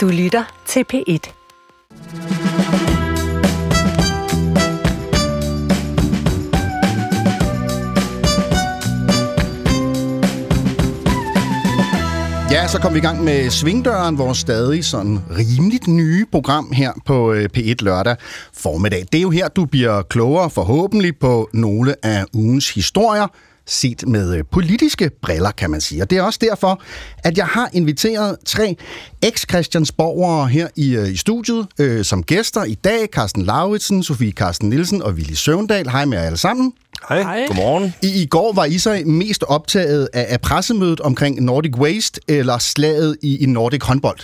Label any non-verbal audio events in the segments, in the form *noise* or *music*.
Du lytter til P1. Ja, så kom vi i gang med Svingdøren, vores stadig sådan rimeligt nye program her på øh, P1 lørdag formiddag. Det er jo her, du bliver klogere forhåbentlig på nogle af ugens historier, set med øh, politiske briller, kan man sige. Og det er også derfor, at jeg har inviteret tre eks-Christiansborgere her i, øh, i studiet øh, som gæster i dag. Carsten Lauritsen, Sofie Carsten Nielsen og Willy Søvndal. Hej med jer alle sammen. Hej. Hej. Godmorgen. I, I går var I så mest optaget af, af pressemødet omkring Nordic Waste eller slaget i, i Nordic håndbold.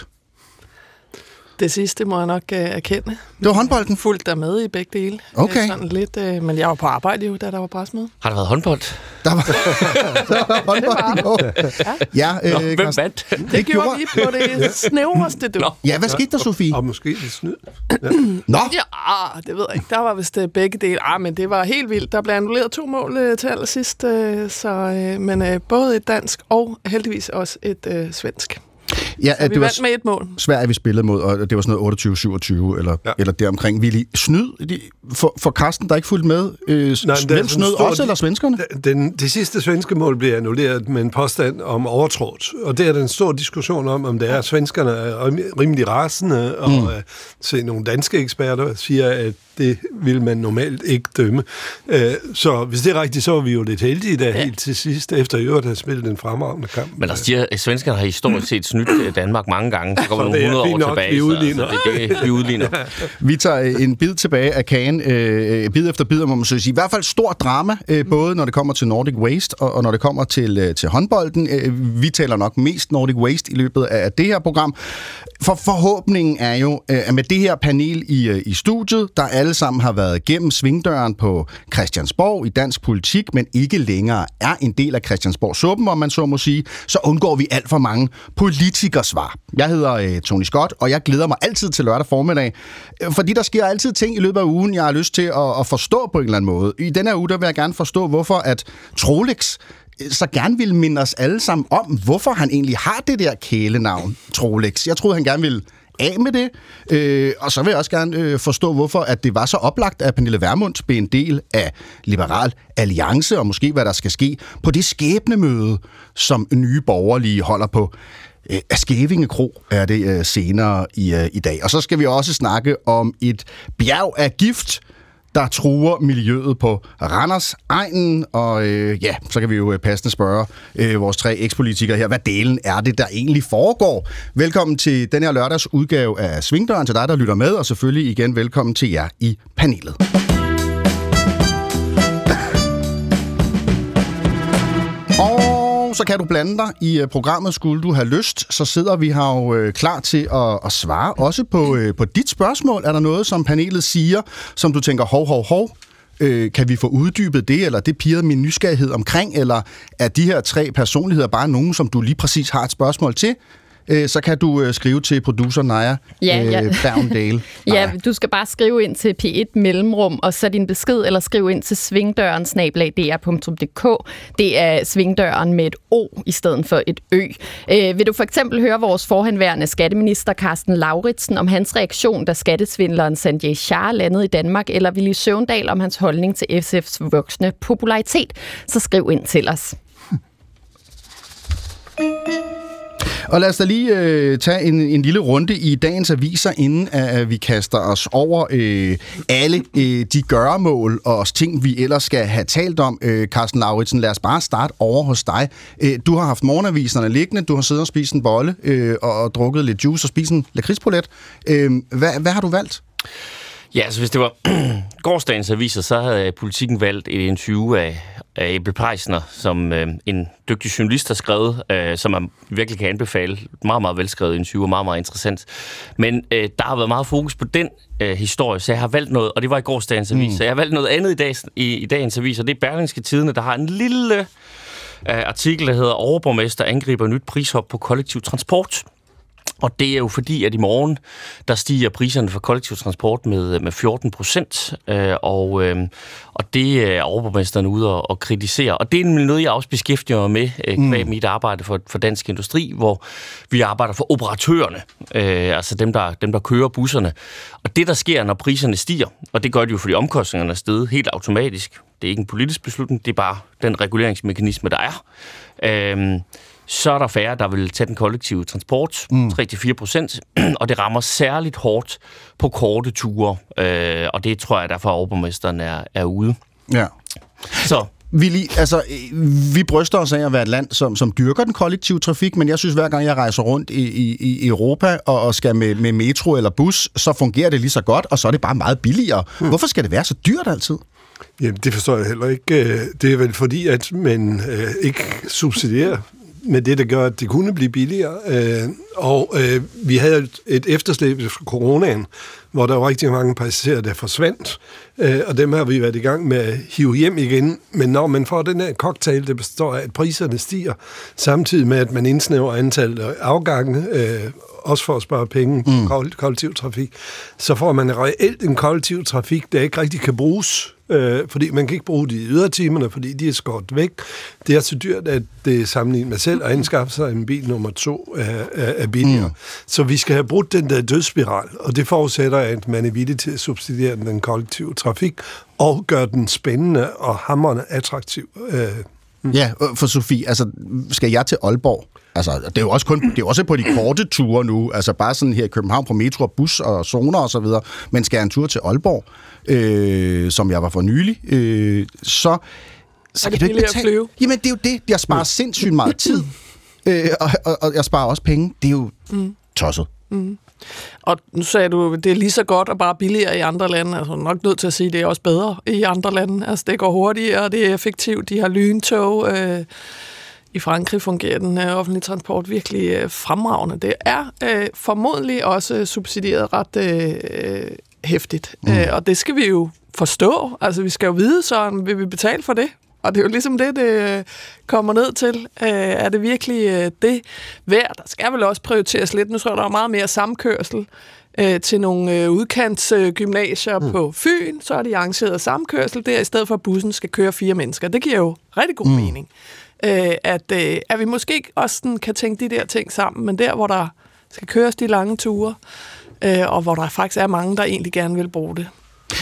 Det sidste må jeg nok uh, erkende. Det var håndbolden? Fuldt der med i begge dele. Okay. Sådan lidt, uh, men jeg var på arbejde jo, da der var presmøde. Har der været håndbold? Der var, *laughs* der *laughs* var håndbold i går. Ja, ja øh, Nå, hvem vandt? Det, det gjorde vi på det snævreste, du. Nå. Ja, hvad skete der, Sofie? Og måske lidt snyd. Ja. Nå? Ja, det ved jeg ikke. Der var vist uh, begge dele. Ah, men det var helt vildt. Der blev annulleret to mål uh, til allersidst. Uh, så, uh, men uh, både et dansk og heldigvis også et uh, svensk. Ja, så vi det var vandt med et mål. Sverige, vi spillede mod, og det var sådan noget 28-27, eller, ja. eller deromkring. Willy, snyd for, for Karsten, der ikke fulgt med. Øh, Nej, hvem snød også, eller svenskerne? Den, det sidste svenske mål blev annulleret med en påstand om overtrådt. Og det er der en stor diskussion om, om det er, at svenskerne er rimelig rasende, og mm. se nogle danske eksperter siger, at det vil man normalt ikke dømme. Så hvis det er rigtigt, så var vi jo lidt heldige der ja. helt til sidst, efter i øvrigt at have spillet en fremragende kamp. Men der siger, at svenskerne har historisk set snydt Danmark mange gange. Så kommer *laughs* nogle 100 år nok, tilbage. Vi udligner. Så, så det, det, vi udligner. *laughs* vi tager en bid tilbage af kagen, øh, bid efter bid, må man så sige. I hvert fald stor drama, øh, både når det kommer til Nordic Waste, og, og når det kommer til, øh, til håndbolden. Øh, vi taler nok mest Nordic Waste i løbet af det her program. For forhåbningen er jo, øh, at med det her panel i, øh, i studiet, der alle sammen har været gennem svingdøren på Christiansborg i dansk politik, men ikke længere er en del af Christiansborg suppen, om man så må sige, så undgår vi alt for mange svar. Jeg hedder øh, Tony Scott, og jeg glæder mig altid til lørdag formiddag, øh, fordi der sker altid ting i løbet af ugen, jeg har lyst til at, at forstå på en eller anden måde. I denne her uge, der vil jeg gerne forstå, hvorfor at Trolex øh, så gerne ville minde os alle sammen om, hvorfor han egentlig har det der kælenavn, Trolex. Jeg troede, han gerne ville af med det. Øh, og så vil jeg også gerne øh, forstå, hvorfor at det var så oplagt, at Pernille Vermund blev en del af Liberal Alliance, og måske hvad der skal ske på det skæbnemøde, som nye borgerlige holder på. Øh, Skævinge Kro er det øh, senere i, øh, i dag. Og så skal vi også snakke om et bjerg af gift, der truer miljøet på Randers egnen. Og øh, ja, så kan vi jo øh, passende spørge øh, vores tre ekspolitikere her, hvad delen er det, der egentlig foregår? Velkommen til den her lørdags udgave af Svingdøren til dig, der lytter med, og selvfølgelig igen velkommen til jer i panelet. Så kan du blande dig i øh, programmet, skulle du have lyst. Så sidder vi her jo øh, klar til at, at svare også på, øh, på dit spørgsmål. Er der noget, som panelet siger, som du tænker, hov, hov, hov, Øh, kan vi få uddybet det, eller det piger min nysgerrighed omkring, eller er de her tre personligheder bare nogen, som du lige præcis har et spørgsmål til? Øh, så kan du øh, skrive til producer Naja ja, ja. øh, Bergendale. *laughs* ja, du skal bare skrive ind til P1 Mellemrum, og så din besked, eller skriv ind til svingdøren snablag.dr.dk. Det er svingdøren med et O i stedet for et Ø. Øh, vil du for eksempel høre vores forhenværende skatteminister Carsten Lauritsen om hans reaktion, da skattesvindleren Sanjay Shah landede i Danmark, eller Willy Søvndal om hans holdning til SF's voksne popularitet, så skriv ind til os. *laughs* Og lad os da lige øh, tage en, en lille runde i dagens aviser, inden øh, at vi kaster os over øh, alle øh, de gøremål og ting, vi ellers skal have talt om. Øh, Carsten Lauritsen, lad os bare starte over hos dig. Øh, du har haft morgenaviserne liggende, du har siddet og spist en bolle øh, og, og drukket lidt juice og spist en lakridspolet. Øh, hvad, hvad har du valgt? Ja, altså hvis det var *clears throat* gårdsdagens aviser, så havde politikken valgt et interview af, af Ebbe Preisner, som øh, en dygtig journalist har skrevet, øh, som man virkelig kan anbefale. Meget, meget velskrevet interview og meget, meget interessant. Men øh, der har været meget fokus på den øh, historie, så jeg har valgt noget, og det var i gårdsdagens avis, mm. så jeg har valgt noget andet i, dags, i, i dagens avis, og det er Berlingske Tidene, der har en lille øh, artikel, der hedder Overborgmester angriber nyt prishop på kollektiv transport. Og det er jo fordi, at i morgen, der stiger priserne for kollektiv transport med, med 14 procent, øh, og, øh, og det er overborgmesteren ude og, og kritisere. Og det er noget, jeg også beskæftiger mig med øh, med mm. mit arbejde for, for Dansk Industri, hvor vi arbejder for operatørerne, øh, altså dem der, dem, der kører busserne. Og det, der sker, når priserne stiger, og det gør det jo, fordi omkostningerne er steget helt automatisk, det er ikke en politisk beslutning, det er bare den reguleringsmekanisme, der er. Øh, så er der færre, der vil tage den kollektive transport, mm. 3-4 procent, *clears throat* og det rammer særligt hårdt på korte ture, øh, og det tror jeg derfor, at overborgmesteren er, er ude. Ja. Så Vi, lige, altså, øh, vi bryster os af at være et land, som, som dyrker den kollektive trafik, men jeg synes, hver gang jeg rejser rundt i, i, i Europa og, og skal med, med metro eller bus, så fungerer det lige så godt, og så er det bare meget billigere. Hmm. Hvorfor skal det være så dyrt altid? Jamen, det forstår jeg heller ikke. Øh, Det er vel fordi, at man øh, ikke subsidierer med det, der gør, at det kunne blive billigere. Øh, Og øh, vi havde et- et efterslæb fra coronaen, hvor der var rigtig mange passagerer, der forsvandt. Øh, Og dem har vi været i gang med at hive hjem igen. Men når man får den her cocktail, der består af, at priserne stiger, samtidig med, at man indsnæver antallet af afgange, øh, også for at spare penge på mm. kollektiv trafik, så får man reelt en kollektiv trafik, der ikke rigtig kan bruges, øh, fordi man kan ikke bruge de ydertimerne, fordi de er skåret væk. Det er så dyrt, at det sammenlignet med selv at anskaffe sig en bil nummer to er, er, er billigere. Mm. Så vi skal have brudt den der dødsspiral, og det forudsætter, at man er villig til at subsidiere den kollektive trafik, og gøre den spændende og hammerende attraktiv. Øh, Ja, øh, for Sofie, altså, skal jeg til Aalborg? Altså, det er jo også, kun, det er jo også på de korte ture nu, altså bare sådan her i København på metro og bus og zoner og så videre, men skal jeg en tur til Aalborg, øh, som jeg var for nylig, øh, så, så Er det kan du ikke at betale. flyve? Jamen, det er jo det. Jeg sparer sindssygt meget tid, *laughs* øh, og, og, og jeg sparer også penge. Det er jo mm. tosset. Og nu sagde du, det er lige så godt og bare billigere i andre lande. Altså, nok nødt til at sige, at det er også bedre i andre lande. Altså, det går hurtigere, det er effektivt. De har lyntog. Øh, I Frankrig fungerer den øh, offentlige transport virkelig øh, fremragende. Det er øh, formodentlig også subsidieret ret øh, hæftigt. Mm. Øh, og det skal vi jo forstå. Altså, vi skal jo vide, så vil vi betale for det? Og det er jo ligesom det, det øh, kommer ned til. Øh, er det virkelig øh, det værd? Der skal vel også prioriteres lidt. Nu tror jeg, der er meget mere samkørsel øh, til nogle øh, udkantsgymnasier mm. på Fyn. Så er de arrangeret samkørsel der, i stedet for at bussen skal køre fire mennesker. Det giver jo rigtig god mm. mening. Øh, at, øh, at vi måske ikke også sådan, kan tænke de der ting sammen, men der, hvor der skal køres de lange ture, øh, og hvor der faktisk er mange, der egentlig gerne vil bruge det.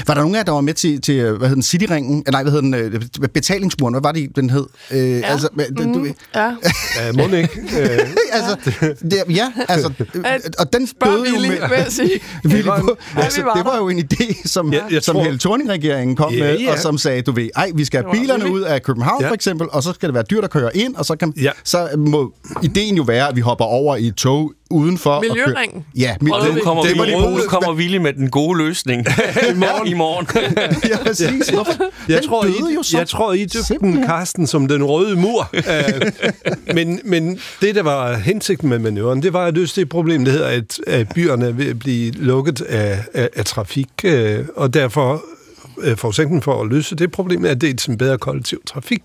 Var der nogen af jer, der var med til, til hvad hedder den, Cityringen? Nej, hvad hedder den? øh, Betalingsmuren, hvad var det, den hed? Øh, ja. altså, men, du, Mm, ja. *laughs* ja, må det ikke? Øh, *laughs* altså, det, ja, altså, *laughs* øh, og den Spørg døde jo med... vil jeg sige. Willy Det på, Ja, altså, vi var det var der. jo en idé, som, Ja, jeg som tror- hele Thorning-regeringen kom Ja, med, ja. og som sagde, du ved, ej, vi skal Det have bilerne ud af København Ja. for eksempel, og så skal det være dyrt at køre ind, og så, kan, Ja. så må ideen jo være, at vi hopper over i et tog udenfor. og kører- Miljøringen. Ja, mi- Prøvede nu kommer, det vi, var de nu kommer Willy med den gode løsning i morgen. I morgen. *laughs* ja, præcis. Hvorfor? Jeg Den tror, døde I, jo så. jeg tror, I døbte. Karsten, som den røde mur. *laughs* Øh, men, men det, der var hensigten med manøvren, det var at løse det problem, der hedder, at, at byerne er at blive lukket af, af, af trafik, øh, og derfor øh, forudsætningen for at løse det problem er, at dels en bedre kollektiv trafik,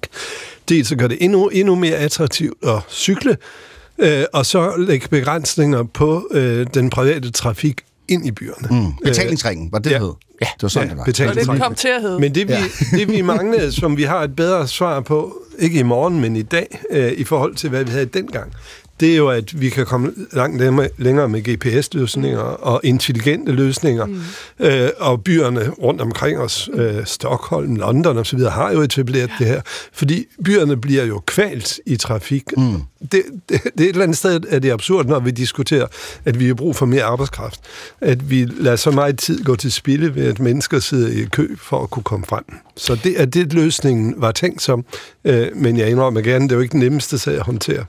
dels så gør det endnu, endnu mere attraktivt at cykle, øh, og så lægge begrænsninger på øh, den private trafik ind i byerne. Mm. Betalingsringen, var det, Ja. det hed? Ja, det var sådan, Ja, det var. Og det betalingsringen. kom til at hedde. Men det vi, ja. *laughs* det vi manglede, som vi har et bedre svar på, ikke i morgen, men i dag, øh, i forhold til, hvad vi havde dengang, det er jo, at vi kan komme langt længere- med GPS-løsninger og intelligente løsninger. Mm. Øh, og byerne rundt omkring os, øh, Stockholm, London osv., har jo etableret ja. det her. Fordi byerne bliver jo kvalt i trafik. Mm. Det, det, det er et eller andet sted, at det er absurd, når vi diskuterer, at vi har brug for mere arbejdskraft. At vi lader så meget tid gå til spilde ved, at mennesker sidder i kø for at kunne komme frem. Så det er det, løsningen var tænkt som. Øh, men jeg indrømmer gerne, det er jo ikke den nemmeste sag at håndtere.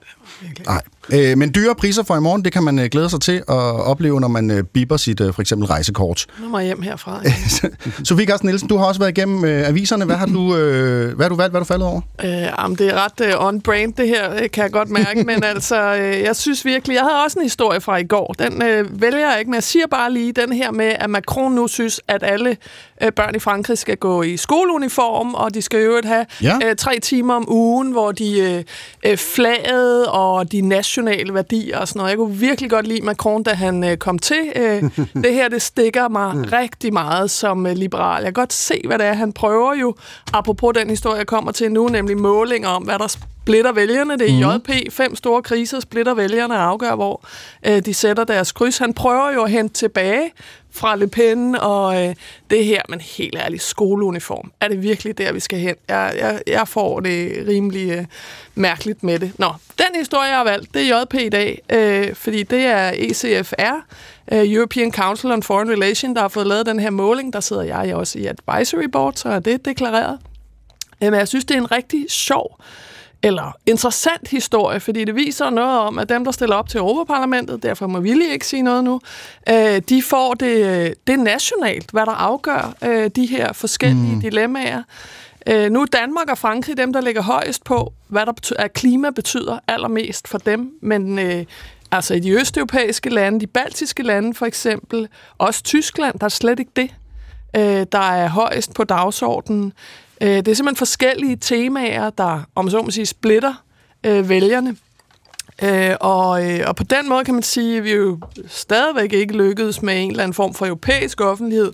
Nej. Øh, men dyre priser for i morgen, det kan man øh, glæde sig til at opleve, når man øh, biber sit øh, for eksempel rejsekort. Nu må jeg hjem herfra. *laughs* Sofie Carsten Nielsen, du har også været igennem øh, aviserne. Hvad har du, øh, hvad har du valgt? Hvad har du faldet over? Øh, jamen, det er ret on-brand, det her, øh, kan jeg godt mærke. Men *laughs* altså, øh, jeg synes virkelig... Jeg havde også en historie fra i går. Den øh, vælger jeg ikke, men jeg siger bare lige den her med, at Macron nu synes, at alle øh, børn i Frankrig skal gå i skoleuniform, og de skal i øvrigt have Ja. øh, tre timer om ugen, hvor de øh, flaget og og de nationale værdier og sådan noget. Jeg kunne virkelig godt lide Macron, da han øh, kom til. Øh, *laughs* det her, det stikker mig mm. rigtig meget som øh, liberal. Jeg kan godt se, hvad det er. Han prøver jo, apropos den historie, jeg kommer til nu, nemlig målinger om, hvad der splitter vælgerne. Det er mm. JP. Fem store kriser splitter vælgerne og afgør, hvor øh, de sætter deres kryds. Han prøver jo at hente tilbage fra Le Pen og øh, det her, men helt ærligt, skoleuniform. Er det virkelig der, vi skal hen? Jeg, jeg, jeg får det rimelig øh, mærkeligt med det. Nå, den historie, jeg har valgt, det er JP i dag, øh, fordi det er ECFR, øh, European Council on Foreign Relations, der har fået lavet den her måling. Der sidder jeg også i advisory board, så er det deklareret. Øh, men jeg synes, det er en rigtig sjov eller interessant historie, fordi det viser noget om, at dem, der stiller op til Europaparlamentet, derfor må vi lige ikke sige noget nu, øh, de får det, det nationalt, hvad der afgør øh, de her forskellige mm. dilemmaer. Øh, nu er Danmark og Frankrig dem, der ligger højest på, hvad der betyder, at klima betyder allermest for dem, men øh, altså i de østeuropæiske lande, de baltiske lande for eksempel, også Tyskland, der er slet ikke det, øh, der er højest på dagsordenen. Øh, det er simpelthen forskellige temaer, der, om så må sige, splitter øh, vælgerne. Øh, og, øh, og på den måde kan man sige, at vi jo stadigvæk ikke lykkedes med en eller anden form for europæisk offentlighed.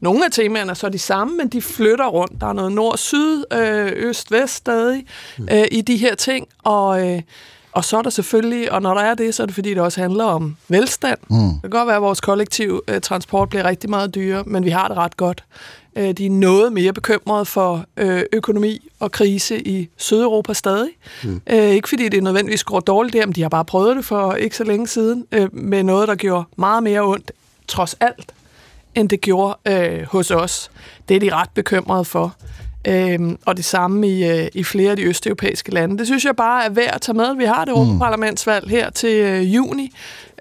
Nogle af temaerne er så de samme, men de flytter rundt. Der er noget nord-syd, øh, øst-vest stadig øh, i de her ting. Og, øh, og så er der selvfølgelig, og når der er det, så er det fordi, det også handler om velstand. Mm. Det kan godt være, at vores kollektiv øh, transport bliver rigtig meget dyrere, men vi har det ret godt. Øh, de er noget mere bekymrede for øh, økonomi og krise i Sydeuropa stadig. Mm. Øh, ikke fordi det nødvendigvis går dårligt der, men de har bare prøvet det for ikke så længe siden, øh, med noget, der gjorde meget mere ondt, trods alt, end det gjorde øh, hos os. Det er de ret bekymrede for. Øhm, og det samme i, øh, i flere af de østeuropæiske lande. Det synes jeg bare er værd at tage med. Vi har det. Europaparlamentsvalg her til øh, juni.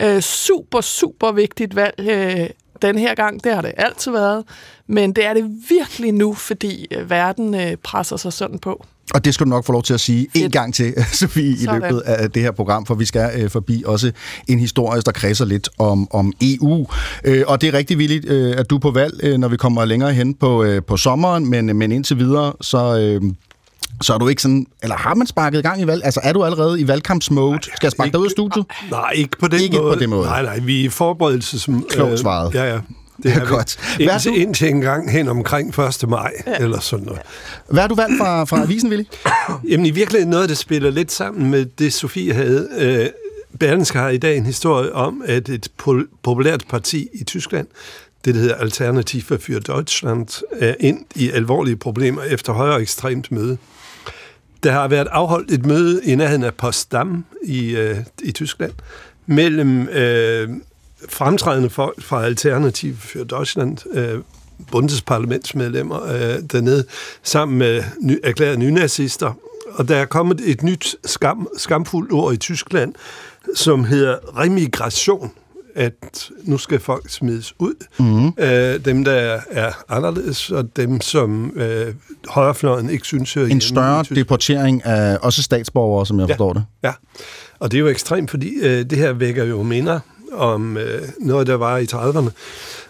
Øh, super, super vigtigt valg øh, den her gang. Det har det altid været. Men det er det virkelig nu, fordi øh, verden øh, presser sig sådan på. Og det skal du nok få lov til at sige en gang til, *laughs* Sofie, i løbet af det her program, for vi skal øh, forbi også en historie, der kredser lidt om, om EU. Øh, og det er rigtig villigt, øh, at du er på valg, øh, når vi kommer længere hen på, øh, på sommeren, men, men indtil videre, så... Øh, så er du ikke sådan, eller har man sparket i gang i valg? Altså er du allerede i valgkampsmode? Skal jeg sparke dig ud af studiet? Nej, ikke på den ikke måde. på den måde. Nej, nej, vi er i forberedelse som... Klogt svaret. Øh, ja, ja. Det *laughs* er godt. Hvad indtil, du... indtil en gang hen omkring 1. maj, ja. eller sådan noget. Hvad har du valgt fra, fra avisen, Willy? *coughs* Jamen i virkeligheden noget, der spiller lidt sammen med det, Sofie havde. Øh, Berlingske har i dag en historie om, at et pol- populært parti i Tyskland, det der hedder Alternative für Deutschland, er ind i alvorlige problemer efter højere ekstremt møde. Der har været afholdt et møde i nærheden af Potsdam i, øh, i Tyskland mellem øh, fremtrædende folk fra Alternativ for Deutschland, øh, bundesparlamentsmedlemmer øh, dernede, sammen med ny, erklærede nynazister. Og der er kommet et nyt skam, skamfuldt ord i Tyskland, som hedder remigration at nu skal folk smides ud. Mm. Øh, dem, der er anderledes, og dem, som øh, højrefløjen ikke synes hører En større deportering af også statsborgere, som jeg ja. forstår det. Ja, og det er jo ekstremt, fordi øh, det her vækker jo minder om øh, noget, der var i 30'erne.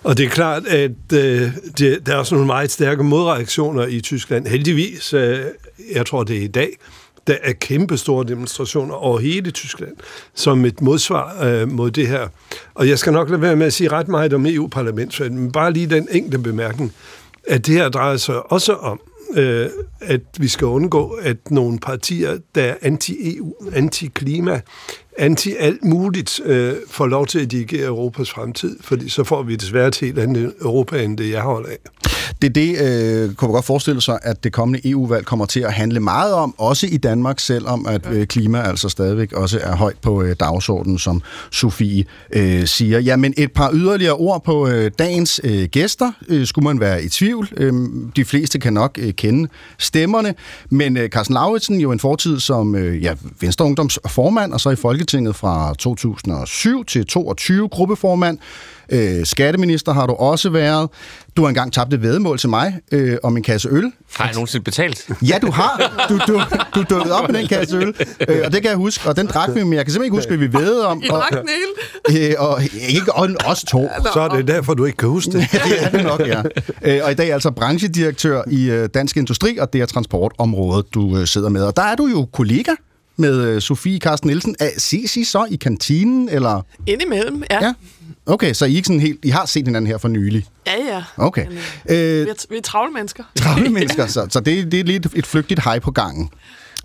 Og det er klart, at øh, det, der er også nogle meget stærke modreaktioner i Tyskland. Heldigvis, øh, jeg tror det er i dag, der er kæmpe store demonstrationer over hele Tyskland som et modsvar øh, mod det her. Og jeg skal nok lade være med at sige ret meget om EU-parlamentsvalget, men bare lige den enkelte bemærkning, at det her drejer sig også om, øh, at vi skal undgå, at nogle partier, der er anti-EU, anti-klima, anti-alt muligt, øh, får lov til at dirigere Europas fremtid, fordi så får vi desværre et helt andet Europa, end det jeg holder af. Det det, øh, kunne man godt forestille sig, at det kommende EU-valg kommer til at handle meget om, også i Danmark, selvom at øh, klima altså stadigvæk også er højt på øh, dagsordenen, som Sofie øh, siger. Jamen et par yderligere ord på øh, dagens øh, gæster, øh, skulle man være i tvivl. Øh, de fleste kan nok øh, kende stemmerne, men øh, Carsten Lauritsen, jo en fortid som øh, ja, Venstre Ungdoms formand, og så i Folketinget fra 2007 til 22 gruppeformand, Øh, skatteminister har du også været. Du har engang tabt et vedemål til mig øh, om en kasse øl. Har jeg nogensinde betalt? Ja, du har. Du, du, du dukkede op med den kasse øl, øh, og det kan jeg huske. Og den drak vi, men jeg kan simpelthen ikke huske, hvad vi vedede om. I drak den hele. Øh, og, ikke, og os to. Så er det derfor, du ikke kan huske det. *laughs* det er det nok, ja. Øh, og i dag er altså branchedirektør i øh, Dansk Industri, og det er transportområdet, du øh, sidder med. Og der er du jo kollega med øh, Sofie Carsten Nielsen. Ses I så i kantinen, eller? Indimellem, ja. Ja. Okay, så I, ikke sådan helt, I har set hinanden her for nylig? Ja, ja. Okay. Men, øh, vi, er, vi er travle mennesker. *laughs* travle mennesker, *laughs* så, så det, det er lidt et flygtigt hej på gangen.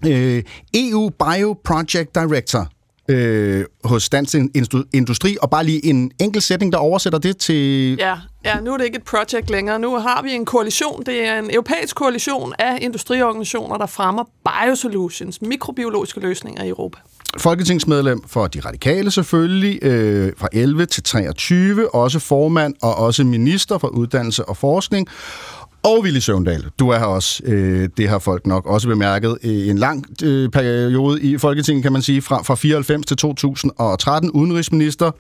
Øh, EU Bio Project Director øh, hos Dansk Indu- Industri, og bare lige en enkelt sætning, der oversætter det til... Ja, ja, nu er det ikke et project længere. Nu har vi en koalition. Det er en europæisk koalition af industriorganisationer, der fremmer biosolutions, mikrobiologiske løsninger i Europa. Folketingsmedlem for De Radikale selvfølgelig, øh, fra 11 til 23, også formand og også minister for uddannelse og forskning. Og Willy Søvndal, du er her også. Øh, det har folk nok også bemærket i en lang øh, periode i Folketinget, kan man sige, fra, fra 94 til 2013, udenrigsminister,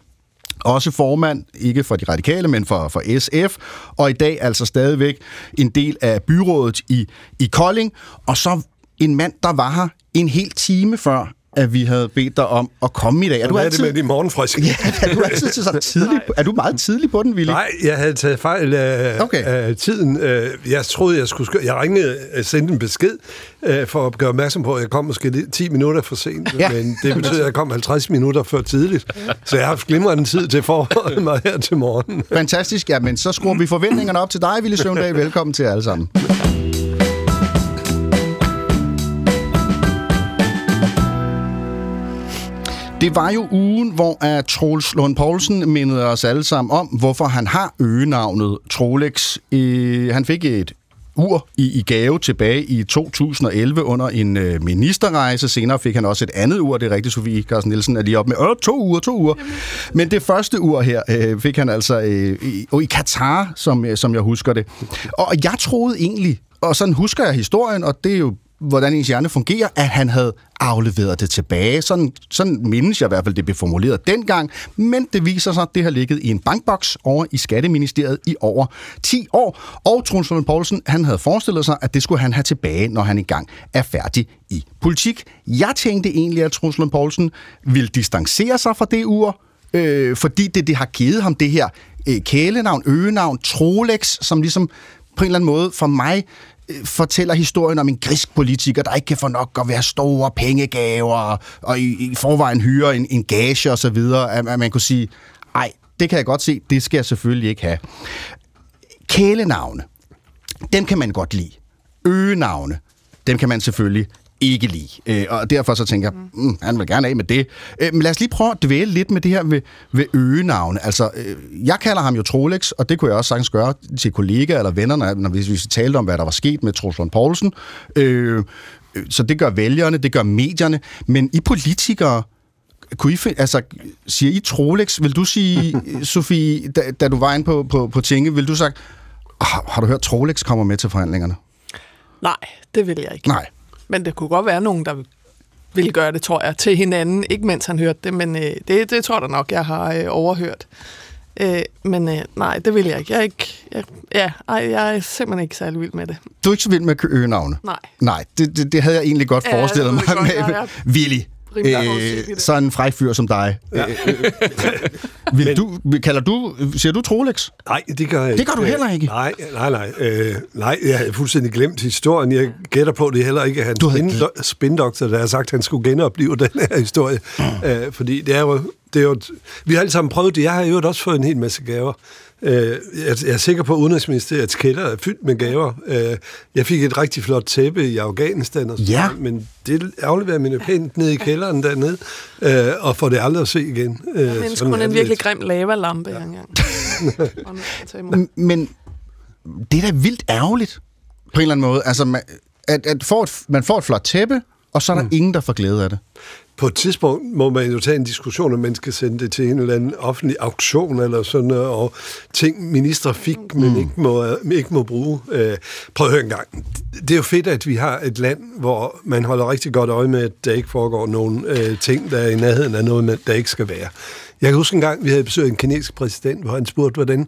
også formand, ikke for de radikale, men for, for SF, og i dag altså stadigvæk en del af byrådet i, i Kolding, og så en mand, der var her en hel time før, at vi havde bedt dig om at komme i dag. Er du Hvad er altid, det med de morgenfriske? ja, er du altid så *laughs* tidlig? Er du meget tidlig på den, Willy? Nej, jeg havde taget fejl af, Okay. af tiden. Øh, Jeg troede, jeg skulle... sk- Jeg ringede og sendte en besked øh, for at gøre opmærksom på, at jeg kom måske lidt 10 minutter for sent. Ja. Men det betyder, at jeg kom 50 minutter for tidligt. Så jeg har haft glimrende tid til at forholde *laughs* mig her til morgen. Fantastisk, ja, men så skruer vi forventningerne op til dig, Willy Søvndal. Velkommen til jer alle sammen. Det var jo ugen, hvor at Troels Lund Poulsen mindede os alle sammen om, hvorfor han har øgenavnet Trolex. Øh, han fik et ur i, i gave tilbage i 2011 under en øh, ministerrejse. Senere fik han også et andet ur, det er rigtigt, Sofie Carsten Nielsen er lige op med, øh, to uger, to uger. Men det første ur her øh, fik han altså øh, i, oh, i Katar, som, øh, som jeg husker det. Og jeg troede egentlig, og sådan husker jeg historien, og det er jo hvordan ens hjerne fungerer, at han havde afleveret det tilbage. Sådan, sådan mindes jeg i hvert fald, det blev formuleret dengang. Men det viser sig, at det har ligget i en bankboks over i Skatteministeriet i over 10 år. Og Truls Lund Poulsen, han havde forestillet sig, at det skulle han have tilbage, når han engang er færdig i politik. Jeg tænkte egentlig, at Truls Lund Poulsen ville distancere sig fra det ur, øh, fordi det, det har givet ham det her øh, kælenavn, øgenavn, Trolex, som ligesom på en eller anden måde for mig fortæller historien om en grisk politiker, der ikke kan få nok at være store pengegaver, og i, i forvejen hyre en, en gage og så videre, at, at man kunne sige, ej, det kan jeg godt se, det skal jeg selvfølgelig ikke have. Kælenavne, dem kan man godt lide. Øgenavne, dem kan man selvfølgelig ikke lide. Øh, og derfor så tænker jeg, mm, han vil gerne af med det. Øh, men lad os lige prøve at dvæle lidt med det her ved, ved øgenavne. Altså, øh, jeg kalder ham jo Trolex, og det kunne jeg også sagtens gøre til kollegaer eller venner, når, vi, hvis vi talte om, hvad der var sket med Troels Lund Poulsen. Så det gør vælgerne, det gør medierne. Men I politikere, kunne I find, altså, siger I Trolex? Vil du sige, *laughs* Sofie, da, da du var inde på, på, på tinge, vil du sige, har, har du hørt, Trolex kommer med til forhandlingerne? Nej, det vil jeg ikke. Nej. Men det kunne godt være nogen, der ville gøre det, tror jeg, til hinanden. Ikke mens han hørte det, men øh, det, det tror jeg nok, jeg har øh, overhørt. Øh, men øh, nej, det vil jeg ikke. Jeg er ikke jeg, ja, ej, jeg er simpelthen ikke særlig vild med det. Du er ikke så vild med øgenavne? Nej. Nej, det, det, det havde jeg egentlig godt Ja, forestillet mig jeg med. godt. Rimelig Øh, sådan en fræk fyr som dig. Ja. Vil Men- du, kalder du, siger du Trolex? Nej, det gør jeg Det gør du heller ikke? Nej, nej, nej. Øh, nej, jeg havde fuldstændig glemt historien. Jeg gætter på, at det heller ikke er hans Du havde spin- spindoktor, der har sagt, at han skulle genopleve den her historie. Mm. Øh, fordi det er jo... Det er jo vi har alle sammen prøvet det. Jeg har jo også fået en hel masse gaver. Øh, jeg, jeg er sikker på, at Udenrigsministeriets kælder er fyldt med gaver. Øh, jeg fik et rigtig flot tæppe i Afghanistan, og sådan Ja. men det afleverer mine pænt ned i kælderen dernede, øh, og får det aldrig at se igen. Øh, sådan kun er en virkelig grim lavalampe ja. engang. *laughs* Men det er da vildt ærgerligt, på en eller anden måde. Altså, man, at, at får et, man får et flot tæppe, og så er der mm. ingen, der får glæde af det. På et tidspunkt må man jo tage en diskussion, om man skal sende det til en eller anden offentlig auktion eller sådan noget, og ting, ministre fik, men ikke må, ikke må bruge. Øh, prøv at høre en gang. Det er jo fedt, at vi har et land, hvor man holder rigtig godt øje med, at der ikke foregår nogen øh, ting, der er i nærheden af noget, der ikke skal være. Jeg kan huske en gang, vi havde besøgt en kinesisk præsident, hvor han spurgte, hvordan,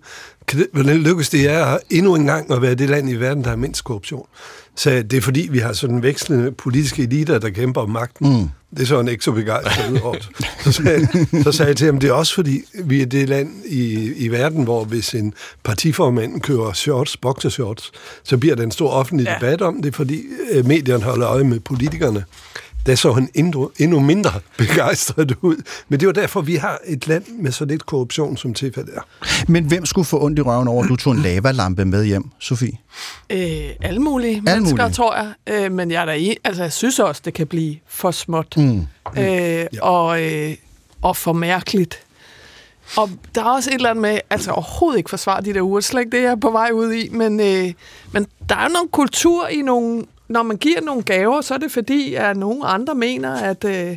det- hvordan lykkes det jer endnu en gang at være det land i verden, der har mindst korruption? Så det er fordi, vi har sådan vekslende politiske eliter, der kæmper om magten. Mm. Det er sådan ikke så begejstret ud over. Så sagde, så sagde jeg til ham, det er også fordi, vi er det land i, i verden, hvor hvis en partiformand kører shorts, boxershorts, så bliver der en stor offentlig Ja. ja. debat om det, fordi øh, medierne holder øje med politikerne. Der så han endnu, endnu mindre *laughs* begejstret ud. Men det var derfor, vi har et land med så lidt korruption, som tilfældet er. Men hvem skulle få ondt i røven over, at du tog en lavalampe med hjem, Sofie? Øh, alle mulige Alle mennesker, mulige. tror jeg. Øh, men jeg, er da i, altså, jeg synes også, det kan blive for småt. Mm. Øh, og, øh, og for mærkeligt. Og der er også et eller andet med, altså overhovedet ikke forsvare de der uger, slet ikke det, jeg er på vej ud i, men, øh, men der er jo nogle kultur i nogle, når man giver nogle gaver, så er det fordi, at nogle andre mener, at øh,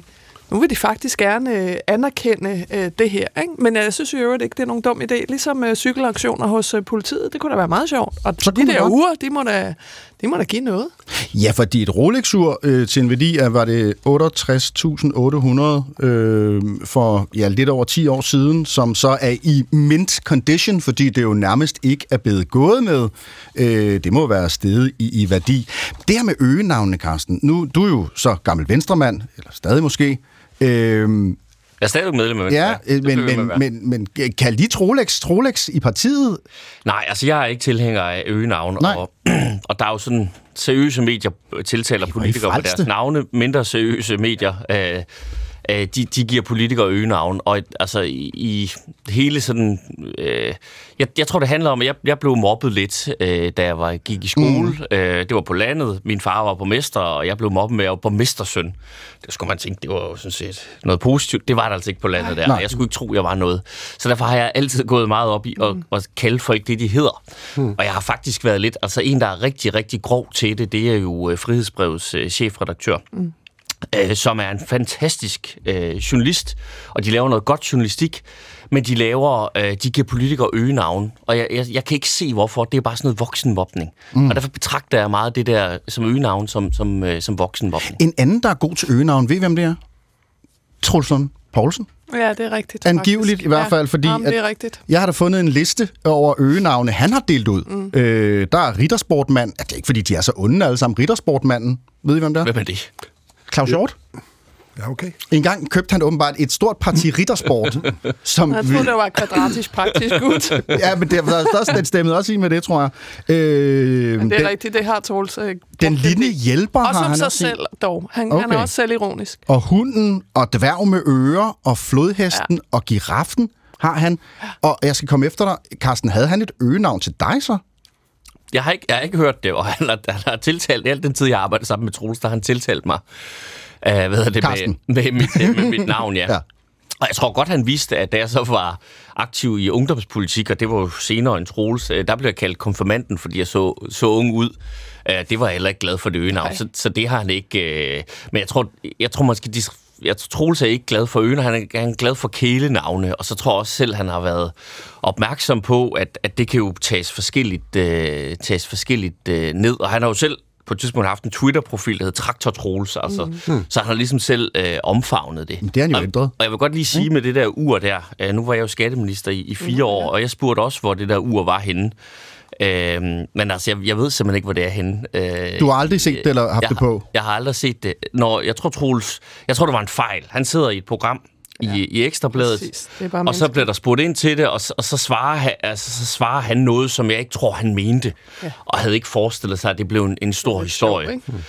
nu vil de faktisk gerne øh, anerkende øh, det her. Ikke? Men jeg synes jo øvrigt ikke, det er nogen dum idé. Ligesom øh, cykelaktioner hos øh, politiet, det kunne da være meget sjovt. Og Så de der godt. uger, de må da, det må da give noget. Ja, fordi et Rolex-ur øh, til en værdi af, var det 68.800 øh, for ja, lidt over 10 år siden, som så er i mint condition, fordi det jo nærmest ikke er blevet gået med. Øh, det må være steget i, i værdi. Det her med øgenavnene, Carsten. Nu, du er jo så gammel venstremand, eller stadig måske. Øh, jeg er stadig medlem af Venstre. ja, Det øh, men, men, men, men kan de Rolex, Rolex i partiet? Nej, altså jeg er ikke tilhænger af øgenavn, Nej. og, og der er jo sådan seriøse medier øh, tiltaler er politikere på deres navne, mindre seriøse medier, øh, øh, de, de giver politikere øgenavn, og altså i, i hele sådan, øh, jeg, jeg tror det handler om, at jeg, jeg blev mobbet lidt, øh, da jeg var, gik i skole, mm. øh, det var på landet, min far var borgmester, og jeg blev mobbet med, at var borgmestersøn. Det skulle man tænke, det var jo sådan set noget positivt, det var der altså ikke på landet der, Nej. jeg skulle ikke tro, jeg var noget. Så derfor har jeg altid gået meget op i at, mm. at kalde folk det, de hedder. Mm. Og jeg har faktisk været lidt, altså en, der er rigtig, rigtig grov til det, det er jo øh, Frihedsbrevets øh, chefredaktør. Mm øh, som er en fantastisk øh, journalist, og de laver noget godt journalistik, men de laver, øh, de giver politikere øgenavn, og jeg, jeg, jeg kan ikke se, hvorfor. Det er bare sådan noget voksenvopning. Mm. Og derfor betragter jeg meget det der som øgenavn som, som, øh, som voksenvopning. En anden, der er god til øgenavn, ved I, hvem det er? Troels Lund Poulsen. Ja, det er rigtigt. Angiveligt faktisk. i hvert fald, fordi Jamen, at- det er rigtigt. Jeg har da fundet en liste over øgenavne, han har delt ud. Mm. Øh, der er Rittersportmand. Ja, det er ikke, fordi de er så onde alle sammen. Rittersportmanden. Ved I, hvem det er? Hvem er det? Claus Hjort. Ja, okay. En gang købte han åbenbart et stort parti Rittersport, *laughs* som... Jeg troede, det var kvadratisk praktisk *laughs* ud. Ja, men det, der, der, den stemmede også i med det, tror jeg. Øh, Men det er den, rigtigt, det har Troels. Øh, den lille hjælper Også har han sig også selv dog. Han, Okay. han er også selvironisk. Og hunden, og dværg med ører, og flodhesten, ja. og giraffen har han. Og jeg skal komme efter dig. Carsten, havde han et øgenavn til dig så? Jeg har ikke, jeg har ikke hørt det, og han har, han har tiltalt, al den tid, jeg arbejdede sammen med Troels, der har han tiltalt mig, uh, hvad hedder det, Carsten. med, med, mit, øh, med mit navn, ja. *laughs* Ja. Og jeg tror godt, han vidste, at da jeg så var aktiv i ungdomspolitik, og det var jo senere en Troels, øh, der blev jeg kaldt konfirmanden, fordi jeg så, så ung ud. Det var jeg heller ikke glad for det øgenavn, så, så det har han ikke... Men jeg tror, jeg tror måske, de, jeg tror, Troels er ikke glad for øgenavn, han er, han er glad for kælenavne, og så tror jeg også selv, han har været opmærksom på, at, at det kan jo tages forskelligt, øh, tages forskelligt øh, ned, og han har jo selv på et tidspunkt haft en Twitter-profil, der hed Traktor Troels, altså. Mm. Så han har ligesom selv øh, omfavnet det. Men det har han jo og, ændret. og jeg vil godt lige sige med det der ur der, øh, nu var jeg jo skatteminister i, i fire år, og jeg spurgte også, hvor det der ur var henne. Øh, men altså, jeg, jeg ved simpelthen ikke, hvor det er henne. Øh, Du har aldrig set det eller haft jeg, det på? Jeg har aldrig set det. Når, jeg tror, Troels, jeg tror, det var en fejl. Han sidder i et program ja. i, i Ekstrabladet. Det og så bliver der spurgt ind til det, og, så- og så, svarer han, altså, så svarer han noget, som jeg ikke tror, han mente, ja. og havde ikke forestillet sig, at det blev en, en stor historie. Sjov, ikke?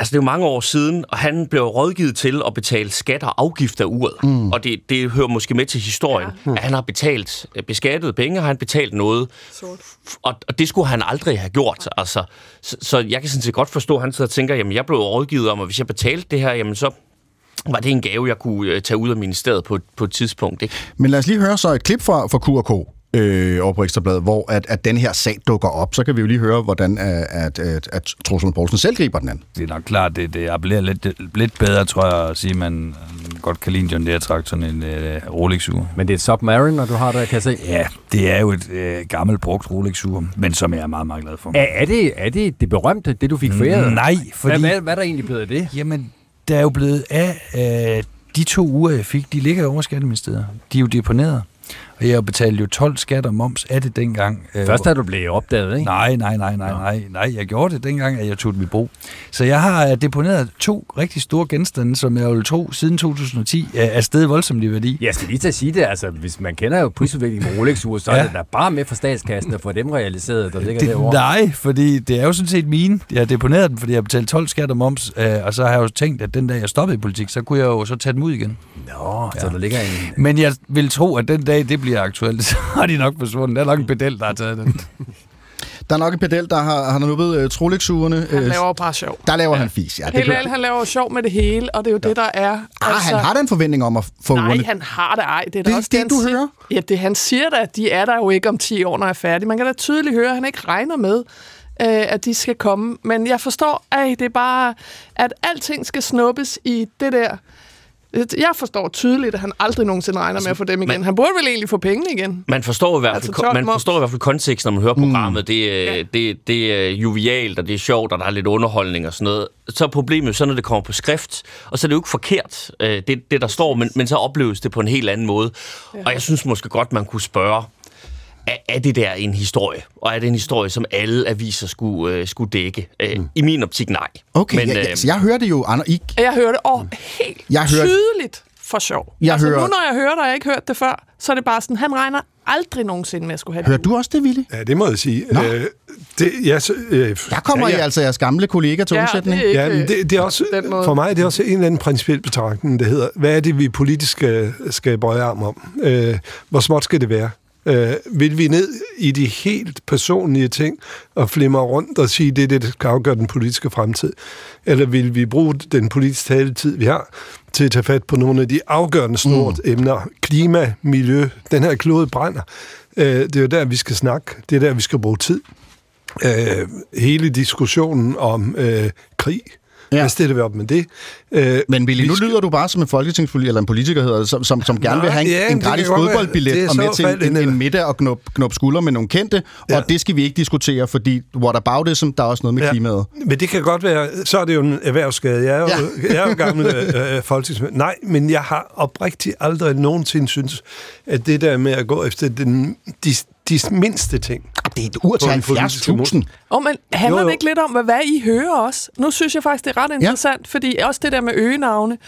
Altså, det er jo mange år siden, og han blev rådgivet til at betale skat og afgift af uret. Mm. Og det, det hører måske med til historien, ja. at han har betalt øh, beskattet penge, har han betalt noget, Sort. og, og det skulle han aldrig have gjort. Altså, så, så jeg kan sådan set godt forstå, at han sidder og tænker, jamen jeg blev rådgivet om, at hvis jeg betalte det her, jamen så var det en gave, jeg kunne øh, tage ud af ministeriet på, på et tidspunkt. Ikke? Men lad os lige høre så et klip fra, fra Q&K øh, over på Ekstrabladet, hvor at, at den her sag dukker op. Så kan vi jo lige høre, hvordan at, at, at, at Troels Lund Poulsen selv griber den an. Det er nok klart, det, det appellerer lidt, lidt bedre, tror jeg, at sige, at man godt kan lide en John Deere traktor end en øh, Rolex-ur. Men det er et Submariner, du har der, kan jeg se. Ja, det er jo et øh, gammelt brugt Rolex-ur, men som jeg er meget, meget glad for. Er, er, det, er det det berømte, det du fik foræret? Nej, Hvad, fordi... hvad, hvad er der egentlig blevet af det? Jamen, der er jo blevet af øh, de to uger, jeg fik, de ligger over Skatteministeriet. De er jo deponeret. Og jeg betalte jo 12 skat og moms af det dengang. øh, Først da du blev opdaget, ikke? Nej, nej, nej, nej, nej, nej. Jeg gjorde det dengang, at jeg tog dem i brug. Så jeg har øh, deponeret to rigtig store genstande, som jeg vil tro siden 2010 er steget voldsomt i værdi. Jeg skal lige til at sige det, altså hvis man kender jo prisudviklingen på rolex så ja. Ja. er det da bare med fra statskassen at få dem realiseret, der ligger Det, derovre. nej, fordi det er jo sådan set mine. Jeg har deponeret dem, fordi jeg har betalt 12 skat og moms, øh, og så har jeg jo tænkt, at den dag jeg stoppede i politik, så kunne jeg jo så tage dem ud igen. Nå, så der ligger en... Men jeg vil tro, at den dag det bliver aktuelt, *laughs* så har de nok forsvundet. Der er nok en pedel, der har taget den. *laughs* Der er nok en pedel, der har, har nubbet uh, Trolex-urene. Han Øh, laver bare sjov. der laver han fis, ja. Det Helt ærligt, han laver jo sjov med det hele, og det er jo det, der er. ah, han har da en forventning om at få Nej, urene. han har det ej. Det er Det er også det, han du siger. hører? Ja, det han siger da, at de er der jo ikke om 10 år, når jeg er færdig. Man kan da tydeligt høre, at han ikke regner med, øh, at de skal komme. Men jeg forstår, at det er bare, at alting skal snuppes i det der. Jeg forstår tydeligt, at han aldrig nogensinde regner med at få dem igen. man- Han burde vel egentlig få pengene igen. Man forstår i hvert fald, Altså, altså, man forstår i hvert fald konteksten, når man hører programmet. Det, er, Ja. det, det er jovialt, og det er sjovt, og der er lidt underholdning og sådan noget. Så er problemet så, når det kommer på skrift, og så er det jo ikke forkert, øh, det, det der står, men, men så opleves det på en helt anden måde. Ja. Og jeg synes måske godt, man kunne spørge, er, er det der en historie? Og er det en historie, som alle aviser skulle, øh, skulle dække? Øh, I min optik, nej. Okay, men, men, ja, øh, ja, så jeg hører det jo, Ander, I, Jeg hører det og helt Jeg hører- tydeligt for sjov. Jeg altså, hører- Nu når jeg hører det, og jeg ikke hørt det før, så er det bare sådan, han regner aldrig nogensinde med at skulle have hører det. du også det, Willy? Ja, det må jeg sige. Nå. Øh, det, jeg, øh, Der kommer ja, I altså jeres gamle kollega til Ja, undsætning. det er ikke, Ja, men det, det er også, den måde. for mig det er også en eller anden principiel betragtning, der hedder, hvad er det, vi politisk skal, skal bøje arm om? Øh, hvor småt skal det være? Øh, vil vi ned i de helt personlige ting og flimre rundt og sige, det er det, der skal afgøre den politiske fremtid? Eller vil vi bruge den politiske taletid, vi har, til at tage fat på nogle af de afgørende store mm. emner? Klima, miljø, den her klode brænder. Øh, det er jo der, vi skal snakke. Det er der, vi skal bruge tid. Øh, hele diskussionen om øh, krig, Ja. hvad stiller vi op med det? Øh, Men Willy, vi nu skal- lyder du bare som en folketingspolitiker, eller en politiker hedder som, som, som gerne Nej, vil have en, ja, en gratis fodboldbillet og med til en, en- en middag og knop, knop skulder med nogle kendte, ja. Og det skal vi ikke diskutere, fordi what about it, som der er også noget med ja. klimaet. Men det kan godt være, så er det jo en erhvervsskade. Jeg er jo, Ja. ja. jeg er jo gammel øh, folketingsmand. Nej, men jeg har oprigtigt aldrig nogensinde synes, at det der med at gå efter den, de, de mindste ting. Det er et ur til På den politiske 70.000. Oh, men handler Jo, jo. det ikke lidt om, hvad, hvad I hører også? Nu synes jeg faktisk, det er ret interessant, ja. fordi også det der med øgenavne,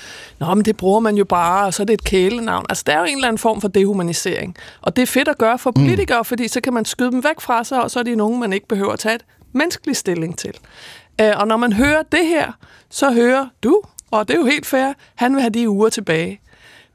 Nå, men det bruger man jo bare, og så er det et kælenavn. Altså, der er jo en eller anden form for dehumanisering. Og det er fedt at gøre for politikere, mm. fordi så kan man skyde dem væk fra sig, og så er de nogen, man ikke behøver at tage et menneskeligt stilling til. Øh, og når man hører det her, så hører du, og det er jo helt fair, han vil have de uger tilbage.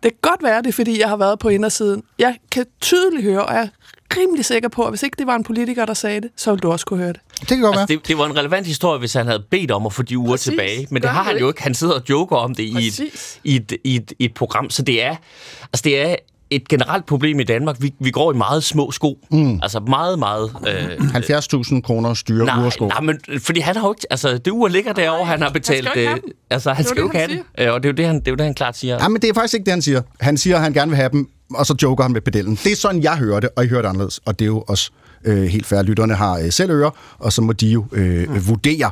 Det kan godt være det, fordi jeg har været på indersiden. Jeg kan tydeligt høre, og jeg rimelig sikker på, at hvis ikke det var en politiker, der sagde det, så ville du også kunne høre det. Det kan godt være. Altså, det, det var en relevant historie, hvis han havde bedt om at få de uger Præcis. tilbage. Men det har han han jo ikke. Han sidder og joker om det i et, i, et, i, et, i et program. Så det er, altså det er et generelt problem i Danmark. Vi, vi går i meget små sko. Mm. Altså meget, meget... Øh, 70.000 kroner styre nej, ursko. nej, men fordi han har jo ikke... Altså, det ur ligger derovre, han har betalt... skal jo ikke have øh, dem. altså, han Det skal jo det, ikke have han den. Øh, Og det er jo det, han, det er jo det, han klart siger. Ja, men det er faktisk ikke det, han siger. Han siger, at han gerne vil have dem, og så joker han med pedellen. Det er sådan, jeg hører det, og I hører det anderledes. Og det er jo også øh, helt fair. Lytterne har øh, selv ører, og så må de jo øh, mm. vurdere.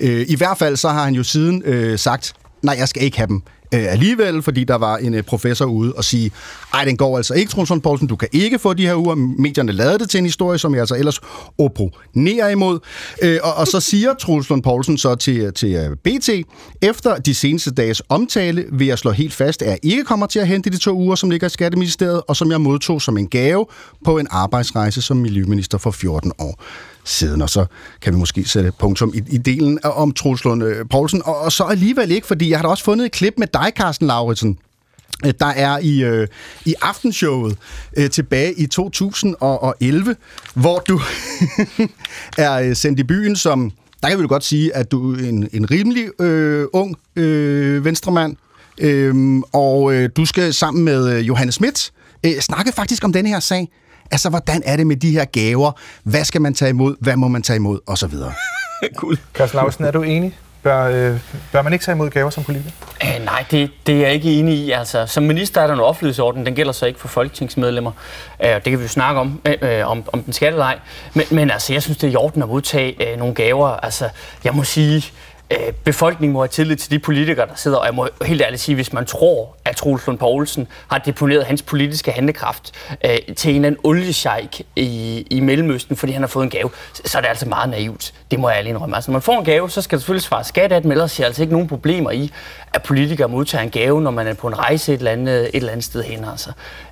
Øh, I hvert fald så har han jo siden øh, sagt, nej, jeg skal ikke have dem øh, alligevel, fordi der var en øh, professor ude og sige, ej, den går altså ikke, Troels Poulsen, du kan ikke få de her uger. Medierne lavede det til en historie, som jeg altså ellers opponerer imod. Øh, og, og så siger Troels Poulsen så til, øh, til øh, BT, efter de seneste dages omtale vil jeg slå helt fast, at jeg ikke kommer til at hente de to uger, som ligger i Skatteministeriet, og som jeg modtog som en gave på en arbejdsrejse som miljøminister for 14 år siden, og så kan vi måske sætte punktum i, i delen om Truslund øh, Poulsen, og, og så alligevel ikke, fordi jeg har da også fundet et klip med dig, Carsten Lauritsen, øh, der er i, øh, i aftenshowet øh, tilbage i 2011, hvor du *laughs* er øh, sendt i byen som, der kan vi jo godt sige, at du er en, en rimelig øh, ung øh, venstremand, øh, og øh, du skal sammen med øh, Johannes Schmidt øh, snakke faktisk om den her sag. Altså, hvordan er det med de her gaver? Hvad skal man tage imod? Hvad må man tage imod? Og så videre. *laughs* cool. Carsten Lausen, er du enig? Bør, øh, bør man ikke tage imod gaver som politiker? Øh, nej, det, det er jeg ikke enig i. Altså, som minister er der en offentlighedsorden, den gælder så ikke for folketingsmedlemmer. Øh, det kan vi jo snakke om, øh, om, om den skal eller ej. Men, men altså, jeg synes, det er i orden at modtage øh, nogle gaver. Altså, jeg må sige, øh, befolkningen må have tillid til de politikere, der sidder. Og jeg må helt ærligt sige, hvis man tror, at Troels Lund Poulsen har deponeret hans politiske handlekraft øh, til en eller anden oliesjejk i, i Mellemøsten, fordi han har fået en gave, så, så er det altså meget naivt. Det må jeg ærligt indrømme. Altså, når man får en gave, så skal der selvfølgelig svare skat af den, men ellers ser altså ikke nogen problemer i, at politikere modtager en gave, når man er på en rejse et eller andet, et eller andet sted hen. Altså.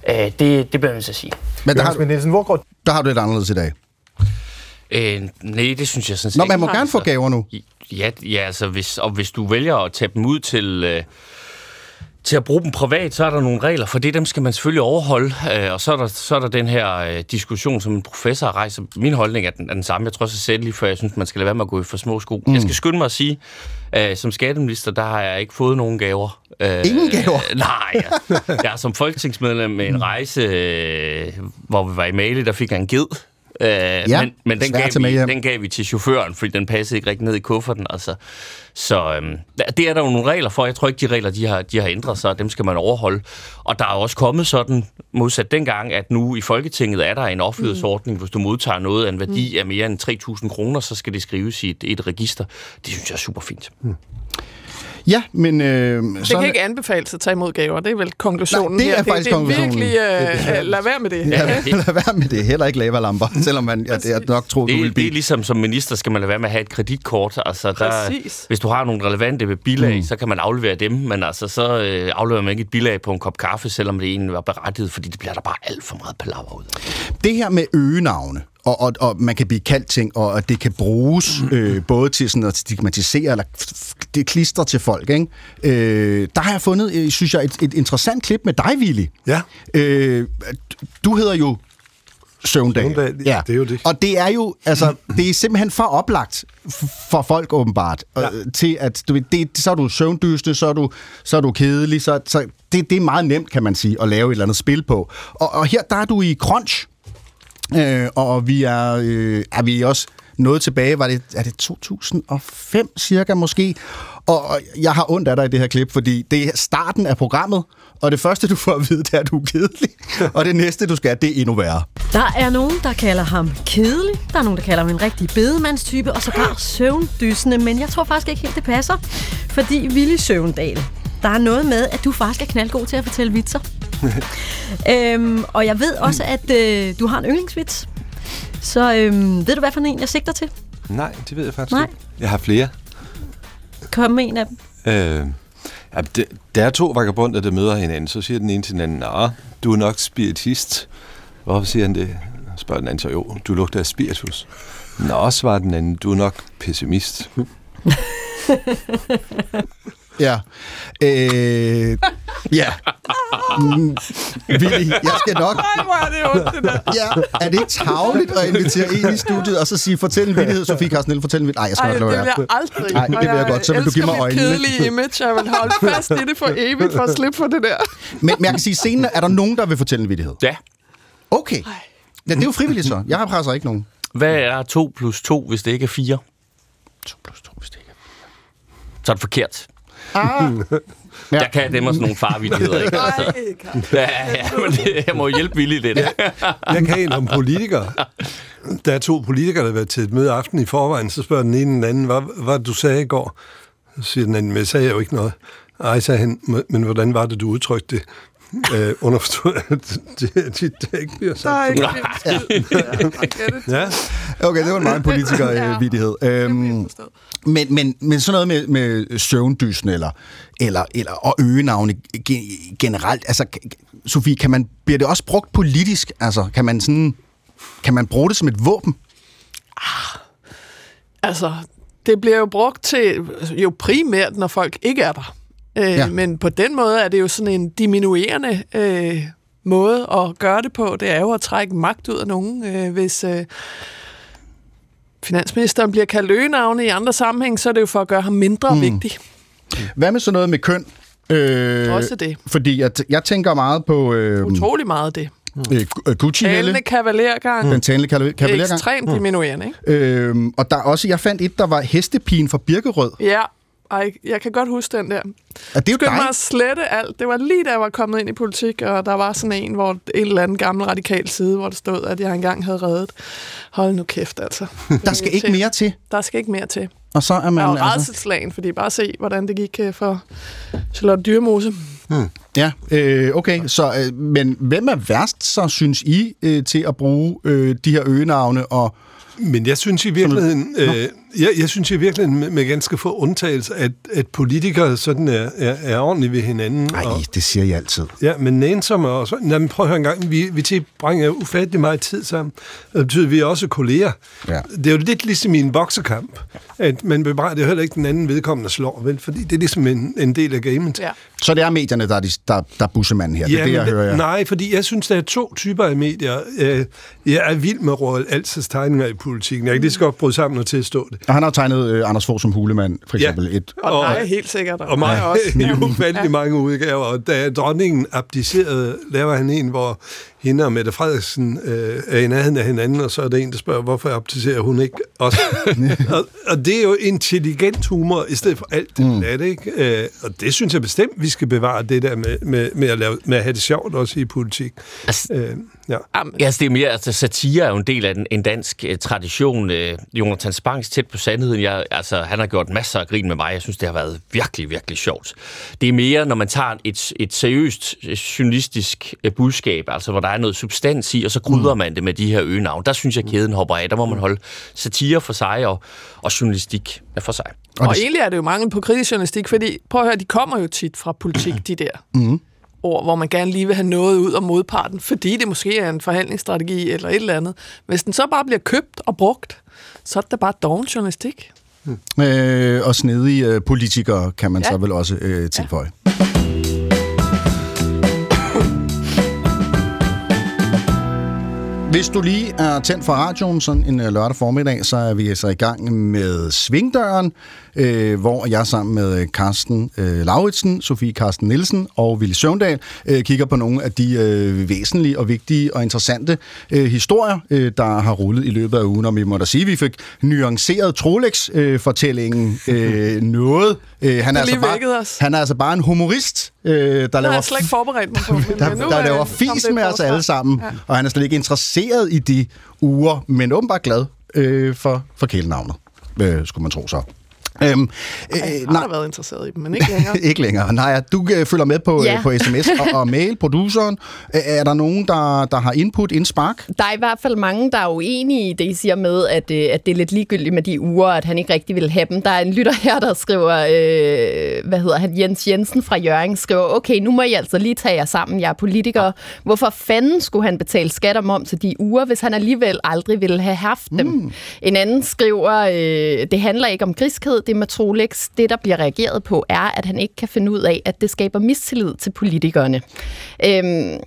Øh, det, det bliver jeg nødt til at sige. Men der har, Nielsen, hvor går der har du lidt anderledes i dag. Øh, nej, det synes jeg sådan set Nå, ikke, man må har, gerne få altså. gaver nu. Ja, ja altså hvis, og hvis du vælger at tage dem ud til, øh, til at bruge dem privat, så er der nogle regler for det. Dem skal man selvfølgelig overholde. Øh, og så er, der, så er der den her øh, diskussion, som en professor har rejst. Min holdning er den, er den samme. Jeg tror så selv lige før, jeg synes, man skal lade være med at gå i for små sko. Mm. Jeg skal skynde mig at sige, øh, som skatteminister, der har jeg ikke fået nogen gaver. Øh, Ingen gaver? Øh, *laughs* nej, jeg, jeg er som folketingsmedlem med en rejse, øh, hvor vi var i Mali, der fik jeg en ged. Øh, ja, men, men den, gav vi, hjem. den gav vi til chaufføren, fordi den passede ikke rigtig ned i kufferten. Altså. Så øhm, det er der jo nogle regler for. Jeg tror ikke, de regler de har, de har ændret sig, og dem skal man overholde. Og der er også kommet sådan, modsat dengang, at nu i Folketinget er der en offentlighedsordning. Hvis du modtager noget af en værdi af mere end 3.000 kroner, så skal det skrives i et, et register. Det synes jeg er super fint. Ja, men... Øh, Det kan ikke anbefales at tage imod gaver. Det er vel konklusionen Nej, det er her. faktisk det, det er konklusionen. virkelig, øh, lad være med det. Ja, det, Lad være med det. Heller ikke lavalamper, *laughs* selvom man, ja, det er nok tror, du vil det, det er blive. ligesom som minister skal man lade være med at have et kreditkort. Altså, der, Præcis. hvis du har nogle relevante bilag, mm. så kan man aflevere dem, men altså, så øh, afleverer man ikke et bilag på en kop kaffe, selvom det egentlig var berettiget, fordi det bliver der bare alt for meget palaver ud. Det her med øgenavne, og, og, og man kan blive kaldt ting, og at det kan bruges øh, både til sådan at stigmatisere eller det klister til folk. Ikke? Øh, der har jeg fundet, øh, synes jeg, et, et interessant klip med dig, Willy. Ja. Øh, du hedder jo Søvndal. Søvndal, ja, det er jo det. Og det er jo, altså, det er simpelthen for oplagt for folk åbenbart, ja. Ja. til at, du ved, det, så er du søvndysende, så er du, så er du kedelig, så, så det, det er meget nemt, kan man sige, at lave et eller andet spil på. Og, og her, der er du i crunch, øh, og vi er, øh, er vi også noget tilbage, var det, er det 2005 cirka måske, og jeg har ondt af dig i det her klip, fordi det er starten af programmet, og det første, du får at vide, det er, at du er kedelig. *laughs* Og det næste, du skal, det er endnu værre. Der er nogen, der kalder ham kedelig. Der er nogen, der kalder ham en rigtig bedemandstype, og sågar søvndysende. Men jeg tror faktisk ikke helt, det passer. Fordi Willy Søvndal, der er noget med, at du faktisk er knaldgod til at fortælle vitser. Øhm, og jeg ved også, at øh, du har en yndlingsvits. Så øhm, ved du, hvad for en jeg sigter til? Nej, det ved jeg faktisk Nej. ikke. Jeg har flere. Kom med en af dem. Øh, ja, det, der er to vagabunder, der møder hinanden. Så siger den ene til den anden, Nå, du er nok spiritist. Hvorfor siger han det? Spørger den anden så, jo, du lugter af spiritus. Nå, svarer den anden, du er nok pessimist. *laughs* Ja. Øh, ja. Mm, Willy, jeg skal nok... Ej, hvor er det ondt, det der. Ja, er det ikke tavligt at invitere en i studiet, og så sige, fortæl en vittighed, Sofie Carsten fortæl en vittighed. Nej, jeg skal Ej, nok det lade vil være. jeg aldrig. Nej, det vil jeg godt. Så vil du give mig Jeg øjnene. elsker mit kedelige image. Jeg vil holde fast i det for evigt for at slippe for det der. Men, men jeg kan sige, scenen, er der nogen, der vil fortælle en vittighed? Ja. Okay. Ja, det er jo frivilligt så. Jeg har presser ikke nogen. Hvad er 2 plus 2, hvis det ikke er 4? 2 plus 2, hvis det ikke Så er det forkert. Ah. Ja. Jeg kan dem og sådan nogle farvittigheder, ikke? Altså, ja, ja, men det, jeg må hjælpe Willy lidt. Jeg kan en om politikere. Der er to politikere, der har været til et møde aften i forvejen, så spørger den ene den anden, hvad, hvad du sagde i går? Så siger den anden, men jeg sagde jo ikke noget. Ej, sagde han, "Men- men hvordan var det, du udtrykte det? Øh, underforstået, at det, det, det ikke bliver sagt. Nej, Ja. *laughs* Ja. Okay, det var en meget *laughs* politiker-vidighed. Ja. øhm, men, men, men sådan noget med, med søvndysen eller, eller, eller og øgenavne ge- generelt, altså, Sofie, kan man, bliver det også brugt politisk? Altså, kan man sådan, kan man bruge det som et våben? Altså, det bliver jo brugt til jo primært, når folk ikke er der. Øh, Ja. Men på den måde er det jo sådan en diminuerende øh, måde at gøre det på. Det er jo at trække magt ud af nogen. Øh, hvis øh, finansministeren bliver kaldt øgenavne i andre sammenhæng, så er det jo for at gøre ham mindre mm. vigtig. Hvad med sådan noget med køn? Øh, Også det. Fordi jeg, jeg tænker meget på øh, Utrolig meget det. øh, Gucci Helle, kavalergang. den talende kavaler- kavalergang. Ekstremt diminuerende, ikke? Øhm, og der er også, jeg fandt et, der var hestepigen fra Birkerød. Ja, Ej, jeg kan godt huske den der. Er det jo Skyndte dig? mig at slette alt. Det var lige da jeg var kommet ind i politik, og der var sådan en, hvor en eller anden gammel radikal side, hvor der stod, at jeg engang havde reddet. Hold nu kæft, altså. *laughs* Der skal ikke mere til. Der skal ikke mere til. Og så er Man jeg var altså, fordi bare se, hvordan det gik øh, for Charlotte Dyrmose. ja, øh, okay. Så, øh, men hvem er værst, så synes I, øh, til at bruge øh, de her øgenavne og Men jeg synes i virkeligheden, øh, jeg, jeg synes i virkeligheden med, med ganske få undtagelser, at, at politikere sådan er, er, er ordentlige ved hinanden. Nej, det siger jeg altid. Ja, men nænsomme og så. Jamen, prøv at høre en gang. Vi, vi tilbringer ufattelig meget tid sammen. Det betyder, at vi er også kolleger. Ja. Det er jo lidt ligesom i en boksekamp, at man bebrejder heller ikke den anden vedkommende slår, vel? Fordi det er ligesom en, en del af gamet. Ja. Så det er medierne, der er, de, der, der er bussemanden her. det er det, men jeg hører. Ja. Nej, fordi jeg synes, der er to typer af medier. Øh, Jeg er vild med Roald Alses tegninger i politikken. Jeg kan lige så godt bryde sammen og tilstå det. Og han har tegnet øh, Anders Fogh som hulemand, for Ja. eksempel. Et, Og, Og- og dig helt sikkert. Og mig mig også. *laughs* også. I ufattelig mange udgaver. Og da dronningen abdicerede, laver han en, hvor hende og Mette Frederiksen øh, er i nærheden af hinanden, og så er der en, der spørger, hvorfor abdicerer hun ikke også? *laughs* og, og det er jo intelligent humor, i stedet for alt det mm. det, ikke? Øh, og det synes jeg bestemt, vi skal bevare, det der med, med, med, at, lave, med at have det sjovt også i politik. Altså, Øh, ja. Altså det er mere, altså satire er jo en del af en, en dansk uh, tradition. Uh, Jonathan Spangs tæt på sandheden, jeg, altså han har gjort masser af grin med mig. Jeg synes, det har været virkelig, virkelig sjovt. Det er mere, når man tager et, et seriøst øh, journalistisk uh, budskab, altså hvor der er noget substans i, og så krydder mm. man det med de her øgenavn. Der synes jeg, kæden hopper af. Der må man holde satire for sig og, og journalistik for sig. Og, og egentlig er det jo mangel på kritisk journalistik, fordi prøv at høre, de kommer jo tit fra politik, de der Mhm. ord, hvor man gerne lige vil have noget ud af modparten, fordi det måske er en forhandlingsstrategi eller et eller andet. Hvis den så bare bliver købt og brugt, så er det bare doven journalistik. øh, og snedige øh, politikere, kan man ja. Ja. så vel også øh, tilføje. Hvis du lige er tændt for radioen sådan en øh, lørdag formiddag, så er vi altså i gang med Svingdøren, øh, hvor jeg sammen med Carsten øh, Lauritsen, Sofie Carsten Nielsen og Ville Søvndal øh, kigger på nogle af de øh, væsentlige og vigtige og interessante øh, historier, øh, der har rullet i løbet af ugen. Og vi må da sige, at vi fik nuanceret Trolex-fortællingen øh, *laughs* noget. Øh, han, er altså bare, os. han er altså bare en humorist, øh, der har laver jeg slet ikke forberedt mig på. *laughs* Der, der er- laver fis med os alle sammen, ja. og han er slet ikke interesseret i de uger, men åbenbart glad øh, for, for kælenavnet, øh, skulle man tro så. Øhm, øh, Jeg har da været interesseret i dem, men ikke længere. *laughs* ikke længere. Nej, du øh, følger med på, Ja. øh, på sms og, og mail, produceren. Øh, er der nogen, der, der har input, indspark? Der er i hvert fald mange, der er uenige i det, I siger med, at, øh, at det er lidt ligegyldigt med de uger, at han ikke rigtig vil have dem. Der er en lytter her, der skriver, øh, hvad hedder han, Jens Jensen fra Jørgen, skriver, okay, nu må I altså lige tage jer sammen, jeg er politiker. Hvorfor fanden skulle han betale skat og moms til de uger, hvis han alligevel aldrig ville have haft dem? Mm. En anden skriver, øh, det handler ikke om griskhed, det med Trolex. Det, der bliver reageret på, er, at han ikke kan finde ud af, at det skaber mistillid til politikerne. Øhm,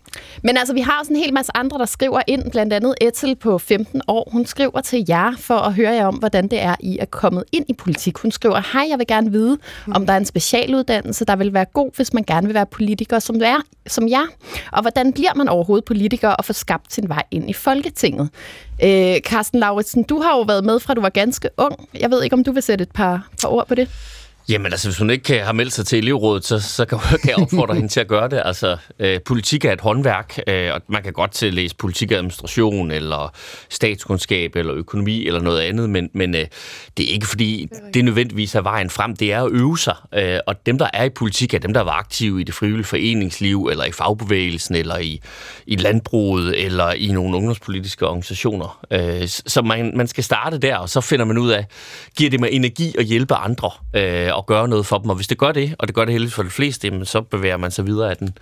men altså, vi har også en hel masse andre, der skriver ind, blandt andet Ethel på 15 år. Hun skriver til jer for at høre jer om, hvordan det er, I er kommet ind i politik. Hun skriver, hej, jeg vil gerne vide, om der er en specialuddannelse, der vil være god, hvis man gerne vil være politiker som, er, som jer. Og hvordan bliver man overhovedet politiker og får skabt sin vej ind i Folketinget? Øh, Carsten Lauritsen, du har jo været med fra du var ganske ung. Jeg ved ikke, om du vil sætte et par, par ord på det? Jamen altså, hvis hun ikke har meldt sig til elevrådet, så, så kan *laughs* kan jeg opfordre hende til at gøre det. Altså, øh, politik er et håndværk, øh, og man kan godt til at læse politik og administration, eller statskundskab, eller økonomi, eller noget andet, men, men øh, det er ikke fordi, det nødvendigvis er vejen frem. Det er at øve sig, øh, og dem, der er i politik, er dem, der var aktive i det frivillige foreningsliv, eller i fagbevægelsen, eller i, i landbruget, eller i nogle ungdomspolitiske organisationer. Øh, så man, man skal starte der, og så finder man ud af, giver det mig energi at hjælpe andre, øh, og gøre noget for dem. Og hvis det gør det, og det gør det heldigvis for de fleste, jamen, så bevæger man sig videre af den,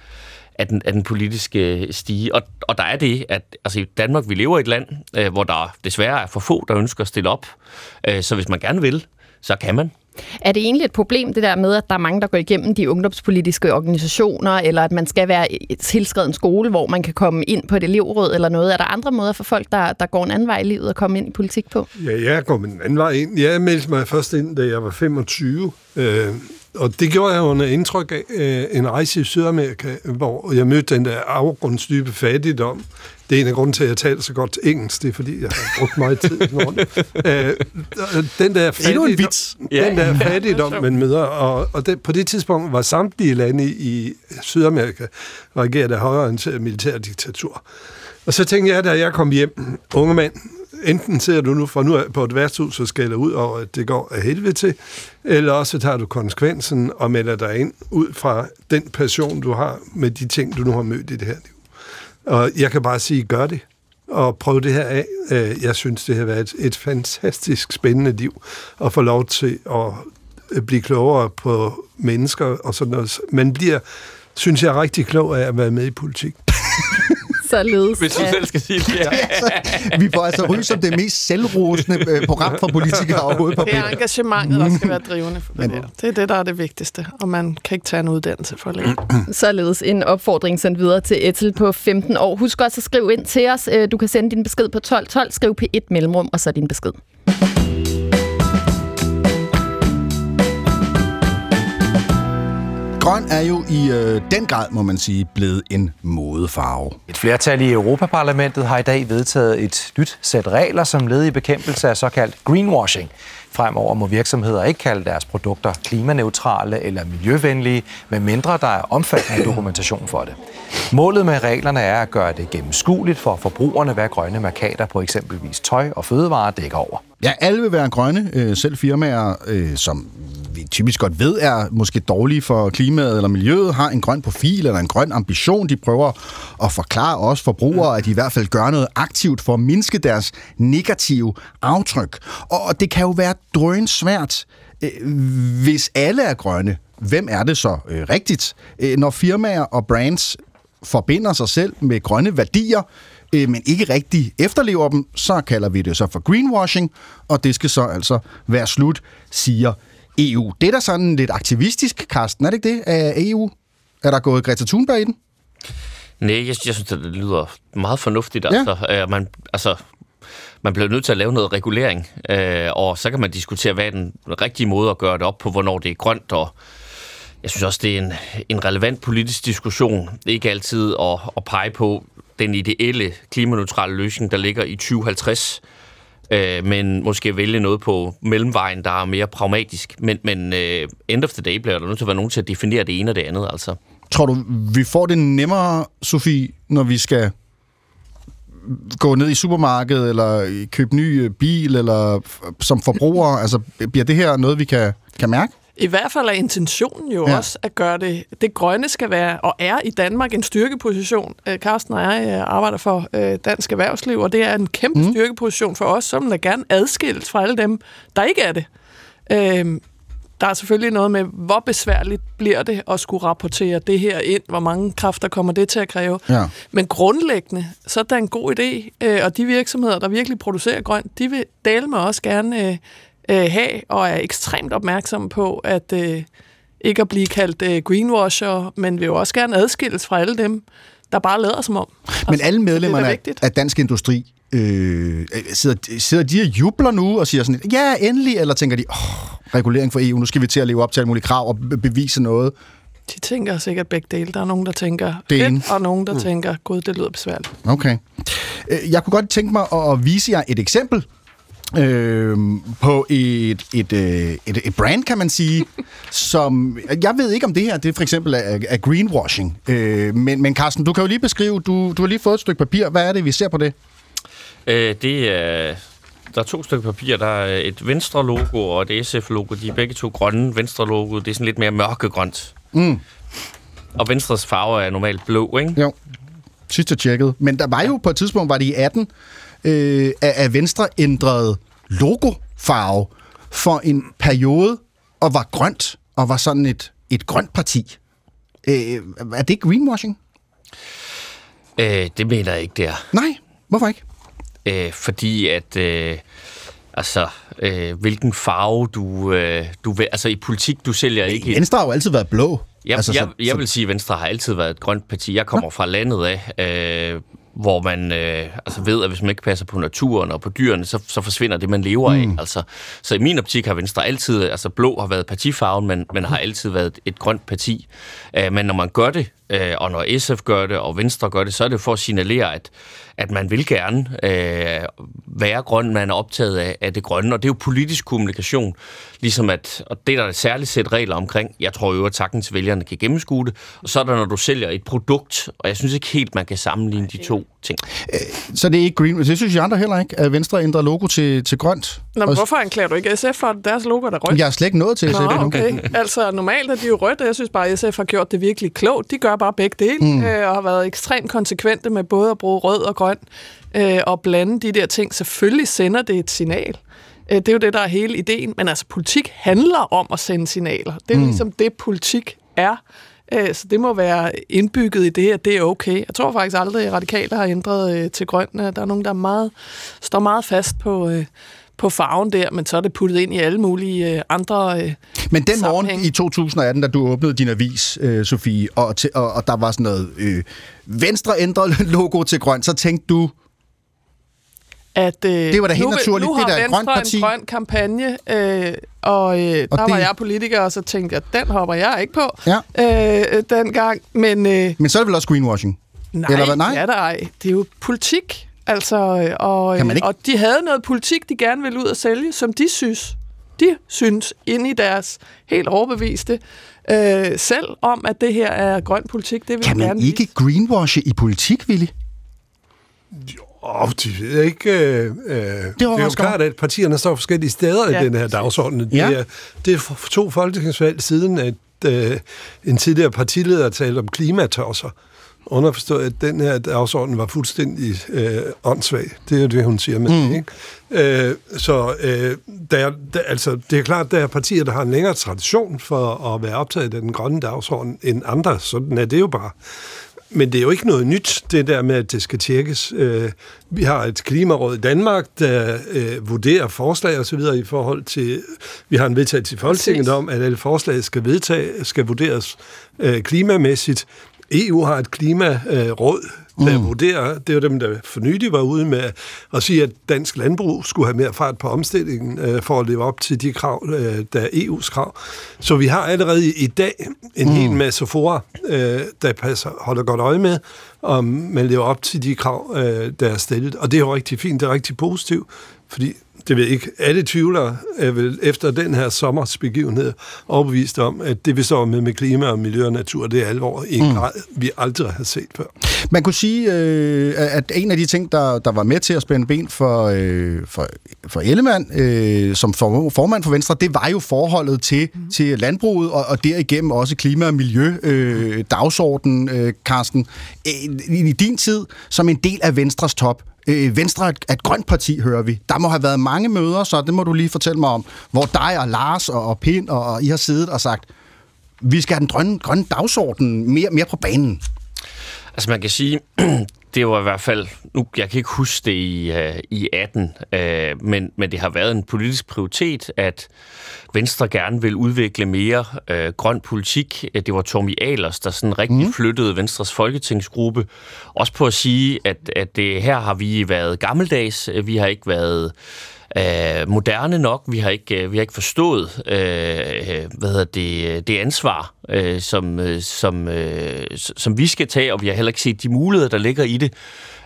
af den, af den politiske øh, stige. Og, og der er det, at altså, i Danmark, vi lever i et land, øh, hvor der desværre er for få, der ønsker at stille op. Øh, så hvis man gerne vil, så kan man. Er det egentlig et problem, det der med, at der er mange, der går igennem de ungdomspolitiske organisationer, eller at man skal være tilskrevet skole, hvor man kan komme ind på et elevråd eller noget? Er der andre måder for folk, der, der går en anden vej i livet og komme ind i politik på? Ja, jeg går en anden vej ind. Jeg meldte mig først ind, da jeg var 25. Øh, og det gjorde jeg under indtryk af øh, en rejse i Sydamerika, hvor jeg mødte den der afgrundsdybe fattigdom. Det er en af grunden til, at jeg taler så godt engelsk. Det er, fordi jeg har brugt meget tid. *laughs* øh, den der Endnu en vits. Den der fattigdom, man møder. Og, og det, på det tidspunkt var samtlige lande i Sydamerika regeret af højreorienteret militærdiktatur. Og så tænkte jeg, da jeg kom hjem, unge mand, enten ser du nu fra nu på et værtshus og skælder ud over, at det går af helvede til, eller også tager du konsekvensen og melder dig ind ud fra den passion, du har med de ting, du nu har mødt i det her liv. Og jeg kan bare sige, gør det. Og prøv det her af. Øh, jeg synes, det har været et, et fantastisk spændende liv at få lov til at øh, blive klogere på mennesker og sådan noget. Man bliver, synes jeg, rigtig klog af at være med i politik. Således. Hvis du selv skal sige det. Ja. altså, vi får altså ryge som det mest selvrosende øh, program for politikere overhovedet på Det er P1. engagementet, der skal være drivende for det der. Det er det, der er det vigtigste, og man kan ikke tage en uddannelse for længe. *clears throat* Således en opfordring sendt videre til Etel på 15 år. Husk også at skrive ind til os. Øh, Du kan sende din besked på 1212, skriv P1 mellemrum, og så din besked. Grøn er jo i øh, den grad, må man sige, blevet en modefarve. Et flertal i Europaparlamentet har i dag vedtaget et nyt sæt regler, som led i bekæmpelse af såkaldt greenwashing. Fremover må virksomheder ikke kalde deres produkter klimaneutrale eller miljøvenlige, medmindre der er omfattende dokumentation for det. Målet med reglerne er at gøre det gennemskueligt for forbrugerne, hvad grønne markader på eksempelvis tøj og fødevarer dækker over. Ja, alle vil være grønne, øh, selv firmaer, øh, som vi typisk godt ved er måske dårlige for klimaet eller miljøet, har en grøn profil eller en grøn ambition. De prøver at forklare os forbrugere, at de i hvert fald gør noget aktivt for at mindske deres negative aftryk. Og det kan jo være drøn svært, øh, hvis alle er grønne. Hvem er det så øh, rigtigt? Øh, når firmaer og brands forbinder sig selv med grønne værdier, øh, men ikke rigtig efterlever dem, så kalder vi det så for greenwashing, og det skal så altså være slut, siger EU. Det er da sådan lidt aktivistisk, Karsten, er det ikke det, af EU? Er der gået Greta Thunberg i den? Nej, jeg, jeg synes, det lyder meget fornuftigt. Ja. Altså, øh, man, altså, man bliver nødt til at lave noget regulering, øh, og så kan man diskutere, hvad er den rigtige måde at gøre det op på, hvornår det er grønt, og jeg synes også, det er en, en relevant politisk diskussion. Ikke altid at, at pege på den ideelle klimaneutrale løsning, der ligger i 2050, øh, men måske vælge noget på mellemvejen, der er mere pragmatisk. Men, men øh, end of the day bliver der nødt til at være nogen til at definere det ene og det andet. Altså. Tror du, vi får det nemmere, Sofie, når vi skal gå ned i supermarkedet, eller købe ny øh, bil, eller som forbrugere? Altså, bliver det her noget, vi kan, kan mærke? I hvert fald er intentionen jo Ja. også at gøre det, det grønne skal være, og er i Danmark en styrkeposition. Øh, Carsten og jeg øh, arbejder for øh, dansk erhvervsliv, og det er en kæmpe mm. styrkeposition for os, som der gerne adskilles fra alle dem, der ikke er det. Øh, der er selvfølgelig noget med, hvor besværligt bliver det at skulle rapportere det her ind, hvor mange kræfter kommer det til at kræve. Ja. Men grundlæggende, så er det en god idé, øh, og de virksomheder, der virkelig producerer grønt, de vil dele med os gerne øh, øh, have, og er ekstremt opmærksomme på, at øh, ikke at blive kaldt øh, greenwasher, men vil jo også gerne adskilles fra alle dem, der bare lader som om. Men alle medlemmerne er af, af Dansk Industri, øh, sidder, sidder de og jubler nu og siger sådan, ja, endelig, eller tænker de, åh, regulering for EU, nu skal vi til at leve op til alle mulige krav og be- bevise noget. De tænker sikkert begge dele. Der er nogen, der tænker fedt, og nogen, der mm. tænker, gud, det lyder besværligt. Okay. Øh, Jeg kunne godt tænke mig at vise jer et eksempel øh, på et, et, øh, et, et brand, kan man sige, *laughs* som... Jeg ved ikke, om det her det for eksempel er, er greenwashing, øh, men, men Carsten, du kan jo lige beskrive, du, du har lige fået et stykke papir. Hvad er det, vi ser på det? Øh, det er... Der er to stykker papir. Der er et Venstre-logo og et SF-logo. De er begge to grønne. Venstre-logo, det er sådan lidt mere mørkegrønt. Mm. Og Venstres farve er normalt blå, ikke? Jo, sidst jeg tjekkede. Men der var jo på et tidspunkt, var det i 18, øh, at, Venstre ændrede logofarve for en periode, og var grønt, og var sådan et, et grønt parti. Øh, er det greenwashing? Øh, det mener jeg ikke, det er. Nej, hvorfor ikke? Øh, fordi at... Øh, altså, øh, hvilken farve du... Øh, du altså, i politik, du sælger ikke... Venstre har jo altid været blå. Jeg, Altså, altså, så- jeg, jeg vil sige, at Venstre har altid været et grønt parti. Jeg kommer Nå. fra landet af, øh, hvor man øh, altså ved, at hvis man ikke passer på naturen og på dyrene, så, så forsvinder det, man lever mm. af. Altså, så i min optik har Venstre altid, altså blå har været partifarven, men, men har altid været et, et grønt parti. Øh, men når man gør det, øh, og når SF gør det, og Venstre gør det, så er det for at signalere, at, at man vil gerne øh, være grøn, man er optaget af, af det grønne, og det er jo politisk kommunikation, ligesom at, og det er der et særligt sæt regler omkring, jeg tror jo, at sagtens vælgerne kan gennemskue det, og så er der, når du sælger et produkt, og jeg synes ikke helt, man kan sammenligne de to ting. Så det er ikke green. Det synes jeg andre heller ikke, at Venstre ændrer logo til, til grønt. Nå, men Og- hvorfor anklager du ikke SF for, at deres logo er der rødt? Jeg er slet ikke nået til SF Nå, endnu. okay. Altså, normalt er de jo rødt, og jeg synes bare, at SF har gjort det virkelig klogt. De gør bare begge dele, mm. øh, og har været ekstremt konsekvente med både at bruge rød og grøn, øh, og blande de der ting. Selvfølgelig sender det et signal. Øh, det er jo det, der er hele ideen. Men altså, politik handler om at sende signaler. Det er mm. ligesom det, politik er. Øh, Så det må være indbygget i det, at det er okay. Jeg tror faktisk aldrig, at radikale har ændret øh, til grøn. Der er nogen, der er meget, står meget fast på, øh, på farven der, men så er det puttet ind i alle mulige øh, andre øh, Men den morgen sammenhænge. i 2018, da du åbnede din avis, øh, Sofie, og, til, og, og der var sådan noget øh, Venstre ændret *laughs* logo til grønt, så tænkte du, at øh, Det var da helt nu, naturligt. Nu Det har er et Venstre grønt parti. en grøn kampagne, øh, og, øh, Og der det- var jeg politiker, og så tænkte jeg, den hopper jeg ikke på Ja. øh, dengang. Men øh, men så er det vel også greenwashing? nej, Eller hvad? Nej? Ja, der er, det er jo politik. Altså, øh, og, øh, og de havde noget politik, de gerne ville ud og sælge, som de synes. De synes inde i deres helt overbeviste øh, selv om, at det her er grøn politik. Det vil Kan man gerne ikke greenwashe i politik, Willy? Åh, de ved ikke. Øh, øh, det, er jo klart, at partierne står forskellige steder Ja. i den her dagsorden. Det, Ja. er, det er to folketingsvalg siden, at øh, en tidligere partileder talte om klimatosser. Underforstået, at den her dagsorden var fuldstændig øh, åndssvag. Det er jo det, hun siger med mm. det, ikke? Øh, så øh, der, der, altså, det er klart, at der er partier, der har en længere tradition for at være optaget af den grønne dagsorden end andre. Sådan er det jo bare. Men det er jo ikke noget nyt, det der med, at det skal tjekkes. Øh, Vi har et klimaråd i Danmark, der øh, vurderer forslag og så videre i forhold til... Vi har en vedtagelse i Folketinget om, at alle forslag skal, vedtage, skal vurderes øh, klimamæssigt. EU har et klimaråd, der mm. vurderer, det er jo dem, der for nylig var ude med at sige, at dansk landbrug skulle have mere fart på omstillingen øh, for at leve op til de krav, øh, der er EU's krav. Så vi har allerede i dag en mm. hel masse fora, øh, der passer, holder godt øje med, om man lever op til de krav, øh, der er stillet. Og det er jo rigtig fint, det er rigtig positivt, fordi det ved jeg ikke. Alle tvivlere er vel efter den her sommers begivenhed overbevist om, at det vi står med med klima og miljø og natur, det er alvor i en mm. grad, vi aldrig har set før. Man kunne sige, øh, at en af de ting, der, der var med til at spænde ben for, øh, for, for Ellemann, øh, som for, formand for Venstre, det var jo forholdet til, mm. til landbruget, og, og derigennem også klima- og miljø, øh, dagsorden, øh, Carsten. Øh, I, I din tid, som en del af Venstres top, Øh, Venstre er et, et grønt parti, hører vi. Der må have været mange møder, så det må du lige fortælle mig om, hvor dig og Lars og, og Pind og, og I har siddet og sagt, vi skal have den grønne, grønne dagsorden mere, mere på banen. Altså man kan sige, *clears throat* det var i hvert fald, nu jeg kan ikke huske det i, uh, i 18, uh, men, men det har været en politisk prioritet, at Venstre gerne vil udvikle mere uh, grøn politik. Det var Tommy Ahlers, der sådan rigtig mm. flyttede Venstres folketingsgruppe. Også på at sige, at, at det, her har vi været gammeldags, vi har ikke været øh, moderne nok. Vi har ikke, øh, vi har ikke forstået øh, hvad hedder det, det ansvar, øh, som, øh, som, øh, som vi skal tage, og vi har heller ikke set de muligheder, der ligger i det.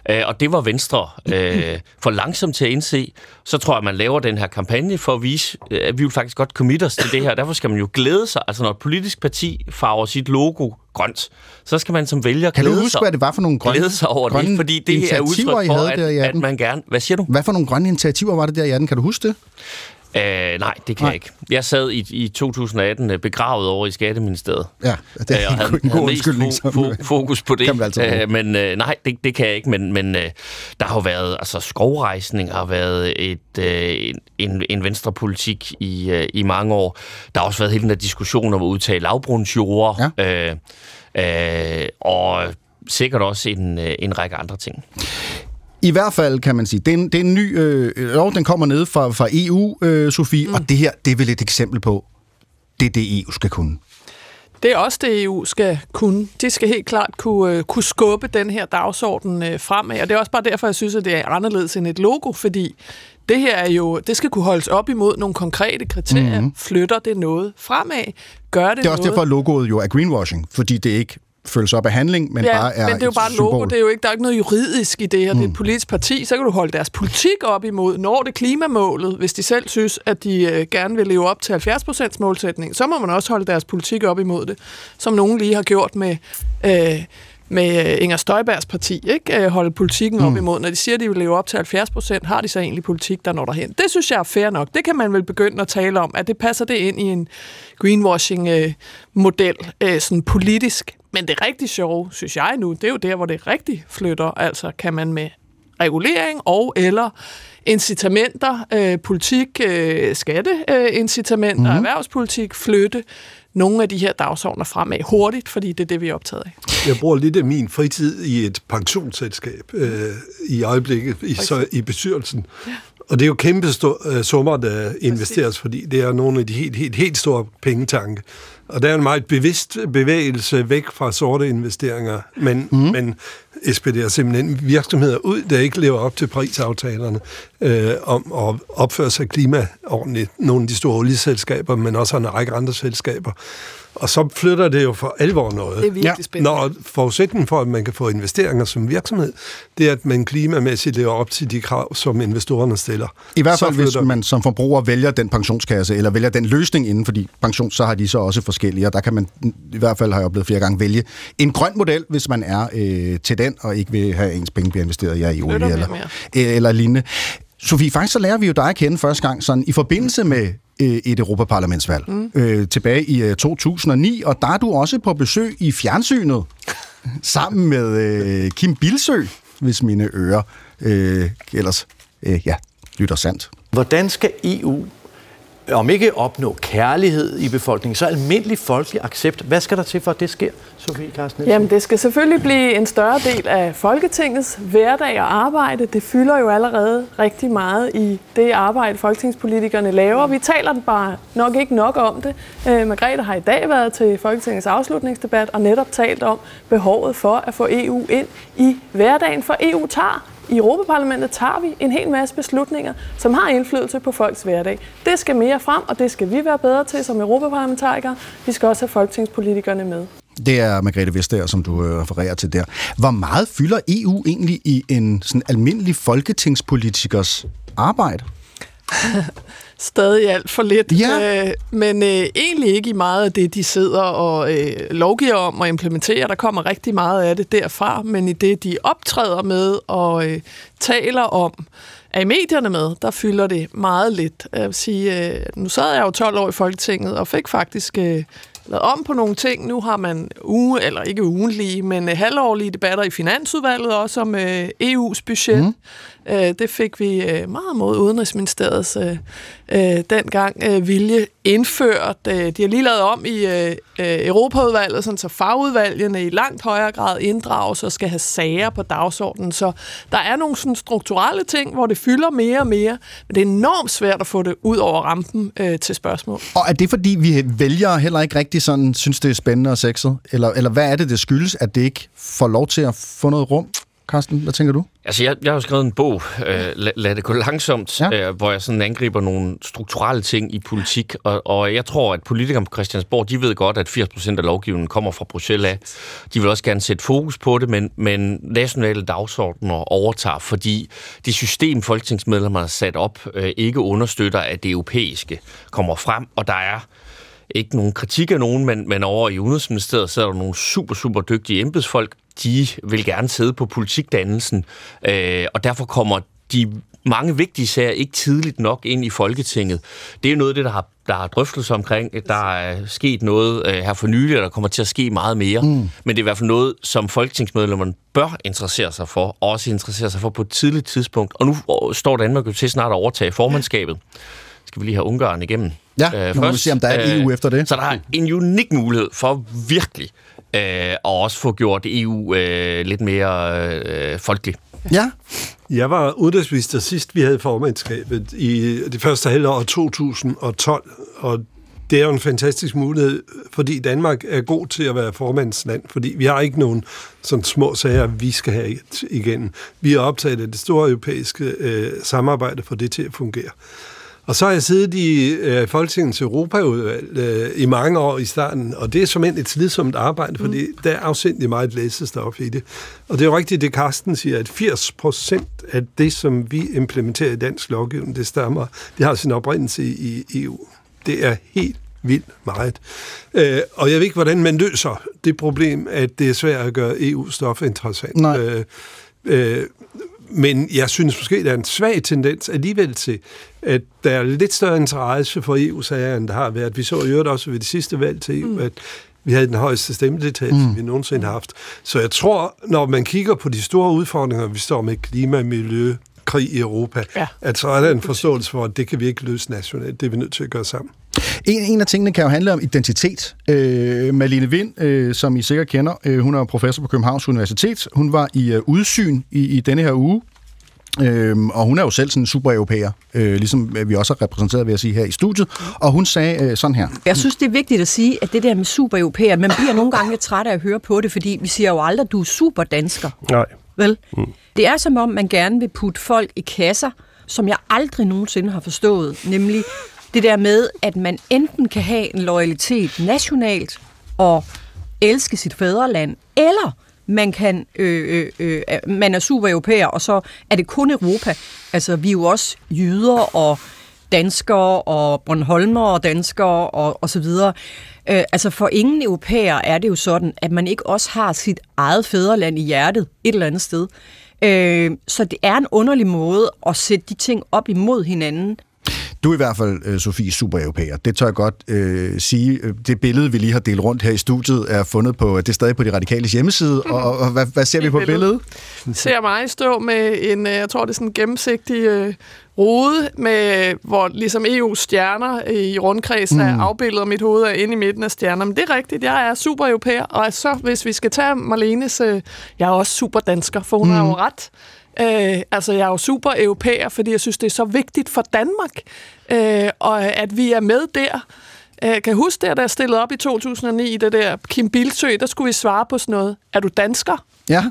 Øh, og det var Venstre øh, *clears throat* for langsomt til at indse. Så tror jeg, at man laver den her kampagne for at vise, øh, at vi vil faktisk godt commit os til det her. Derfor skal man jo glæde sig. Altså når et politisk parti farver sit logo grønt, så skal man som vælger Kan glæde du huske, sig, hvad det var for nogle grønne, glæde sig over grønne det, fordi det er udtryk I for, havde der i at, at 18? man gerne... Hvad siger du? Hvad for nogle grønne initiativer var det der i 18? Kan du huske det? Øh, nej, det kan Nej. jeg ikke. Jeg sad i, i 2018 øh, begravet over i Skatteministeriet. Ja, det er Øh, en havde, god- en god undskyldning. fo- fo- fokus på det. Altid bruge. Øh, men øh, nej, det, det kan jeg ikke. Men, men øh, der har jo været, altså skovrejsning har været et, øh, en- en, en venstrepolitik i, øh, i mange år. Der har også været hele den der diskussion om at udtage lavbrunsjord. Ja. Øh, øh, og sikkert også en, øh, en række andre ting. I hvert fald kan man sige, det er det er en ny øh, lov, den kommer ned fra, fra EU, øh, Sofie, mm. og det her, det er vel et eksempel på, det er det, EU skal kunne. Det er også det, EU skal kunne. De skal helt klart kunne, øh, kunne skubbe den her dagsorden øh, fremad. Og det er også bare derfor, jeg synes, at det er anderledes end et logo, fordi det her er jo, det skal kunne holdes op imod nogle konkrete kriterier. Mhm. Mm. Flytter det noget fremad? Gør det, Det er også noget? derfor, at logoet jo er greenwashing, fordi det ikke følges op af handling, men ja, bare er men det er jo bare et logo. symbol. Det er jo ikke, der er ikke noget juridisk i det her. Mm. Det er et politisk parti. Så kan du holde deres politik op imod. Når det klimamålet, hvis de selv synes, at de øh, gerne vil leve op til 70% målsætning, så må man også holde deres politik op imod det. Som nogen lige har gjort med... Øh, med øh, Inger Støjbergs parti, ikke? Øh, holde politikken op Mm. imod. Når de siger, at de vil leve op til 70 procent, har de så egentlig politik, der når derhen. Det synes jeg er fair nok. Det kan man vel begynde at tale om, at det passer det ind i en greenwashing-model, øh, sådan politisk. Men det rigtig sjove, synes jeg nu, det er jo der, hvor det rigtig flytter. Altså, kan man med regulering og eller incitamenter, øh, politik, øh, skatteincitamenter, Mhm. mm. erhvervspolitik, flytte nogle af de her dagsordner fremad hurtigt, fordi det er det, vi er optaget af. Jeg bruger lidt af min fritid i et pensionsselskab øh, i øjeblikket i, så, i bestyrelsen. Og det er jo kæmpe stor, øh, summer, der investeres, fordi det er nogle af de helt, helt, helt store pengetanke. Og der er en meget bevidst bevægelse væk fra sorte investeringer, men, mm. men ekspederer simpelthen virksomheder ud, der ikke lever op til prisaftalerne øh, om at opføre sig klimaordentligt. Nogle af de store olieselskaber, men også en række andre selskaber. Og så flytter det jo for alvor noget. Det er virkelig spændende. Når forudsætningen for, at man kan få investeringer som virksomhed, det er, at man klimamæssigt lever op til de krav, som investorerne stiller. I hvert fald, hvis man som forbruger vælger den pensionskasse, eller vælger den løsning inden, fordi pension, så har de så også forskellige, og der kan man, i hvert fald har jeg oplevet flere gange, vælge en grøn model, hvis man er øh, til den, og ikke vil have ens penge bliver investeret ja, i olie eller, mere eller lignende. Sofie, faktisk så lærer vi jo dig at kende første gang sådan, i forbindelse med øh, et Europaparlamentsvalg mm. øh, tilbage i øh, 2009, og der er du også på besøg i fjernsynet *laughs* sammen med øh, Kim Bilsø, hvis mine ører øh, ellers øh, ja, lytter sandt. Hvordan skal EU, om ikke opnå kærlighed i befolkningen, så almindelig folkelig accept? Hvad skal der til for, at det sker, Sofie Carsten Nielsen? Jamen, det skal selvfølgelig blive en større del af Folketingets hverdag og arbejde. Det fylder jo allerede rigtig meget i det arbejde, folketingspolitikerne laver. Vi taler bare nok ikke nok om det. Øh, Margrethe har i dag været til Folketingets afslutningsdebat og netop talt om behovet for at få EU ind i hverdagen, for EU tager i Europaparlamentet tager vi en hel masse beslutninger, som har indflydelse på folks hverdag. Det skal mere frem, og det skal vi være bedre til som europaparlamentarikere. Vi skal også have folketingspolitikerne med. Det er Margrethe Vestager, som du øh, refererer til der. Hvor meget fylder EU egentlig i en sådan almindelig folketingspolitikers arbejde? *laughs* Stadig alt for lidt, Ja. øh, men øh, egentlig ikke i meget af det, de sidder og øh, lovgiver om og implementerer. Der kommer rigtig meget af det derfra, men i det, de optræder med og øh, taler om, er i medierne med, der fylder det meget lidt. Jeg vil sige, øh, nu sad jeg jo 12 år i Folketinget og fik faktisk øh, lavet om på nogle ting. Nu har man uge, eller ikke ugenlige, men øh, halvårlige debatter i Finansudvalget også om øh, EU's budget. Mm. Øh, det fik vi øh, meget mod Udenrigsministeriets øh, øh, dengang øh, vilje indført. Øh, de har lige lavet om i øh, øh, Europaudvalget, sådan, så fagudvalgene i langt højere grad inddrages og skal have sager på dagsordenen. Så der er nogle sådan, strukturelle ting, hvor det fylder mere og mere, men det er enormt svært at få det ud over rampen øh, til spørgsmål. Og er det fordi, vi vælgere heller ikke rigtig sådan, synes, det er spændende og sexet? Eller, eller hvad er det, det skyldes, at det ikke får lov til at få noget rum? Carsten, hvad tænker du? Altså, jeg, jeg har jo skrevet en bog, øh, lad, lad det gå langsomt, ja. øh, hvor jeg sådan angriber nogle strukturelle ting i politik, og, og jeg tror, at politikerne på Christiansborg, de ved godt, at 80% af lovgivningen kommer fra Bruxelles af. De vil også gerne sætte fokus på det, men, men nationale dagsordner overtager, fordi det system, folketingsmedlemmer har sat op, øh, ikke understøtter, at det europæiske kommer frem, og der er ikke nogen kritik af nogen, men, men over i Udenrigsministeriet, så er der nogle super, super dygtige embedsfolk. De vil gerne sidde på politikdannelsen, øh, og derfor kommer de mange vigtige sager ikke tidligt nok ind i Folketinget. Det er jo noget af det, der har, der har drøftelser omkring. Der er sket noget øh, her for nylig, og der kommer til at ske meget mere. Mm. Men det er i hvert fald noget, som folketingsmedlemmerne bør interessere sig for, og også interessere sig for på et tidligt tidspunkt. Og nu står Danmark jo til snart at overtage formandskabet. Skal vi lige have Ungarn igennem? Ja, nu må vi se, om der er et EU efter det. Så der er en unik mulighed for virkelig øh, at også få gjort EU øh, lidt mere øh, folkeligt. Ja. Jeg var udenrigsminister sidst, vi havde formandskabet i det første halvår af 2012, og det er jo en fantastisk mulighed, fordi Danmark er god til at være formandsland, fordi vi har ikke nogen sådan små sager, vi skal have igen. Vi er optaget af det store europæiske øh, samarbejde for det til at fungere. Og så har jeg siddet i øh, Folketingets Europaudvalg øh, i mange år i starten, og det er som et slidsomt arbejde, fordi mm. der er afsindelig meget læsestof i det. Og det er jo rigtigt, det Carsten siger, at 80 procent af det, som vi implementerer i dansk lovgivning, det stammer, det har sin oprindelse i, i EU. Det er helt vildt meget. Øh, og jeg ved ikke, hvordan man løser det problem, at det er svært at gøre EU-stof interessant. Nej. Øh, øh, men jeg synes måske, der er en svag tendens alligevel til, at der er lidt større interesse for EU-sager, end der har været. Vi så i øvrigt også ved det sidste valg til EU, mm. at vi havde den højeste stemmedeltagelse, mm. vi nogensinde har haft. Så jeg tror, når man kigger på de store udfordringer, vi står med klima, miljø, krig i Europa, ja. at så er der en forståelse for, at det kan vi ikke løse nationalt. Det er vi nødt til at gøre sammen. En, en af tingene kan jo handle om identitet. Øh, Malene Vind, øh, som I sikkert kender, øh, hun er professor på Københavns Universitet. Hun var i øh, udsyn i, i denne her uge, Øhm, og hun er jo selv sådan en super-europæer, øh, ligesom vi også har repræsenteret, ved at sige, her i studiet. Og hun sagde øh, sådan her. Jeg synes, det er vigtigt at sige, at det der med super-europæer, man bliver nogle gange lidt træt af at høre på det, fordi vi siger jo aldrig, at du er super-dansker. Nej. Vel? Mm. Det er som om, man gerne vil putte folk i kasser, som jeg aldrig nogensinde har forstået, nemlig det der med, at man enten kan have en loyalitet nationalt og elske sit fædreland, eller man kan øh, øh, øh, man er super europæer, og så er det kun Europa. Altså, vi er jo også jyder og danskere og Bornholmer og danskere og, og så videre. Øh, altså for ingen europæer er det jo sådan, at man ikke også har sit eget fædreland i hjertet et eller andet sted. Øh, så det er en underlig måde at sætte de ting op imod hinanden. Du er i hvert fald, øh, Sofie, super europæer. Det tør jeg godt øh, sige. Det billede, vi lige har delt rundt her i studiet, er fundet på, det er stadig på de radikale hjemmeside. Og, og hvad, hvad ser vi på billedet? Ser mig stå med en, øh, jeg tror det er sådan en gennemsigtig øh, rode, med, hvor ligesom EU-stjerner i rundkreds mm. er afbildet, og mit hoved er inde i midten af stjerner. Men det er rigtigt, jeg er super europæer, og så hvis vi skal tage Marlenes, øh, jeg er også super dansker, for hun mm. har jo ret. Øh, altså, jeg er jo super europæer, fordi jeg synes, det er så vigtigt for Danmark, øh, og at vi er med der. Jeg kan huske det, da jeg stillede op i 2009, det der Kim Bilsø, der skulle vi svare på sådan noget. Er du dansker? Ja.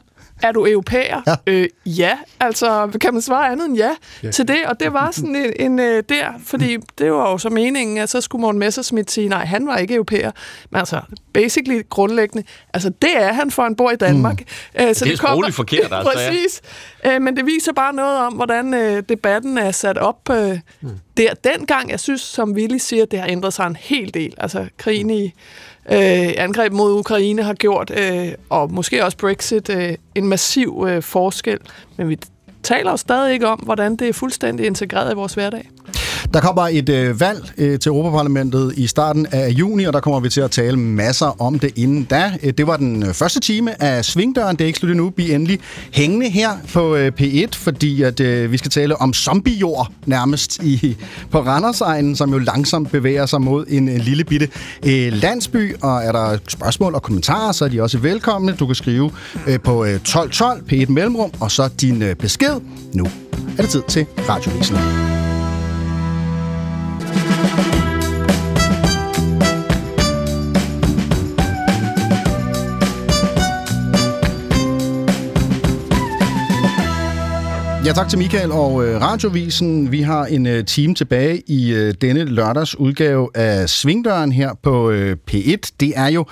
Er du europæer? Ja. Øh, ja, altså kan man svare andet end ja, ja. til det? Og det var sådan en, en uh, der, fordi det var jo så meningen, at så skulle Morten Messerschmidt sige, nej, han var ikke europæer. Men altså, basically grundlæggende, altså det er han, for han bor i Danmark. Mm. Uh, så det er sprogligt forkert, *laughs* altså. Præcis. Uh, men det viser bare noget om, hvordan uh, debatten er sat op uh, mm. der. Dengang, jeg synes, som Willy siger, det har ændret sig en hel del. Altså krigen i øh, angreb mod Ukraine har gjort, øh, og måske også Brexit, øh, en massiv øh, forskel. Men vi taler jo stadig ikke om, hvordan det er fuldstændig integreret i vores hverdag. Der kommer et øh, valg øh, til Europaparlamentet i starten af juni, og der kommer vi til at tale masser om det inden da. Øh, det var den øh, første time af Svingdøren. Det er ikke slut endnu. Vi er endelig hængende her på øh, P1, fordi at, øh, vi skal tale om zombiejord nærmest i, på Randersegnen, som jo langsomt bevæger sig mod en, øh, lille bitte øh, landsby. Og er der spørgsmål og kommentarer, så er de også velkomne. Du kan skrive øh, på øh, 1212 P1 Mellemrum, og så din øh, besked. Nu er det tid til Radiovisen. Ja, tak til Michael og øh, Radiovisen. Vi har en øh, time tilbage i øh, denne lørdags udgave af Svingdøren her på øh, P1. Det er jo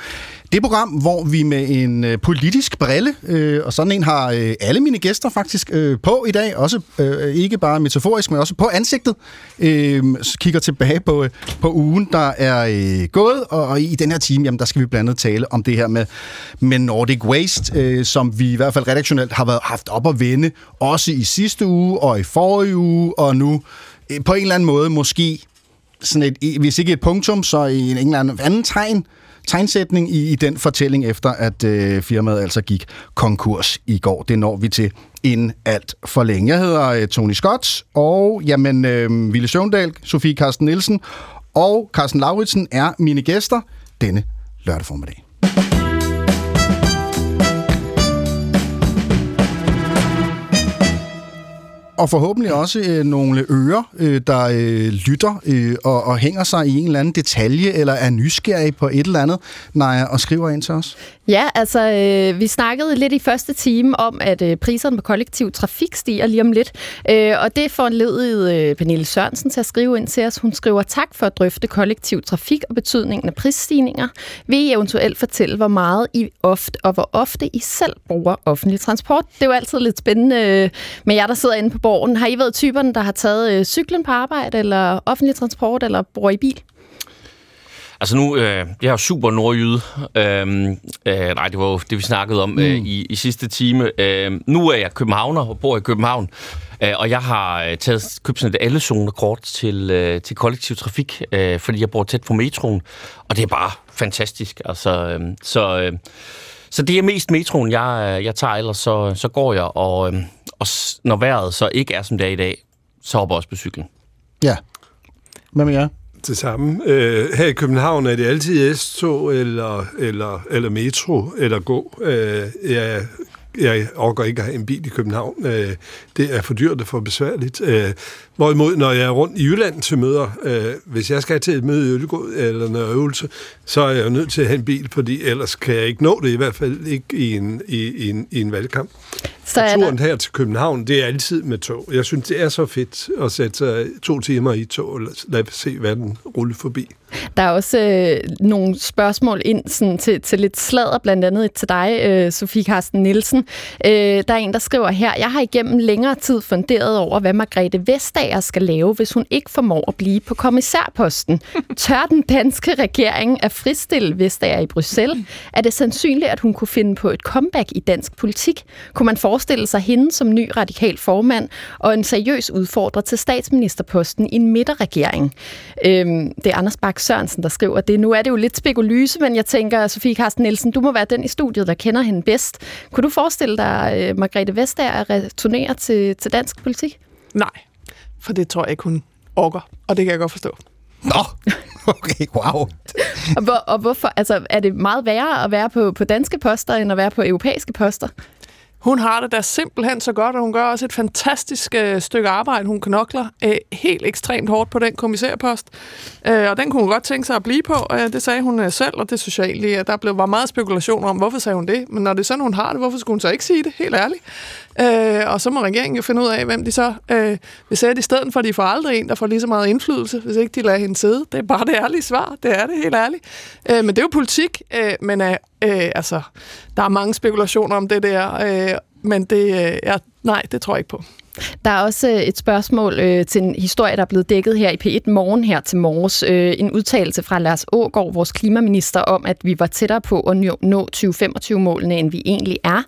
det program, hvor vi med en øh, politisk brille, øh, og sådan en har øh, alle mine gæster faktisk øh, på i dag, også øh, ikke bare metaforisk, men også på ansigtet, øh, kigger tilbage på, øh, på ugen, der er øh, gået, og, og i den her time, jamen, der skal vi blandt andet tale om det her med, med Nordic Waste, øh, som vi i hvert fald redaktionelt har været, haft op at vende, også i sidste uge og i forrige uge, og nu øh, på en eller anden måde måske sådan et, hvis ikke et punktum, så i en, en eller anden anden tegn, tegnsætning i, i den fortælling, efter at øh, firmaet altså gik konkurs i går. Det når vi til inden alt for længe. Jeg hedder øh, Tony Scott, og jamen, øh, Ville Søvndal, Sofie Carsten Nielsen og Carsten Lauritsen er mine gæster denne lørdag formiddag. Og forhåbentlig også øh, nogle ører, øh, der øh, lytter øh, og, og hænger sig i en eller anden detalje, eller er nysgerrige på et eller andet, Naja, og skriver ind til os. Ja, altså øh, vi snakkede lidt i første time om, at øh, priserne på kollektiv trafik stiger lige om lidt, øh, og det foranledede øh, Pernille Sørensen til at skrive ind til os. Hun skriver tak for at drøfte kollektiv trafik og betydningen af prisstigninger. Vil I eventuelt fortælle, hvor meget I ofte og hvor ofte I selv bruger offentlig transport? Det er jo altid lidt spændende øh, med jer, der sidder inde på borgen. Har I været typerne, der har taget øh, cyklen på arbejde, eller offentlig transport, eller bruger I bil? Altså nu, øh, jeg er super nordjyde. Øh, øh, nej, det var jo det, vi snakkede om øh, i, i sidste time. Øh, nu er jeg københavner og bor i København. Øh, og jeg har øh, taget, købt sådan et alle zone kort til, øh, til kollektiv trafik, øh, fordi jeg bor tæt på metroen. Og det er bare fantastisk. Altså, øh, så, øh, så det er mest metroen, jeg, jeg tager, ellers så, så går jeg. Og, øh, og når vejret så ikke er, som det er i dag, så hopper jeg også på cyklen. Ja. Hvad med jer? Det samme. Øh, her i København er det altid S-tog eller, eller, eller metro eller gå. Øh, jeg, jeg overgår ikke at have en bil i København. Øh, det er for dyrt og for besværligt. Øh, hvorimod, når jeg er rundt i Jylland til møder, øh, hvis jeg skal til et møde i Øllegod eller en øvelse, så er jeg jo nødt til at have en bil, fordi ellers kan jeg ikke nå det, i hvert fald ikke i en, i, i en, i en valgkamp. Så er Turen der, her til København, det er altid med tog. Jeg synes, det er så fedt at sætte sig to timer i tog og lade se verden rulle forbi. der er også øh, nogle spørgsmål ind sådan, til, til lidt sladder, blandt andet et til dig, øh, Sofie Carsten Nielsen. Øh, der er en, der skriver her, jeg har igennem længere tid funderet over, hvad Margrethe Vestager skal lave, hvis hun ikke formår at blive på kommissærposten. Tør den danske regering at fristille Vestager i Bruxelles? Er det sandsynligt, at hun kunne finde på et comeback i dansk politik? Kunne man forestille sig hende som ny radikal formand og en seriøs udfordrer til statsministerposten i en midterregering? Øhm, det er Anders Bak Sørensen, der skriver det. Nu er det jo lidt spekulyse, men jeg tænker, Sofie Carsten Nielsen, du må være den i studiet, der kender hende bedst. Kunne du forestille dig, øh, Margrethe Vestager at returnere til, til dansk politik? Nej, for det tror jeg ikke, hun orker, og det kan jeg godt forstå. Nå, *laughs* okay, wow. Og, hvor, og hvorfor? Altså, er det meget værre at være på, på danske poster, end at være på europæiske poster? Hun har det da simpelthen så godt, og hun gør også et fantastisk øh, stykke arbejde. Hun knokler øh, helt ekstremt hårdt på den kommissærpost, øh, og den kunne hun godt tænke sig at blive på. Øh, det sagde hun øh, selv, og det synes jeg egentlig, at der blev, var meget spekulation om, hvorfor sagde hun det. Men når det er sådan, hun har det, hvorfor skulle hun så ikke sige det, helt ærligt? Øh, og så må regeringen jo finde ud af, hvem de så øh, vil sætte i stedet for, de får aldrig en, der får lige så meget indflydelse, hvis ikke de lader hende sidde. Det er bare det ærlige svar, det er det helt ærligt. Øh, men det er jo politik, øh, men øh, øh altså, der er mange spekulationer om det der, øh, men det, øh, er, nej, det tror jeg ikke på. Der er også øh, et spørgsmål øh, til en historie, der er blevet dækket her i P1 Morgen her til morges. Øh, en udtalelse fra Lars Ågaard, vores klimaminister, om, at vi var tættere på at nå- 2025-målene, end vi egentlig er.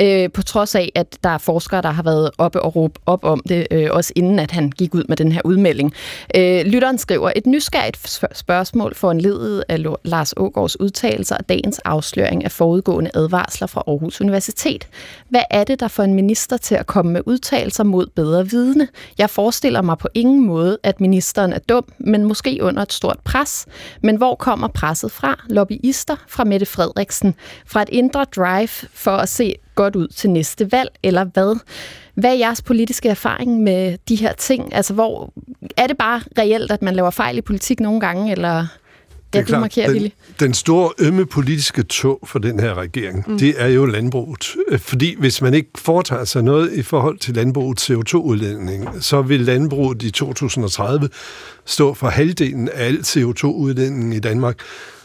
Øh, på trods af, at der er forskere, der har været oppe og råbe op om det, øh, også inden at han gik ud med den her udmelding. Øh, lytteren skriver, et nysgerrigt spørgsmål for en ledet af Lars Ågaards udtalelser og dagens afsløring af forudgående advarsler fra Aarhus Universitet. Hvad er det, der får en minister til at komme med udtalelser mod bedre vidne? Jeg forestiller mig på ingen måde, at ministeren er dum, men måske under et stort pres. Men hvor kommer presset fra? Lobbyister fra Mette Frederiksen? Fra et indre drive for at se godt ud til næste valg, eller hvad? Hvad er jeres politiske erfaring med de her ting? Altså, hvor er det bare reelt, at man laver fejl i politik nogle gange, eller ja, du markerer, den, Willy? den store ømme politiske tog for den her regering, Mm. det er jo landbruget. Øh, Fordi hvis man ikke foretager sig noget i forhold til landbrugets CO2-udledning, så vil landbruget i 2030 stå for halvdelen af al CO2-udledningen i Danmark.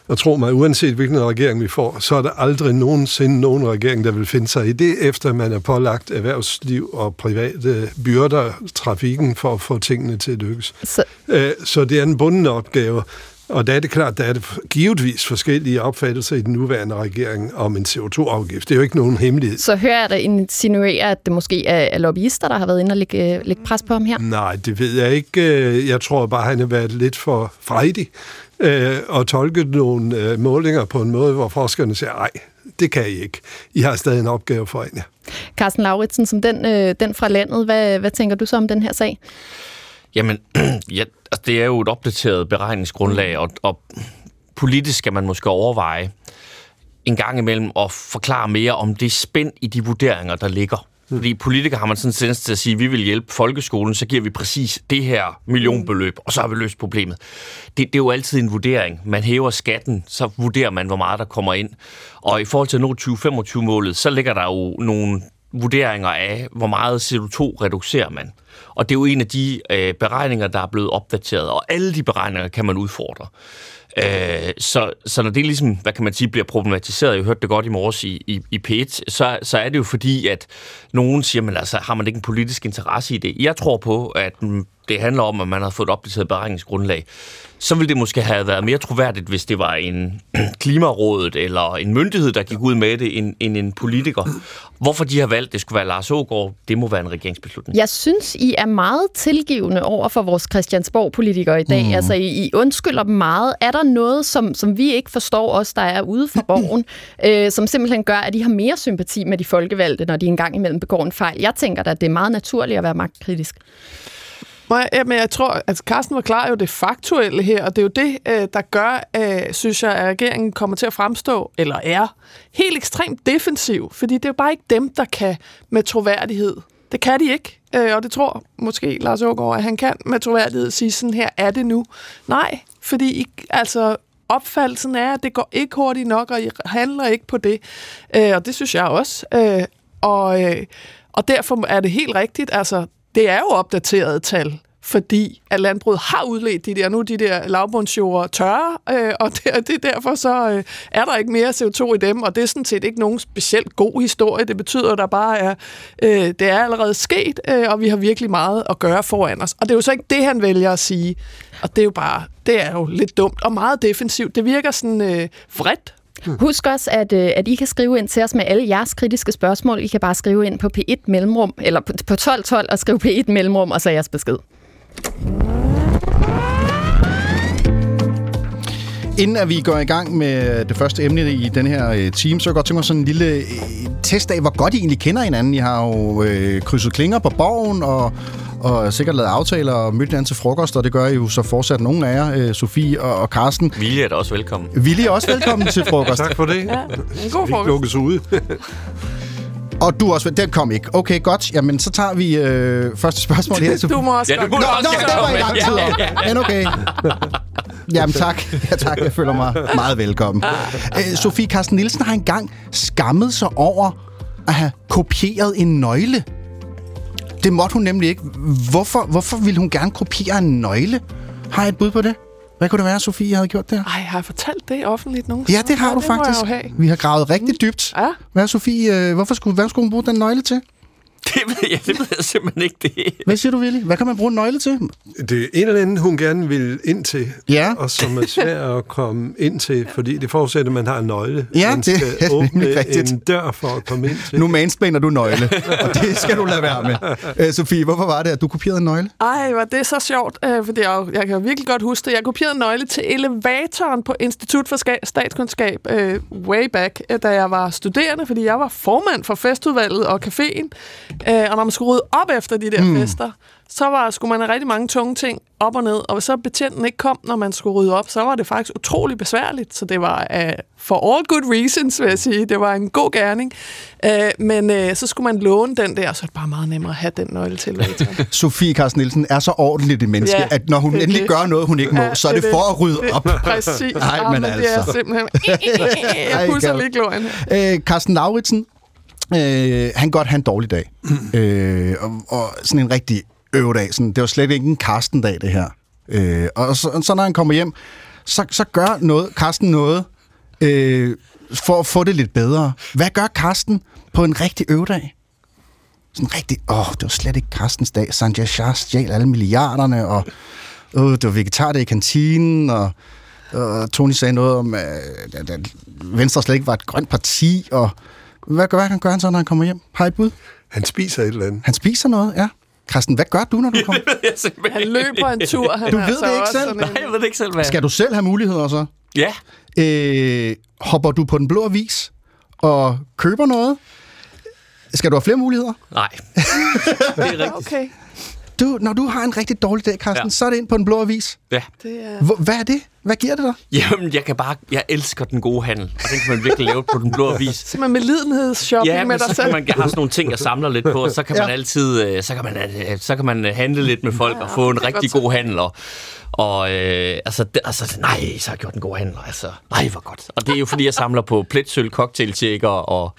Og tro mig, uanset hvilken regering vi får, så er der aldrig nogensinde nogen regering, der vil finde sig i det, efter man er pålagt erhvervsliv og private byrder trafikken for at få tingene til at lykkes. Så, Øh, Så det er en bunden opgave. Og der er det klart, der er det givetvis forskellige opfattelser i den nuværende regering om en CO2-afgift. Det er jo ikke nogen hemmelighed. så hører jeg dig insinuere, at det måske er er lobbyister, der har været inde og lægge, lægge pres på ham her. Nej, det ved jeg ikke. Øh, Jeg tror bare, han har været lidt for frejdig øh, og tolket nogle øh, målinger på en måde, hvor forskerne siger, nej, det kan I ikke. I har stadig en opgave for jer. Carsten Lauritsen, som den, øh, den fra landet, hvad, hvad tænker du så om den her sag? Jamen, *clears throat* ja, altså, det er jo et opdateret beregningsgrundlag, og, og politisk skal man måske overveje en gang imellem at forklare mere om det spænd i de vurderinger, der ligger. Fordi politikere har man sådan en tendens til at sige, at vi vil hjælpe folkeskolen, så giver vi præcis det her millionbeløb, og så har vi løst problemet. Det, det er jo altid en vurdering. Man hæver skatten, så vurderer man, hvor meget der kommer ind. Og i forhold til nå 2025-målet, så ligger der jo nogle vurderinger af, hvor meget CO2 reducerer man. Og det er jo en af de øh, beregninger, der er blevet opdateret, og alle de beregninger kan man udfordre. Øh, så, så når det ligesom, hvad kan man sige, bliver problematiseret, jeg hørte det godt i morges i, i, i P1, så, så er det jo fordi, at nogen siger, men altså, har man ikke en politisk interesse i det? Jeg tror på, at mm, det handler om, at man har fået et opdateret beregningsgrundlag. Så ville det måske have været mere troværdigt, hvis det var en *clears throat* klimarådet eller en myndighed, der gik ud med det, end, end en politiker. Hvorfor de har valgt, det skulle være Lars Ågaard, det må være en regeringsbeslutning. Jeg synes, I er meget tilgivende over for vores Christiansborg-politikere i dag. Mm. Altså, I, I undskylder dem meget. Er der noget, som, som vi ikke forstår os, der er ude for borgen, *clears throat* øh, som simpelthen gør, at I har mere sympati med de folkevalgte, når de engang imellem begår en fejl? Jeg tænker da, at det er meget naturligt at være magtkritisk. Ja, men jeg tror, at Carsten var klar jo det faktuelle her, og det er jo det, øh, der gør, øh, synes jeg, at regeringen kommer til at fremstå, eller er, helt ekstremt defensiv, fordi det er jo bare ikke dem, der kan med troværdighed. Det kan de ikke, øh, og det tror måske Lars Ågaard, at han kan med troværdighed sige, sådan her er det nu. Nej, fordi altså opfattelsen er, at det går ikke hurtigt nok, og I handler ikke på det. og det synes jeg også. og, og derfor er det helt rigtigt, altså det er jo opdaterede tal, fordi at landbruget har udledt de der, nu de der lavbundsjord tørre, øh, og det, det derfor så øh, er der ikke mere CO2 i dem, og det er sådan set ikke nogen specielt god historie. Det betyder, at der bare er, øh, det er allerede sket, øh, og vi har virkelig meget at gøre foran os. Og det er jo så ikke det, han vælger at sige. Og det er jo bare, det er jo lidt dumt og meget defensivt. Det virker sådan øh, vredt Husk også, at, øh, at I kan skrive ind til os med alle jeres kritiske spørgsmål. I kan bare skrive ind på P1 Mellemrum, eller på 1212 og skrive P1 Mellemrum, og så jeres besked. Inden at vi går i gang med det første emne i den her øh, team, så jeg godt tænke mig sådan en lille øh, test af, hvor godt I egentlig kender hinanden. I har jo øh, krydset klinger på borgen, og og sikkert lavet aftaler og mødt hinanden til frokost, og det gør I jo så fortsat nogle af jer, øh, Sofie og, og Karsten. Vilje er da også velkommen. Vilje er også velkommen til frokost. *laughs* tak for det. Ja, en god frokost. lukkes ud. *laughs* Og du også, den kom ikke. Okay, godt. Jamen, så tager vi øh, første spørgsmål her. Du må også ja, du må nå, også nå, det var i lang tid om. Ja, ja, ja. Men okay. Jamen tak. Ja, tak. Jeg føler mig meget velkommen. Æ, Sofie Carsten Nielsen har engang skammet sig over at have kopieret en nøgle. Det måtte hun nemlig ikke. Hvorfor, hvorfor ville hun gerne kopiere en nøgle? Har jeg et bud på det? Hvad kunne det være, Sofie havde gjort der? Ej, har jeg fortalt det offentligt nogen Ja, det har du det faktisk. Vi har gravet rigtig dybt. Ja. Hvad, Sofie, øh, hvorfor skulle, hvad skulle hun bruge den nøgle til? *laughs* Det ved jeg, det ved jeg simpelthen ikke. Det. Hvad siger du, Willy? Hvad kan man bruge en nøgle til? Det er en eller anden, hun gerne vil ind til, ja. og som er svær at komme ind til, fordi det forudsætter, at man har en nøgle. Ja, man det er åbne rigtigt. en dør for at komme ind til. Nu mansplaner du nøgle, og det skal du lade være med. Æ, Sofie, hvorfor var det, at du kopierede en nøgle? Ej, var det så sjovt, øh, fordi jeg, jeg kan virkelig godt huske det. Jeg kopierede en nøgle til elevatoren på Institut for Statskundskab øh, way back, øh, da jeg var studerende, fordi jeg var formand for festudvalget og caféen. Øh, og når man skulle rydde op efter de der mm. fester, så var, skulle man have rigtig mange tunge ting op og ned, og hvis så betjenten ikke kom, når man skulle rydde op, så var det faktisk utrolig besværligt. Så det var uh, for all good reasons, vil jeg sige. Det var en god gerning. Uh, men uh, så skulle man låne den der, og så er det bare meget nemmere at have den nøgle til. *laughs* Sofie Carsten Nielsen er så ordentligt et menneske, Ja, at når hun det endelig det. gør noget, hun ikke må, Ja, så er det, det for at rydde Det- op. præcis. *laughs* Nej, men men det er altså. simpelthen- *laughs* Jeg pudser lige glorien. Øh, Carsten Lauritsen, øh, han godt have en dårlig dag. øh, og, og sådan en rigtig øvedag. Sådan, det var slet ikke en Carsten-dag, det her. Øh, og så, så når han kommer hjem, så, så gør noget, Carsten noget øh, for at få det lidt bedre. Hvad gør Carsten på en rigtig øvedag? Sådan rigtig, åh, det var slet ikke Carstens dag. Sanjay Shah stjal alle milliarderne, og øh, det var vegetar i kantinen, og, og Tony sagde noget om, at, at Venstre slet ikke var et grønt parti, og hvad gør, hvad han gør han så, når han kommer hjem? Har I et bud? Han spiser et eller andet. Han spiser noget, ja. Carsten, hvad gør du, når du *laughs* kommer? Han løber en tur. Han Du er ved altså det ikke selv? Nej, jeg ved det ikke selv, hvad Skal du selv have muligheder så? Ja. Øh, hopper du på den blå avis og køber noget? Skal du have flere muligheder? Nej. *laughs* det er rigtigt. Okay. Du, når du har en rigtig dårlig dag, Carsten, ja. Ja. så er det ind på den blå avis. Ja. Det er... Hvor, hvad er det? Hvad giver det dig? Jamen, jeg kan bare... Jeg elsker den gode handel, og den kan man virkelig lave på den blå avis. Simpelthen med lidenhedsshopping Ja, med dig så selv. kan man have sådan nogle ting, jeg samler lidt på, og så kan man Ja. altid, øh, så kan man, øh, så kan man øh, handle lidt med folk og få en rigtig god handel. Og, og øh, altså, det, altså, nej, så har jeg gjort en god handel. Altså, nej, hvor godt. Og det er jo fordi, jeg samler på pletsøl, cocktailtjekker og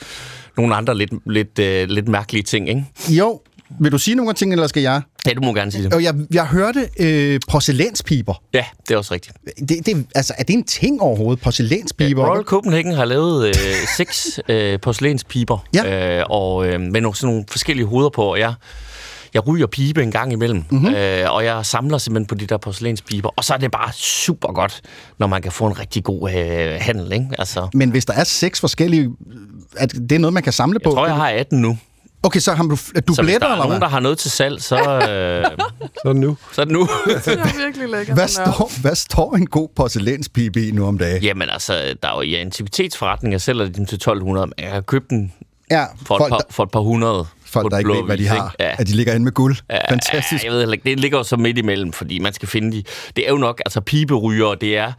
nogle andre lidt, lidt, øh, lidt mærkelige ting, ikke? Jo, vil du sige nogle ting, eller skal jeg? Ja, du må gerne sige det. Og jeg, jeg hørte øh, porcelænspiber. Ja, det er også rigtigt. Det, det, altså, er det en ting overhovedet, porcelænspiber? Royal Copenhagen har lavet øh, seks *laughs* øh, porcelænspiber, Ja. øh, og øh, med nogle, sådan nogle forskellige hoveder på, og jeg, jeg ryger pibe en gang imellem, Mhm. mm-hmm. øh, og jeg samler simpelthen på de der porcelænspiber, og så er det bare super godt, når man kan få en rigtig god øh, handel, ikke? Altså, Men hvis der er seks forskellige... Er det det er noget, man kan samle på? jeg tror, jeg har 18 nu. Okay, så har du Så hvis dubletter, der er eller nogen, hvad? der har noget til salg, så, øh, *laughs* Så er det nu. så er det nu. *laughs* Det er virkelig lækkert. Hvad står, hvad står en god porcelænspibe i nu om dagen? Jamen altså, der er jo i antikvitetsforretninger, sælger de dem til 1200, men jeg har købt den Ja, for, et folk, par, der, for et par hundrede. folk, der ikke ved, hvad de har. Ja. At de ligger inde med guld. Ja, Fantastisk. Jeg ved ikke, det ligger jo så midt imellem, fordi man skal finde de... Det er jo nok, altså piberyger, det er...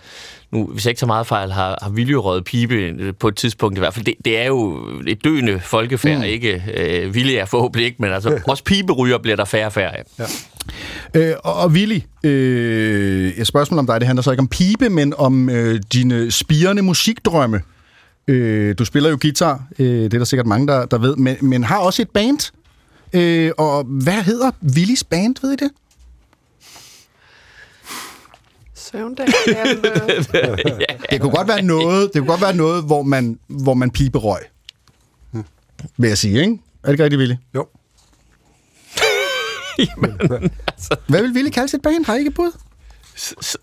Nu, hvis jeg ikke så meget fejl, har, har viljerøget pibe øh, på et tidspunkt i hvert fald. Det, det er jo et døende folkefærd, mm. ikke? Øh, vilje er forhåbentlig ikke, men altså *laughs* også piberyger bliver der færre og færre af. Ja. Øh, og, og Willy, øh, et spørgsmål om dig, det handler så ikke om pibe, men om øh, dine spirende musikdrømme. Øh, du spiller jo guitar, øh, det er der sikkert mange, der, der ved, men, men har også et band. Øh, og hvad hedder Willys band, ved I det? Søvndag. *laughs* Ja, Det kunne godt være noget, det kunne godt være noget hvor man, hvor man piberøg. Vil jeg sige, ikke? Er det ikke rigtigt, Willy? Jo. *laughs* Hvad vil Willy kalde sit band? Har I ikke bud?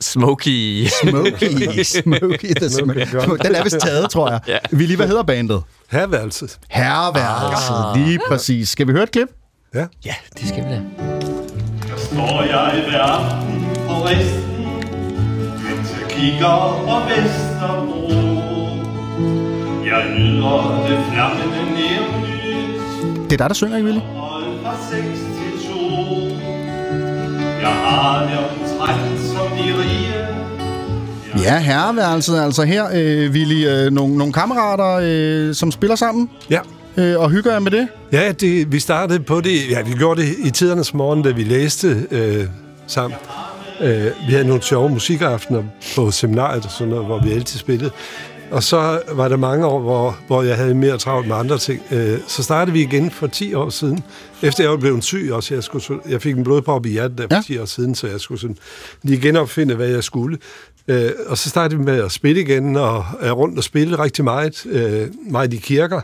Smoky. Smokey, Smokey the Smoky. *laughs* Den er vist taget, tror jeg. Ja. Willy, hvad hedder bandet? Herværelset. Herreværelset, ah. lige præcis. Skal vi høre et klip? Ja. Ja, det skal vi da. Står jeg hver aften på resten, mens jeg kigger på Vesterbro. Jeg nyder det flammende neonlys, Det er dig, der synger, ikke, Willy? og fra 6 til 2. Jeg har det omtrent som de rige, Ja, herreværelset altså her, øh, Willy. Øh, nogle, nogle kammerater, øh, som spiller sammen Ja. øh, og hygger jer med det. Ja, det, vi startede på det, ja, vi gjorde det i tidernes morgen, da vi læste øh, sammen. Øh, vi havde nogle sjove musikaftener på seminariet og sådan noget, hvor vi altid spillede. Og så var der mange år, hvor, hvor jeg havde mere travlt med andre ting. Øh, så startede vi igen for 10 år siden. Efter jeg blevet syg også. Jeg, skulle, jeg fik en blodprop i hjertet der for Ja. ja. 10 år siden, så jeg skulle sådan lige genopfinde, hvad jeg skulle. Øh, og så startede vi med at spille igen, og er rundt og spille rigtig meget. Øh, meget i kirker.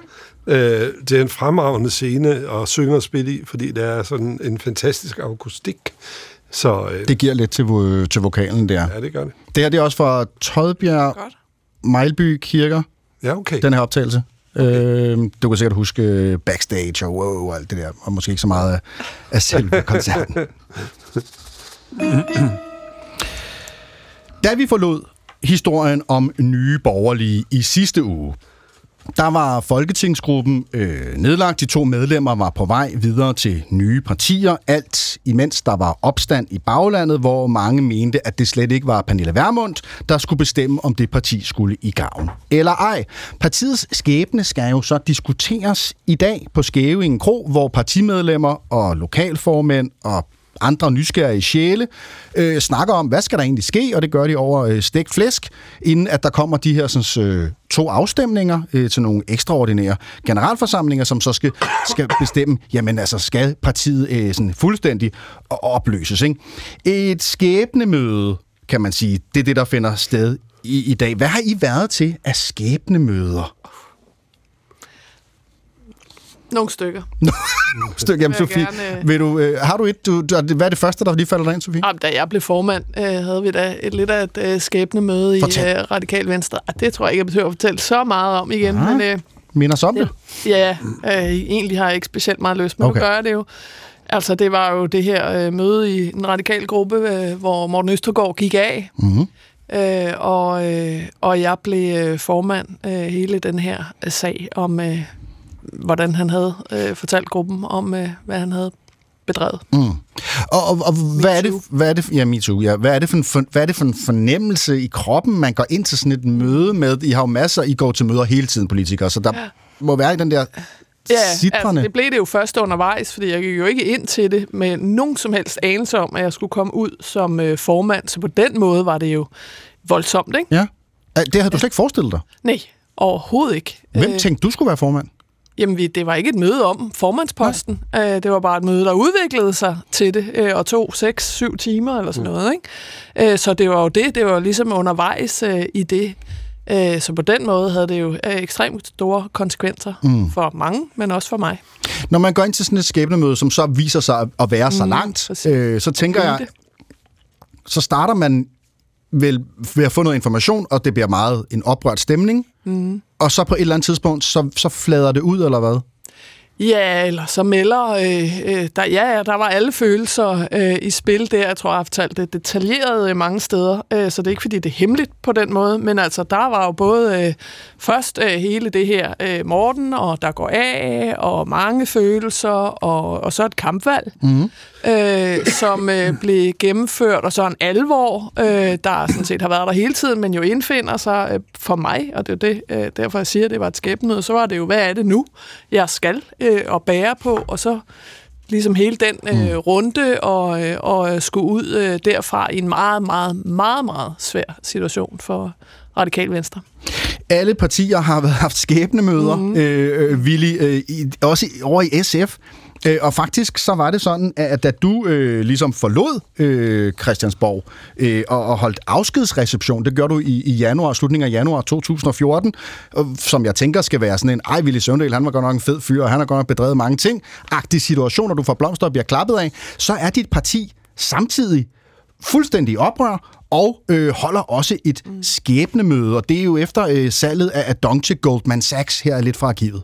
Det er en fremragende scene at synge og spille i, fordi der er sådan en fantastisk akustik. Så øh, Det giver lidt til, vo- til vokalen der. ja, det gør det. Det her det er også fra Todbjerg Godt. Mejlby Kirker, Ja, okay. den her optagelse. Øh, du kan sikkert huske øh, backstage og wow og alt det der, og måske ikke så meget af, af selve *laughs* koncerten. Da vi forlod historien om nye borgerlige i sidste uge, der var Folketingsgruppen øh, nedlagt. De to medlemmer var på vej videre til nye partier. Alt imens der var opstand i baglandet, hvor mange mente, at det slet ikke var Pernille Vermund, der skulle bestemme, om det parti skulle i gavn eller ej. Partiets skæbne skal jo så diskuteres i dag på Skævingen Kro, hvor partimedlemmer og lokalformænd og andre nysgerrige sjæle øh, snakker om, hvad skal der egentlig ske, og det gør de over øh, stegt flæsk, inden at der kommer de her sådan, øh, to afstemninger øh, til nogle ekstraordinære generalforsamlinger, som så skal, skal bestemme, jamen altså, skal partiet øh, sådan fuldstændig opløses. Ikke? Et skæbnemøde, kan man sige, det er det, der finder sted i, i dag. Hvad har I været til af skæbnemøder? Nogle stykker. *laughs* Stykke, jamen, Vil jeg Sofie, gerne, øh, vil du, øh, har du et, du, du, hvad er det første, der lige falder dig ind, Sofie? Jamen, da jeg blev formand, øh, havde vi da et lidt af et øh, skæbnemøde i Fortæl. øh, Radikal Venstre. Det tror jeg ikke, jeg behøver at fortælle så meget om igen. Nej. Men, øh, Minder os om det? Ja, øh, egentlig har jeg ikke specielt meget lyst, men okay. Okay. nu gør jeg det jo. Altså, det var jo det her øh, møde i en radikal gruppe, øh, hvor Morten Østergaard gik af, Mm-hmm. øh, og, øh, og jeg blev øh, formand øh, hele den her øh, sag om, øh, hvordan han havde øh, fortalt gruppen om, øh, hvad han havde bedrevet. Mm. Og, og, og hvad, er det, hvad er det, ja, me too, ja. Hvad er det, for en, for, hvad er det for en fornemmelse i kroppen, man går ind til sådan et møde med? I har jo masser, I går til møder hele tiden, politikere, så der ja. må være den der Ja, altså, det blev det jo først undervejs, fordi jeg gik jo ikke ind til det med nogen som helst anelse om, at jeg skulle komme ud som øh, formand. Så på den måde var det jo voldsomt, ikke? Ja. Ja, Det havde du slet ikke forestillet dig. Nej, overhovedet ikke. Hvem Øh, tænkte, du skulle være formand? Jamen, vi, det var ikke et møde om formandsposten. Øh, det var bare et møde, der udviklede sig til det, øh, og tog 6-7 timer eller sådan noget. Ikke? Øh, så det var jo det. Det var ligesom undervejs øh, i det. Øh, så på den måde havde det jo øh, ekstremt store konsekvenser Mm. mm. for mange, men også for mig. Når man går ind til sådan et skæbnemøde, som så viser sig at- være så Mm, langt, øh, så tænker jeg, så starter man ved at få noget information, og det bliver meget en oprørt stemning, Mm. og så på et eller andet tidspunkt, så, så flader det ud, eller hvad? Ja, eller så melder... Øh, øh, der, ja, der var alle følelser øh, i spil der. Jeg tror, jeg har fortalt det detaljeret øh, mange steder, øh, så det er ikke, fordi det er hemmeligt på den måde. Men altså, der var jo både øh, først øh, hele det her øh, Morten, og der går af, og mange følelser, og, og så et kampvalg, Mm. øh, som øh, blev gennemført, og så en alvor, øh, der sådan set har været der hele tiden, men jo indfinder sig øh, for mig, og det er det, øh, derfor jeg siger, at det var et skæbnemøde, så var det jo, hvad er det nu, jeg skal øh, og bære på, og så ligesom hele den øh, runde og, øh, og skulle ud øh, derfra i en meget, meget, meget, meget svær situation for Radikal Venstre. Alle partier har haft skæbnemøder, Mhm. mm. øh, øh, Willy, øh, i, også i, over i SF. Øh, og faktisk så var det sådan, at da du øh, ligesom forlod øh, Christiansborg øh, og, og holdt afskedsreception, det gør du i, i januar, slutningen af januar 2014, øh, som jeg tænker skal være sådan en, ej, Willy Søvndal, han var godt nok en fed fyr, og han har godt nok bedrevet mange ting, agtig situation, når du får blomster og bliver klappet af, så er dit parti samtidig fuldstændig oprør, og øh, holder også et mm. skæbnemøde, og det er jo efter øh, salget af, til Goldman Sachs, her er lidt fra arkivet.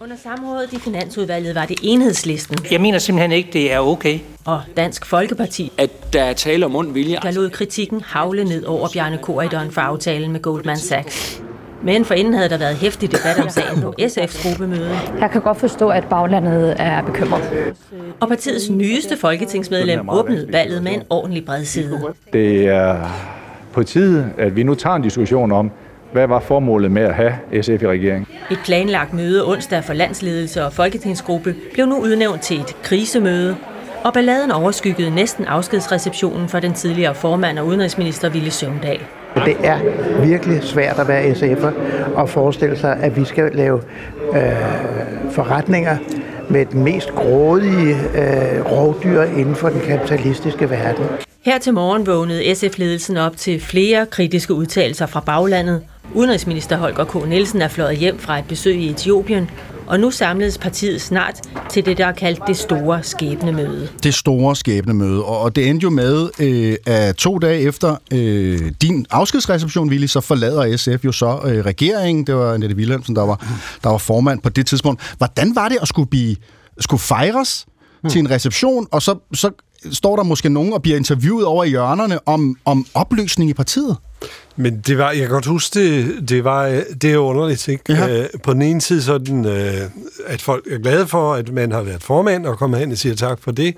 Under samrådet i Finansudvalget var det enhedslisten Jeg mener simpelthen ikke, det er okay. og Dansk Folkeparti, At der er tale om ond vilje. der lod kritikken havle ned over Bjarne Korydon for aftalen med Goldman Sachs. Men forinden havde der været hæftig debat om sagen på SF's gruppemøde. Jeg kan godt forstå, at baglandet er bekymret. Og partiets nyeste folketingsmedlem åbnede valget med en ordentlig bredside. Det er på tide, at vi nu tager en diskussion om, hvad var formålet med at have SF i regeringen. Et planlagt møde onsdag for landsledelse og folketingsgruppe blev nu udnævnt til et krisemøde, og balladen overskyggede næsten afskedsreceptionen for den tidligere formand og udenrigsminister Ville Søvndal. Det er virkelig svært at være SF'er og forestille sig, at vi skal lave øh, forretninger med den mest grådige øh, rovdyr inden for den kapitalistiske verden. Her til morgen vågnede SF-ledelsen op til flere kritiske udtalelser fra baglandet. Udenrigsminister Holger K. Nielsen er fløjet hjem fra et besøg i Etiopien, og nu samledes partiet snart til det, der er kaldt det store skæbnemøde. Det store skæbnemøde, og og det endte jo med, øh, at to dage efter øh, din afskedsreception, Willy, så forlader SF jo så øh, regeringen. Det var Annette Wilhelmsen, der var, der var formand på det tidspunkt. Hvordan var det at skulle, blive, skulle fejres mm. til en reception, og så, så står der måske nogen og bliver interviewet over i hjørnerne om, om opløsning i partiet? Men det var, jeg kan godt huske, det, det, var, øh, det er jo underligt, ikke? Ja. På den ene side sådan, øh, at folk er glade for, at man har været formand og kommer hen og siger tak for det.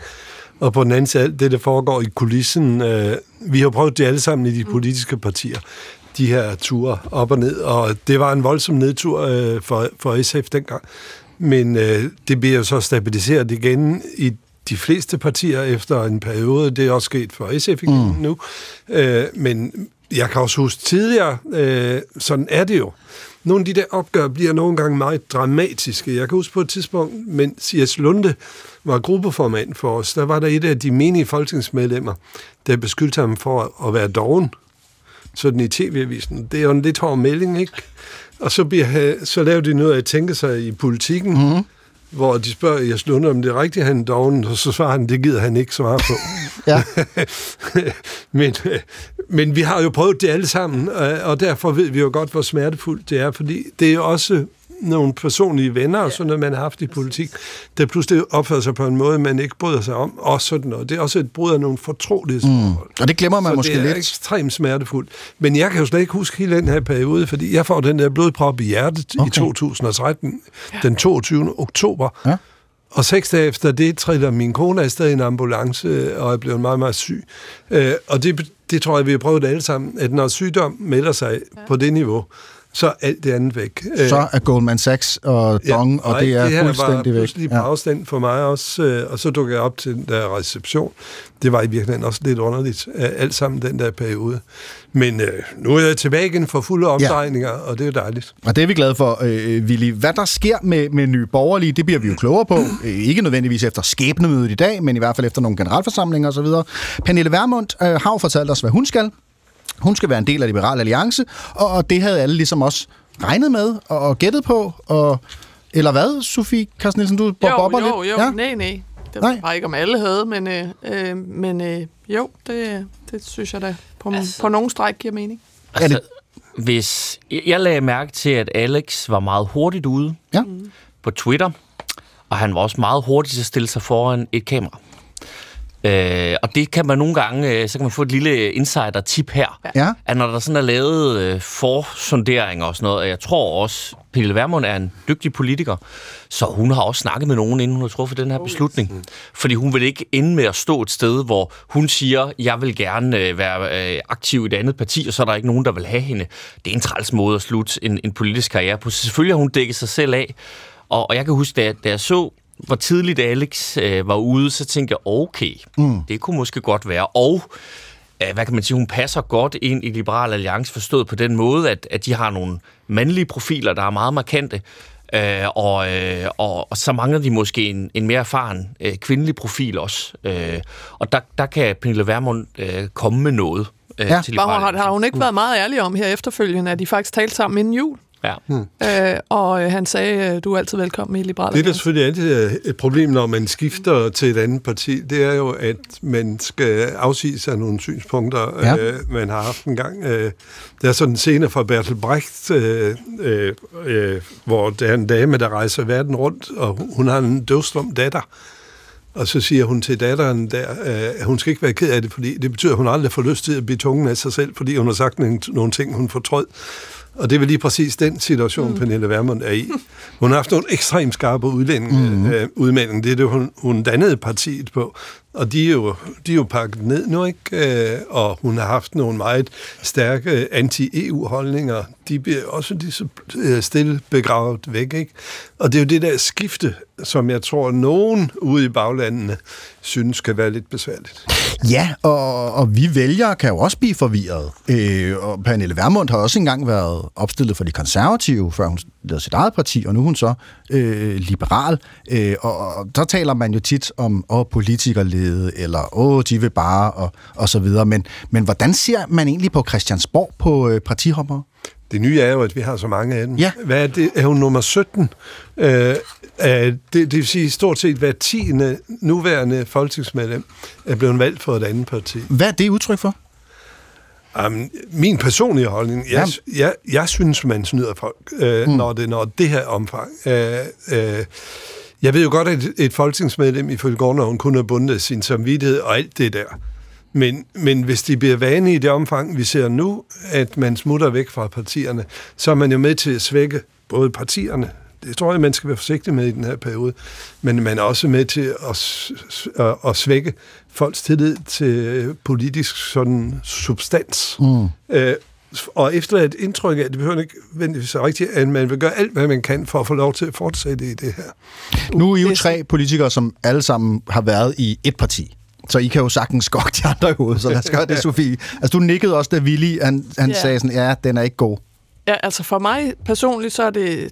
Og på den anden side, alt det, der foregår i kulissen. Øh, vi har prøvet det alle sammen i de politiske partier, de her ture op og ned, og det var en voldsom nedtur øh, for, for SF dengang. Men øh, det bliver jo så stabiliseret igen i de fleste partier efter en periode. Det er også sket for SF igen mm. nu. Øh, men jeg kan også huske tidligere, øh, sådan er det jo. Nogle af de der opgør bliver nogle gange meget dramatiske. Jeg kan huske på et tidspunkt, mens C.S. Lunde var gruppeformand for os, der var der et af de menige folketingsmedlemmer, der beskyldte ham for at være doven. Sådan i tv-avisen. Det er jo en lidt hård melding, ikke? Og så, bliver, så laver de noget af at tænke sig i politikken, mm. Hvor de spørger Jes Lunde, om det er rigtigt, han er doven, og så svarer han, det gider han ikke svare på. *laughs* ja. *laughs* men, men vi har jo prøvet det alle sammen, og derfor ved vi jo godt, hvor smertefuldt det er, fordi det er jo også nogle personlige venner og sådan noget, man har haft i politik, der pludselig opfører sig på en måde, man ikke bryder sig om, og sådan noget. Det er også et brud af nogle fortrolighedsforhold. Mm. Og det glemmer man Så måske det er lidt. ekstremt smertefuldt. Men jeg kan jo slet ikke huske hele den her periode, fordi jeg får den der blodprop i hjertet okay. i 2013, den 22. oktober. Ja. Og seks dage efter det triller min kone afsted i en ambulance og er blevet meget, meget syg. Øh, og det, det tror jeg, vi har prøvet alle sammen, at når sygdom melder sig ja. på det niveau, så er alt det andet væk. Øh, Så er Goldman Sachs og Dong, ja, og nej, det er det her var fuldstændig væk. pludselig på afstand for mig også, øh, og så dukkede jeg op til den der reception. Det var i virkeligheden også lidt underligt, øh, alt sammen den der periode. Men øh, nu er jeg tilbage igen for fulde omdrejninger, ja. og det er dejligt. Og det er vi glade for, øh, Willy. Hvad der sker med, med nye borgerlige, det bliver vi jo klogere på. Ikke nødvendigvis efter skæbnemødet i dag, men i hvert fald efter nogle generalforsamlinger osv. Pernille Vermund øh, har jo fortalt os, hvad hun skal. Hun skal være en del af Liberal Alliance, og, det havde alle ligesom også regnet med og, gættet på. Og, eller hvad, Sofie Carsten Nielsen, du Jo, bobber jo, lidt? jo, ja? nej, nej. Det var bare ikke, om alle havde, men, øh, øh, men øh, jo, det, det synes jeg da på, altså, på nogen stræk giver mening. Altså, hvis jeg lagde mærke til, at Alex var meget hurtigt ude ja. på Twitter, og han var også meget hurtig til at stille sig foran et kamera. Øh, og det kan man nogle gange, øh, så kan man få et lille insider-tip her, Ja. at når der sådan er lavet øh, forsonderinger og sådan noget, og jeg tror også, Pernille Vermund er en dygtig politiker, så hun har også snakket med nogen, inden hun har truffet den her beslutning. Fordi hun vil ikke ende med at stå et sted, hvor hun siger, jeg vil gerne øh, være øh, aktiv i et andet parti, og så er der ikke nogen, der vil have hende. Det er en træls måde at slutte en, en politisk karriere på. Så selvfølgelig har hun dækket sig selv af, og, og jeg kan huske, da, da jeg så hvor tidligt Alex øh, var ude, så tænkte jeg, okay, Mm. det kunne måske godt være. Og øh, hvad kan man sige, hun passer godt ind i Liberal Alliance, forstået på den måde, at, at de har nogle mandlige profiler, der er meget markante, øh, og, øh, og, og så mangler de måske en, en mere erfaren øh, kvindelig profil også. Øh, og der, der kan Pernille Vermund øh, komme med noget øh, Ja. til Bare, Liberal har, har hun ikke Mm. været meget ærlig om her efterfølgende, at de faktisk talte sammen inden jul? Ja. Hmm. Øh, og øh, han sagde, øh, du er altid velkommen i Liberale Det, der selvfølgelig altid er et problem, når man skifter til et andet parti, det er jo, at man skal afsige sig nogle synspunkter, Ja. øh, man har haft en gang. Øh, der er sådan en scene fra Bertel Brecht, øh, øh, øh, hvor der er en dame, der rejser verden rundt, og hun har en døvslum datter. Og så siger hun til datteren der, at hun skal ikke være ked af det, fordi det betyder, at hun aldrig får lyst til at blive tungen af sig selv, fordi hun har sagt nogle, nogle ting, hun fortrød. Og det er vel lige præcis den situation, mm. Pernille Vermund er i. Hun har haft nogle ekstremt skarpe udlænding, mm. øh, udmeldinger. Det er det, hun, hun dannede partiet på. Og de er jo, de er jo pakket ned nu, ikke? Øh, og hun har haft nogle meget stærke øh, anti-EU-holdninger. De bliver også lige så øh, stille begravet væk, ikke? Og det er jo det der skifte, som jeg tror, nogen ude i baglandene synes kan være lidt besværligt. Ja, og, og vi vælgere kan jo også blive forvirret. Øh, og Pernille Vermund har også engang været opstillet for de konservative, før hun lavede sit eget parti, og nu er hun så øh, liberal. Øh, og, og der taler man jo tit om åh, politikerlede, eller åh, de vil bare, og, og så videre. Men, men hvordan ser man egentlig på Christiansborg på øh, partihopper? Det nye er jo, at vi har så mange af dem. Ja. Hvad er det? Er hun nummer 17? Øh, øh, det, det vil sige, stort set hver tiende nuværende folketingsmedlem er blevet valgt for et andet parti. Hvad er det udtryk for? Um, min personlige holdning, jeg, jeg, jeg synes, man snyder folk, øh, mm. når det når det her omfang. Øh, øh, jeg ved jo godt, at et, et folketingsmedlem ifølge grundloven kun har bundet sin samvittighed og alt det der. Men, men hvis de bliver vane i det omfang, vi ser nu, at man smutter væk fra partierne, så er man jo med til at svække både partierne, det tror jeg, man skal være forsigtig med i den her periode, men man er også med til at, at, at svække folks tillid til politisk sådan substans. Mm. Øh, og efter et indtryk af, det behøver ikke vendigvis være rigtigt, at man vil gøre alt, hvad man kan for at få lov til at fortsætte i det her. Nu er I jo tre politikere, som alle sammen har været i et parti. Så I kan jo sagtens gokke *laughs* de andre i hovedet, så lad os gøre det, *laughs* Sofie. Altså, du nikkede også, da Willy, han, han Ja. sagde sådan, ja, den er ikke god. Ja, altså for mig personligt, så er det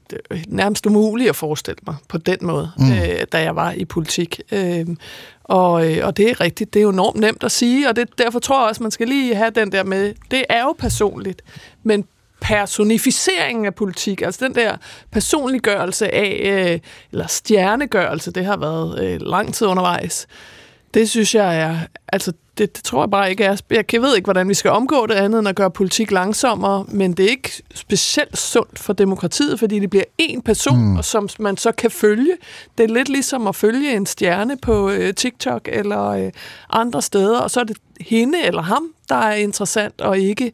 nærmest umuligt at forestille mig på den måde, Mm. øh, da jeg var i politik. Øh, og, og det er rigtigt, det er jo enormt nemt at sige, og det, derfor tror jeg også, man skal lige have den der med, det er jo personligt, men personificeringen af politik, altså den der personliggørelse af, øh, eller stjernegørelse, det har været øh, lang tid undervejs, det synes jeg er, altså det, det tror jeg bare ikke er, jeg ved ikke, hvordan vi skal omgå det andet end at gøre politik langsommere, men det er ikke specielt sundt for demokratiet, fordi det bliver én person, Mm. som man så kan følge. Det er lidt ligesom at følge en stjerne på øh, TikTok eller øh, andre steder, og så er det hende eller ham, der er interessant, og ikke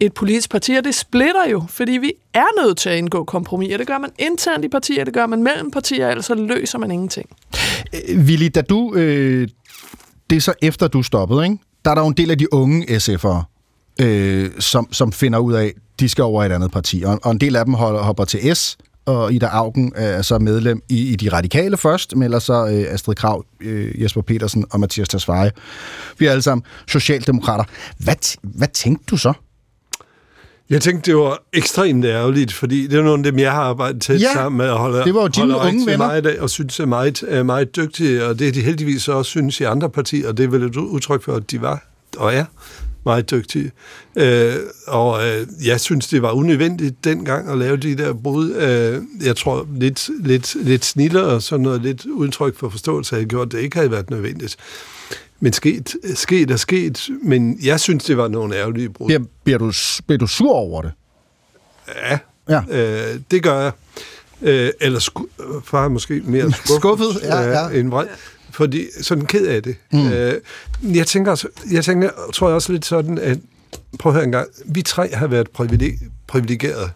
et politisk parti, og det splitter jo, fordi vi er nødt til at indgå kompromiser. Det gør man internt i partier, det gør man mellem partier, ellers så løser man ingenting. Øh, Willy, da du... Øh, det er så efter, du stoppede, ikke? Der er der jo en del af de unge SF'ere, øh, som, som finder ud af, de skal over i et andet parti. Og, og en del af dem holder, hopper til S, og Ida Augen er så medlem i, i de radikale først, men ellers så øh, Astrid Krav, øh, Jesper Petersen og Mathias Tesfaye. Vi er alle sammen socialdemokrater. Hvad, hvad tænkte du så? Jeg tænkte, det var ekstremt ærgerligt, fordi det er nogle af dem, jeg har arbejdet tæt Ja, sammen med og holder, det var jo dine unge venner. Meget og synes er meget, er meget dygtige, og det er de heldigvis også synes i andre partier, og det er vel et udtryk for, at de var og er meget dygtige. Øh, og øh, jeg synes, det var unødvendigt dengang at lave de der brud. Øh, jeg tror, lidt, lidt, lidt sniller og sådan noget, lidt udtryk for forståelse havde gjort, det ikke havde været nødvendigt. Men sket, sket er sket, men jeg synes, det var nogle ærgerlige brud. Bliver, bliver, du, bliver du sur over det? Ja, ja. Øh, det gør jeg. Øh, eller sku- øh, far måske mere *laughs* skuffet, Skuffet, ja, ja. end vred. Fordi sådan ked af det. Mm. Øh, jeg tænker, også, jeg tænker, tror jeg også lidt sådan, at prøv at høre en gang, vi tre har været privileg- privilegerede.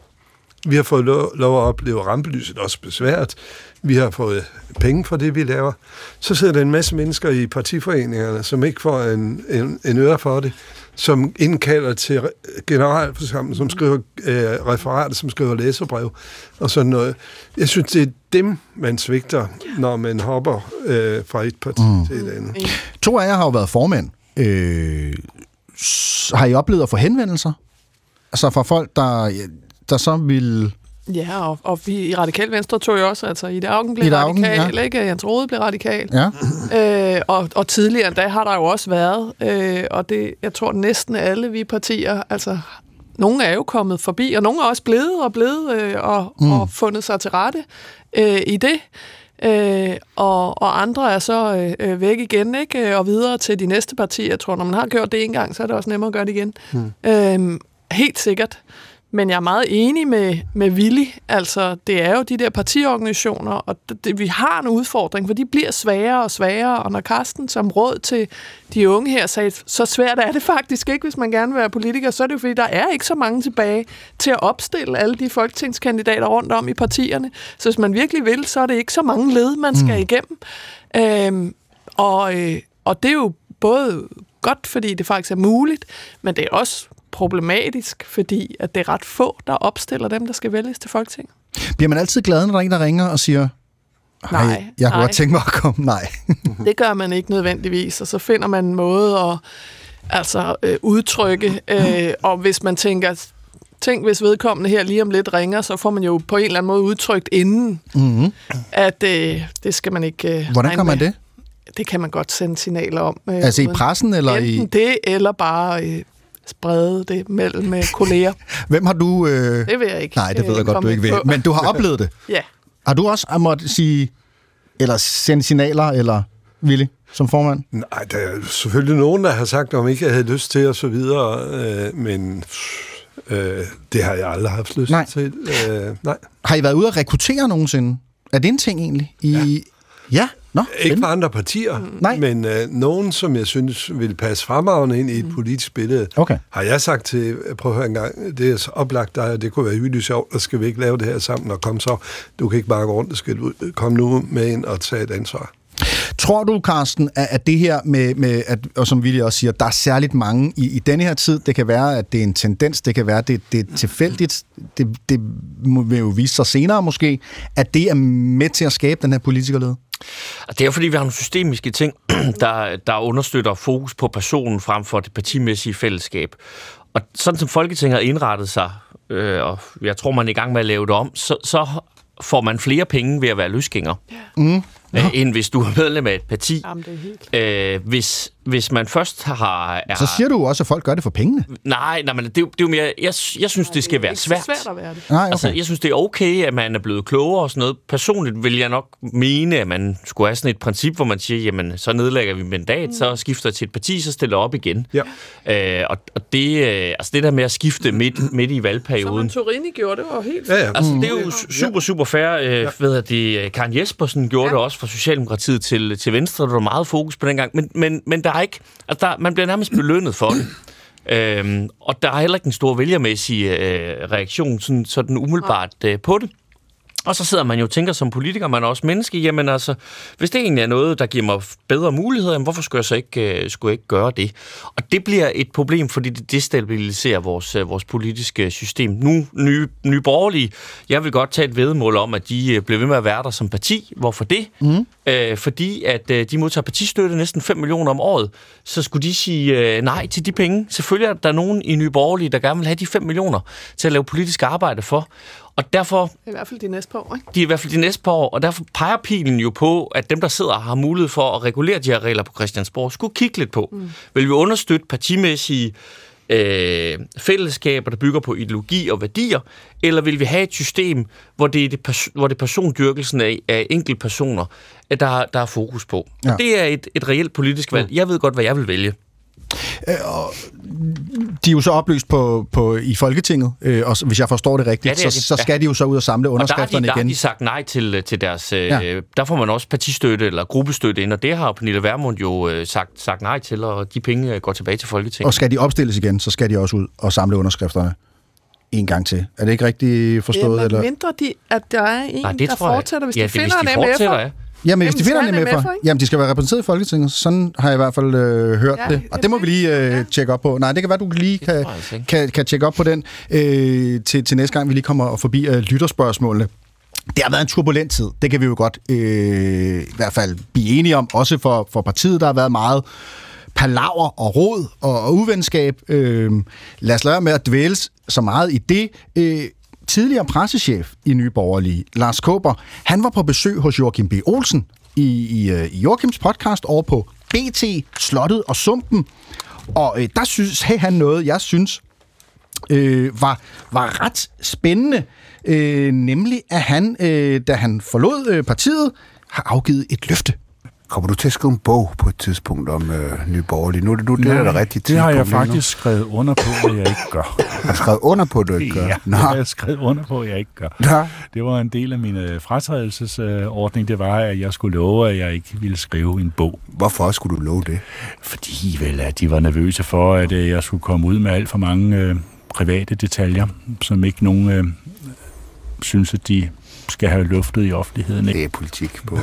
Vi har fået lov, lov at opleve rampelyset, også besvært. Vi har fået penge for det, vi laver. Så sidder der en masse mennesker i partiforeningerne, som ikke får en, en, en øre for det, som indkalder til generalforsamlingen, som skriver øh, referater, som skriver læserbrev og sådan noget. Jeg synes, det er dem, man svigter, når man hopper øh, fra et parti mm. til et andet. To af jer har jo været formænd. Øh, har I oplevet at få henvendelser? Altså fra folk, der, der så vil... Ja, og, og vi i Radikal Venstre tog jo også, altså Ida Augen blev Ida Augen, radikal, ja. ikke? Jens Rode blev radikal. Ja. Øh, og, og tidligere endda har der jo også været, øh, og det, jeg tror næsten alle vi partier, altså nogle er jo kommet forbi, og nogle er også blevet og blevet øh, og, Mm. og fundet sig til rette øh, i det. Øh, og, og andre er så øh, øh, væk igen, ikke? Og videre til de næste partier. Jeg tror, når man har gjort det en gang, så er det også nemmere at gøre det igen. Mm. Øhm, helt sikkert. Men jeg er meget enig med, med Willy. Altså, det er jo de der partiorganisationer, og det, vi har en udfordring, for de bliver sværere og sværere. Og når Carsten som råd til de unge her sagde, så svært er det faktisk ikke, hvis man gerne vil være politiker, så er det jo fordi, der er ikke så mange tilbage til at opstille alle de folketingskandidater rundt om i partierne. Så hvis man virkelig vil, så er det ikke så mange led, man skal Mm. igennem. Øhm, og, øh, og det er jo både godt, fordi det faktisk er muligt, men det er også problematisk, fordi at det er ret få, der opstiller dem, der skal vælges til Folketinget. Bliver man altid glad, når der er en, der ringer og siger, "Hej, Nej, jeg kunne nej. godt tænke mig at komme. *laughs* Nej. Det gør man ikke nødvendigvis, og så finder man en måde at altså, øh, udtrykke, øh, og hvis man tænker, tænk hvis vedkommende her lige om lidt ringer, så får man jo på en eller anden måde udtrykt inden, Mm-hmm. at øh, det skal man ikke øh, Hvordan gør man med. det? Det kan man godt sende signaler om. Øh, Altså i pressen, eller i- Enten det, eller bare øh, sprede det mellem øh, kolleger. *laughs* Hvem har du... Øh... Det vil jeg ikke, Nej, det ved øh, jeg godt, du ikke vil. på. Men du har oplevet det. *laughs* Ja. Har du også måttet sige, eller sende signaler, eller Willy, som formand? Nej, der er selvfølgelig nogen, der har sagt, om ikke jeg havde lyst til, og så videre, øh, men øh, det har jeg aldrig haft lyst Nej. til. Øh, nej. Har I været ude at rekruttere nogensinde? Er det en ting egentlig? I... Ja. ja? Nå, Ikke fra andre partier, Nej. men øh, nogen, som jeg synes vil passe fremragende ind i et politisk billede, Okay. har jeg sagt til, prøv at høre en gang, det er så oplagt dig, det kunne være hyggeligt sjovt, og skal vi ikke lave det her sammen, og kom så, du kan ikke bare gå rundt og skille ud, kom nu med ind og tage et ansvar. Tror du, Carsten, at, at det her med, med at, og som Willy også siger, der er særligt mange i, i denne her tid, det kan være, at det er en tendens, det kan være, at det, det er tilfældigt, det, det vil jo vise sig senere måske, at det er med til at skabe den her politikerlede? Og det er jo fordi, vi har nogle systemiske ting, *clears throat* der, der understøtter fokus på personen frem for det partimæssige fællesskab. Og sådan som Folketinget har indrettet sig, øh, og jeg tror, man er i gang med at lave det om, så, så får man flere penge ved at være løsgænger. Mm. Øh, end hvis du er medlem af et parti. Jamen, det er helt... Øh, hvis, hvis man først har... Er, Så siger du jo også, at folk gør det for pengene. Nej, nej, men det, er jo- det er jo mere... Jeg, jeg synes, det skal være ikke så svært. svært at være det. Nej, okay. Altså, jeg synes, det er okay, at man er blevet klogere og sådan noget. Personligt vil jeg nok mene, at man skulle have sådan et princip, hvor man siger, jamen, så nedlægger vi mandat, mm. så skifter jeg til et parti, så stiller op igen. Ja. Øh, og, og det, øh, altså det der med at skifte midt, midt i Som valgperioden, Torini gjorde det, var helt Ja, ja. Altså, det er jo super, super fair. Øh, ja. ved at det, Karen Jespersen gjorde ja. det også fra Socialdemokratiet til, til Venstre. Der var meget fokus på den gang. Men, men, men der er ikke... Altså, der, man bliver nærmest belønnet for det. Øhm, og der er heller ikke en stor vælgermæssig øh, reaktion sådan, sådan umiddelbart øh, på det. Og så sidder man jo og tænker som politiker, man er også menneske, jamen altså, hvis det egentlig er noget, der giver mig bedre muligheder, jamen hvorfor skulle jeg så ikke, øh, skulle jeg ikke gøre det? Og det bliver et problem, fordi det destabiliserer vores, øh, vores politiske system. Nu, nye, nye borgerlige, jeg vil godt tage et vedmål om, at de øh, bliver ved med at være der som parti. Hvorfor det? Mm. Øh, fordi at øh, de modtager partistøtte næsten 5 millioner om året, så skulle de sige øh, nej til de penge. Selvfølgelig er der nogen i Nye Borgerlige, der gerne vil have de 5 millioner til at lave politisk arbejde for. Og derfor I hvert fald de næste par år, ikke? de er i hvert fald de næste par år, og derfor peger pilen jo på, at dem, der sidder og har mulighed for at regulere de her regler på Christiansborg, skulle kigge lidt på. Mm. Vil vi understøtte partimæssige øh, fællesskaber, der bygger på ideologi og værdier, eller vil vi have et system, hvor det er, det, pers- hvor det er persondyrkelsen af, af enkelte personer, at der, der er fokus på? Ja. Ja. Og det er et, et reelt politisk valg. Jeg ved godt, hvad jeg vil vælge. Øh, og de er jo så opløst på, på, i Folketinget, øh, og hvis jeg forstår det rigtigt, Ja, det er så, så skal de jo så ud og samle Og der har, underskrifterne de, der har igen. de sagt nej til, til deres... Øh, Ja. ja. Der får man også partistøtte eller gruppestøtte ind, og det har Pernille Vermund jo øh, sagt, sagt nej til, og de penge øh, går tilbage til Folketinget. Og skal de opstilles igen, så skal de også ud og samle underskrifterne en gang til. Er det ikke rigtigt forstået? Jamen, eller? mindre de, at der er en, Nej, det der fortsætter, hvis Ja, de det er, finder hvis de en fortsætter, MF'er. ja. Jamen, hvis de finder skal MF'er, en MF'er, ikke? jamen, de skal være repræsenteret i Folketinget. Sådan har jeg i hvert fald øh, hørt Ja, det. Og det må vi lige øh, tjekke op på. Nej, det kan være, du lige kan, kan, kan tjekke op på den øh, til, til næste gang, vi lige kommer forbi øh, lytterspørgsmålene. Det har været en turbulent tid. Det kan vi jo godt øh, i hvert fald blive enige om. Også for, for partiet, der har været meget palaver og råd og, og uvenskab. Øh, lad os lade være med at dvæles så meget i det. Øh, tidligere pressechef i Nye Borgerlige, Lars Kåber, han var på besøg hos Joachim B. Olsen i, i, øh, i Joachims podcast over på BT, Slottet og Sumpen. Og øh, der synes hey, han noget, jeg synes øh, var, var ret spændende. Øh, nemlig, at han, øh, da han forlod øh, partiet, har afgivet et løfte. Kommer du til at skrive en bog på et tidspunkt om øh, Nye Borgerlige? Nu er det, nu, det er Nej, da rigtig det har jeg lige nu. faktisk skrevet under på, at jeg ikke gør. *laughs* Har du skrevet under på, at du ikke gør? Ja, Nå. det har jeg skrevet under på, at jeg ikke gør. Nå. Det var en del af min øh, fratrædelsesordning. Det var, at jeg skulle love, at jeg ikke ville skrive en bog. Hvorfor skulle du love det? Fordi vel, at de var nervøse for, at øh, jeg skulle komme ud med alt for mange øh, private detaljer, som ikke nogen øh, synes, at de skal have luftet i offentligheden. Ikke? Det er politik på...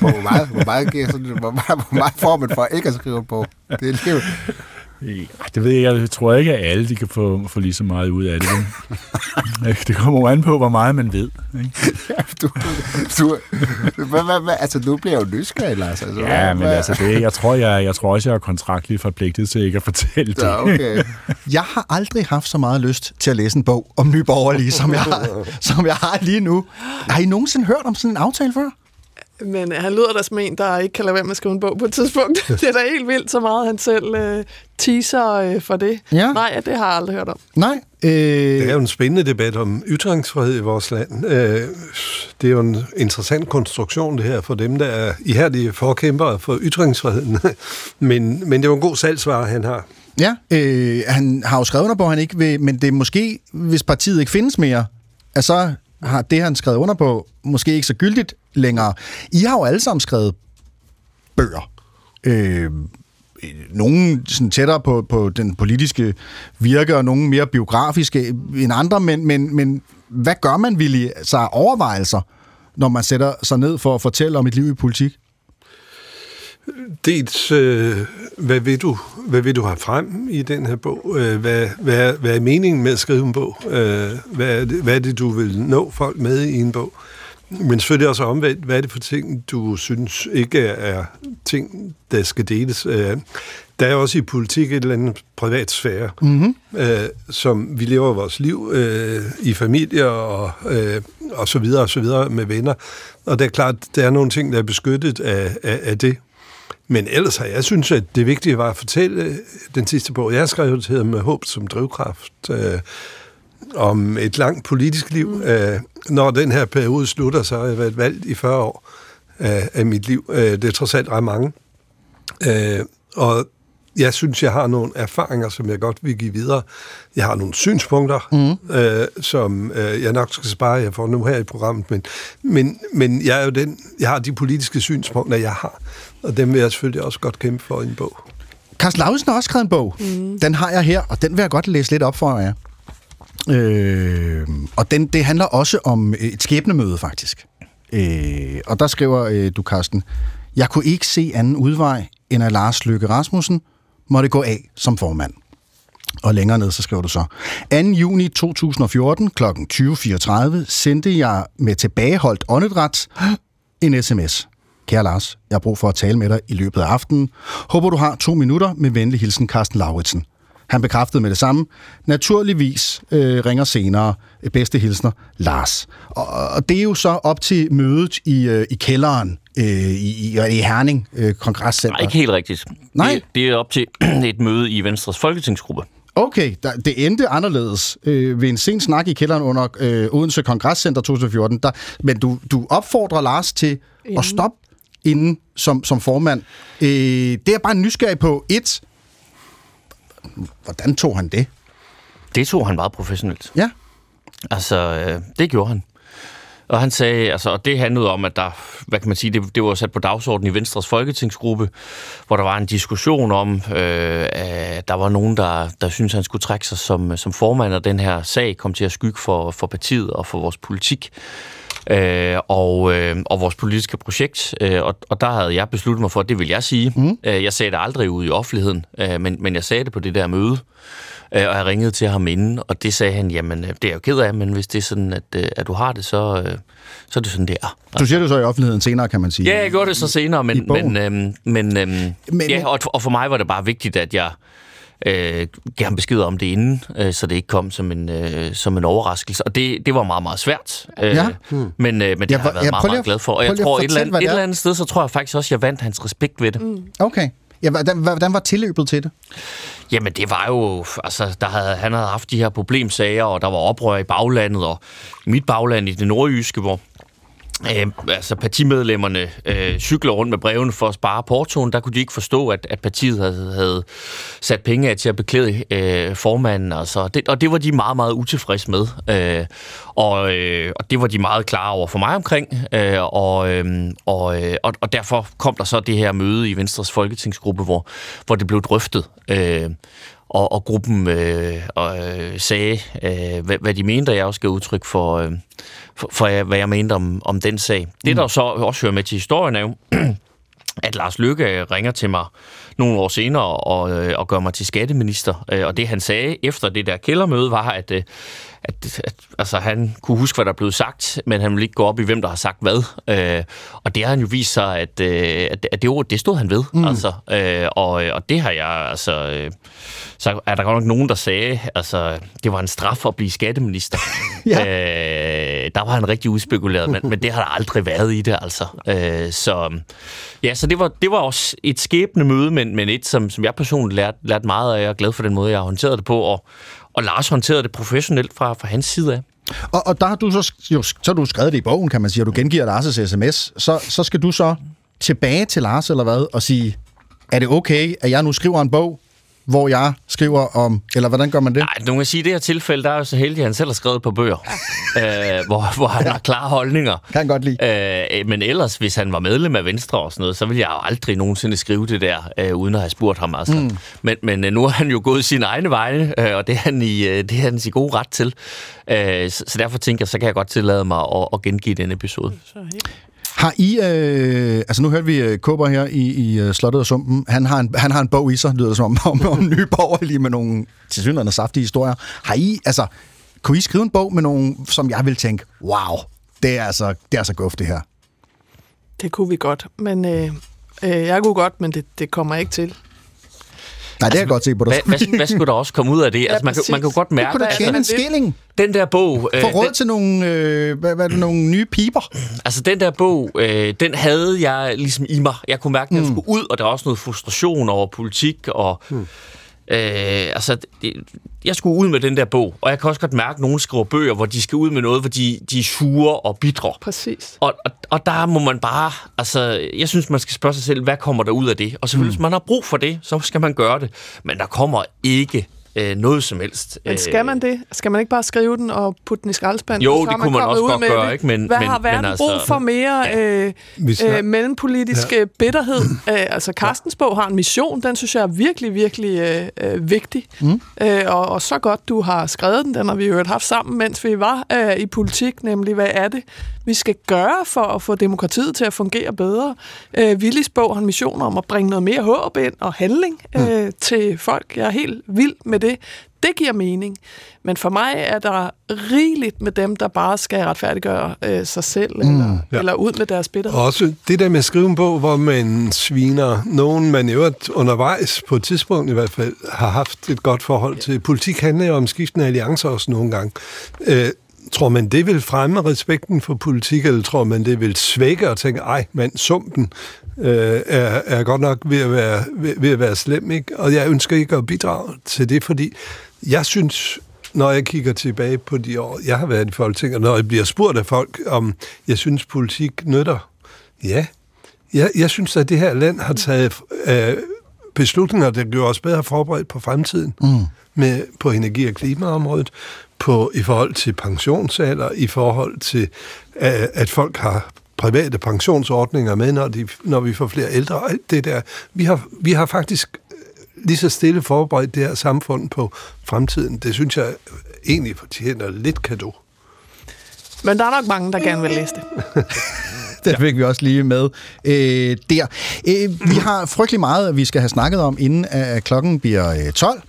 Hvor meget, hvor meget, giver sådan, hvor meget, hvor meget får man for ikke at skrive på? Det er livet. Ja, det ved jeg, jeg tror ikke, at alle de kan få, få lige så meget ud af det. *laughs* det kommer jo an på, hvor meget man ved. Ikke? du, du, hvad, hvad, hvad, altså, nu bliver jeg jo nysgerrig, Lars. Altså, Ja, hvad, men hvad, altså, det, jeg, tror, jeg, jeg tror også, jeg er kontraktligt forpligtet til ikke at fortælle det. Ja, okay. *laughs* Jeg har aldrig haft så meget lyst til at læse en bog om Nye Borgerlige, som jeg har, *laughs* som jeg har lige nu. Har I nogensinde hørt om sådan en aftale før? Men øh, han lyder da som en, der ikke kan lade være med at skrive en bog på et tidspunkt. *laughs* det er da helt vildt, så meget han selv øh, teaser øh, for det. Ja. Nej, det har jeg aldrig hørt om. Nej. Øh... Det er jo en spændende debat om ytringsfrihed i vores land. Øh, Det er jo en interessant konstruktion, det her, for dem, der er ihærdige forkæmpere for ytringsfriheden. *laughs* Men, men det er jo en god salgsvare, han har. Ja, øh, han har jo skrevet under på, at han ikke vil, men det er måske, hvis partiet ikke findes mere, at så har det, han skrevet under på, måske ikke så gyldigt længere. I har jo alle sammen skrevet bøger. Øh, nogle sådan tættere på, på den politiske virke, og nogle mere biografiske end andre, men, men, men hvad gør man, Willy, så overvejelser, når man sætter sig ned for at fortælle om et liv i politik? Dels, øh, hvad, vil du, hvad vil du have frem i den her bog? Øh, hvad, hvad, hvad er meningen med at skrive en bog? Øh, hvad, er det, hvad er det, du vil nå folk med i en bog? Men selvfølgelig også omvendt, hvad er det for ting, du synes ikke er ting, der skal deles? Øh, der er også i politik et eller andet privat sfære, Mhm. øh, som vi lever vores liv øh, i familier og, øh, og så videre og så videre med venner. Og det er klart, der er nogle ting, der er beskyttet af, af, af det. Men ellers har jeg synes, at det vigtige var at fortælle øh, den sidste bog, jeg har skrevet, hedder Med håb som drivkraft, øh, om et langt politisk liv. Mm. Øh, når den her periode slutter, så har jeg været valgt i 40 år af, af mit liv. Øh, det er trods alt ret mange. Øh, og jeg synes, jeg har nogle erfaringer, som jeg godt vil give videre. Jeg har nogle synspunkter, mm. øh, som øh, jeg nok skal spare jer for nu her i programmet, men, men, men jeg er jo den, jeg har de politiske synspunkter, jeg har, og dem vil jeg selvfølgelig også godt kæmpe for i en bog. Carsten Lauritsen har også skrevet en bog. Mm. Den har jeg her, og den vil jeg godt læse lidt op for jer. Øh, og den, det handler også om et skæbnemøde, faktisk. Øh, og der skriver øh, du, Carsten, jeg kunne ikke se anden udvej, end at Lars Løkke Rasmussen måtte gå af som formand. Og længere ned, så skriver du så, 2. juni 2014 kl. 20.34 sendte jeg med tilbageholdt åndedræt en sms. Kære Lars, jeg har brug for at tale med dig i løbet af aftenen. Håber, du har to minutter med venlig hilsen Carsten Lauritsen. Han bekræftede med det samme. Naturligvis øh, ringer senere øh, bedste hilsner Lars. Og, og det er jo så op til mødet i, øh, i kælderen øh, i, i, i Herning øh, Kongresscenter. Nej, ikke helt rigtigt. Nej. Det, det er op til *clears throat* et møde i Venstres folketingsgruppe. Okay, der, det endte anderledes øh, ved en sen snak i kælderen under øh, Odense Kongresscenter 2014. Der, men du, du opfordrer Lars til Inden. at stoppe inden som, som formand. Øh, det er jeg bare nysgerrig på. Et, hvordan tog han det? Det tog han meget professionelt. Ja. Altså, øh, det gjorde han. Og han sagde, altså, og det handlede om, at der, hvad kan man sige, det, det var sat på dagsordenen i Venstres folketingsgruppe, hvor der var en diskussion om, øh, at der var nogen, der, der syntes, han skulle trække sig som, som formand, og den her sag kom til at skygge for, for partiet og for vores politik øh, og, øh, og vores politiske projekt. Øh, og, og der havde jeg besluttet mig for, at det vil jeg sige. Mm. Øh, jeg sagde det aldrig ud i offentligheden, øh, men, men jeg sagde det på det der møde, øh, og jeg ringede til ham inden, og det sagde han, jamen øh, det er jeg jo ked af, men hvis det er sådan, at, øh, at du har det, så, øh, så er det sådan, det er. Du siger det så i offentligheden senere, kan man sige. Ja, jeg gjorde det så senere, men, men, øhm, men, øhm, Men- ja, og, og for mig var det bare vigtigt, at jeg øh, gav ham besked om det inden, øh, så det ikke kom som en, øh, som en overraskelse. Og det, det var meget, meget svært. Øh, Ja. hmm. Men, øh, men det Ja, har jeg været ja, meget, meget glad for. Og jeg tror, et eller, fortælle, andet, et er. eller andet sted, så tror jeg faktisk også, at jeg vandt hans respekt ved det. Mm. Okay. Ja, hvordan, hvordan var tilløbet til det? Jamen, det var jo... Altså, der havde, han havde haft de her problemsager, og der var oprør i baglandet, og i mit bagland i det nordjyske, hvor Øh, altså partimedlemmerne øh, cykler rundt med brevene for at spare portoen. Der kunne de ikke forstå, at, at partiet havde, havde sat penge af til at beklæde øh, formanden. Altså. Det, og det var de meget, meget utilfredse med. Øh, og, øh, og det var de meget klare over for mig omkring. Øh, og, øh, og, øh, og, og derfor kom der så det her møde i Venstres folketingsgruppe, hvor, hvor det blev drøftet. Øh, og, og gruppen øh, og, øh, sagde, øh, hvad, hvad de mente, og jeg også gav udtryk for, øh, for, for hvad jeg mente om, om den sag. Det, der så også hører med til historien, er jo, *clears throat* at Lars Løkke ringer til mig nogle år senere og, øh, og gør mig til skatteminister. Øh, Og det, han sagde efter det der kældermøde, var, at, øh, at, at altså, han kunne huske, hvad der blev sagt, men han ville ikke gå op i, hvem der har sagt hvad. Øh, Og det har han jo vist sig, at, øh, at at det, ord, det stod han ved. Mm. Altså, øh, og, og det har jeg, altså... øh, Så er der godt nok nogen, der sagde, altså, det var en straf at blive skatteminister. *laughs* ja. øh, der var han rigtig udspekuleret, men, men det har der aldrig været i det, altså. Øh, så ja, så det var, det var også et skæbne møde, men, men et, som, som jeg personligt lærte, lærte meget af. Jeg er glad for den måde, jeg har håndteret det på, og, og Lars håndterede det professionelt fra, fra hans side af. Og, og der har du så, jo, så har du skrevet det i bogen, kan man sige, og du gengiver Lars' sms. Så, så skal du så tilbage til Lars eller hvad, og sige, er det okay, at jeg nu skriver en bog, hvor jeg skriver om, eller hvordan gør man det? Nej, nu kan sige, at i det her tilfælde, der er jo så heldig, at han selv har skrevet på bøger, *laughs* øh, hvor, hvor han har klare holdninger. Kan han godt lide. Øh, men ellers, hvis han var medlem af Venstre og sådan noget, så ville jeg jo aldrig nogensinde skrive det der, øh, uden at have spurgt ham. Altså. Mm. Men, men øh, nu har han jo gået sine egne veje, øh, og det er han i, øh, det er han i god ret til. Øh, så, så derfor tænker jeg, så kan jeg godt tillade mig at, at gengive den episode. Har I, øh, altså nu hørte vi øh, Kåber her i, i øh, Slottet og Sumpen, han har, en, han har en bog i sig, lyder det som om, *laughs* om, om nye borgerlige med nogle tilsyneladende saftige historier. Har I, altså, kunne I skrive en bog med nogle, som jeg vil tænke, wow, det er altså, det er altså guf det her. Det kunne vi godt, men øh, øh, jeg kunne godt, men det, det kommer ikke til. Nej, det kan jeg godt se på dig. Hvad, hvad, hvad skulle der også komme ud af det? Ja, altså, man, kan, man kan jo godt mærke... Du kunne da tjene en altså, skilling. Den der bog... Få øh, råd den- til nogle, øh, hvad, hvad det, nogle nye piber. Altså, den der bog, øh, den havde jeg ligesom i mig. Jeg kunne mærke, at den Mm. skulle ud, og der var også noget frustration over politik, og... Mm. Øh, altså, det, jeg skulle ud med den der bog, og jeg kan også godt mærke, at nogen skriver bøger, hvor de skal ud med noget, hvor de, de er sure og bitre. Præcis. Og, og, og der må man bare, altså, jeg synes, man skal spørge sig selv, hvad kommer der ud af det? Og selvfølgelig, mm. hvis man har brug for det, så skal man gøre det. Men der kommer ikke øh, noget som helst. Men skal man det? Skal man ikke bare skrive den og putte den i skraldespanden? Jo, Så det kunne man kommet også godt gøre, det. ikke? Men- Hvad men- har verden men altså- brug for mere øh, Vi snak- øh, mellempolitisk ja. bitterhed? Øh, altså, Carstens bog har en mission, den synes jeg er virkelig, virkelig øh, øh, vigtig. Mm. Øh, og, og så godt, du har skrevet den, den har vi jo haft sammen, mens vi var øh, i politik, nemlig hvad er det, vi skal gøre for at få demokratiet til at fungere bedre. Øh, Willis bog har en mission om at bringe noget mere håb ind og handling øh, til folk. Jeg er helt vild med det. Det giver mening. Men for mig er der rigeligt med dem, der bare skal retfærdiggøre øh, sig selv, mm. eller, Ja. eller ud med deres bitterhed. Og også det der med at skrive en bog, hvor man sviner nogen, man øvrigt undervejs, på et tidspunkt i hvert fald, har haft et godt forhold til. Politik handler jo om skiftende alliancer også nogle gange. Øh, tror man, det vil fremme respekten for politik, eller tror man, det vil svække og tænke, ej, mand, sumpen øh, er, er godt nok ved at, være, ved, ved at være slem, ikke? Og jeg ønsker ikke at bidrage til det, fordi jeg synes, når jeg kigger tilbage på de år, jeg har været i Folketinget, og når jeg bliver spurgt af folk, om jeg synes, politik nytter, ja, jeg, jeg synes, at det her land har taget øh, beslutninger, der gør os bedre forberedt på fremtiden, Mm. med, på energi- og klimaområdet, på, i forhold til pensionsalder, i forhold til, øh, at folk har private pensionsordninger med, når, de, når vi får flere ældre. Alt det der. Vi har, vi har faktisk øh, lige så stille forberedt det her samfund på fremtiden. Det synes jeg egentlig fortjener lidt kado. Men der er nok mange, der gerne vil læse det. *laughs* Den fik vi også lige med øh, der. Øh, vi har frygtelig meget, vi skal have snakket om, inden at klokken bliver øh, 12.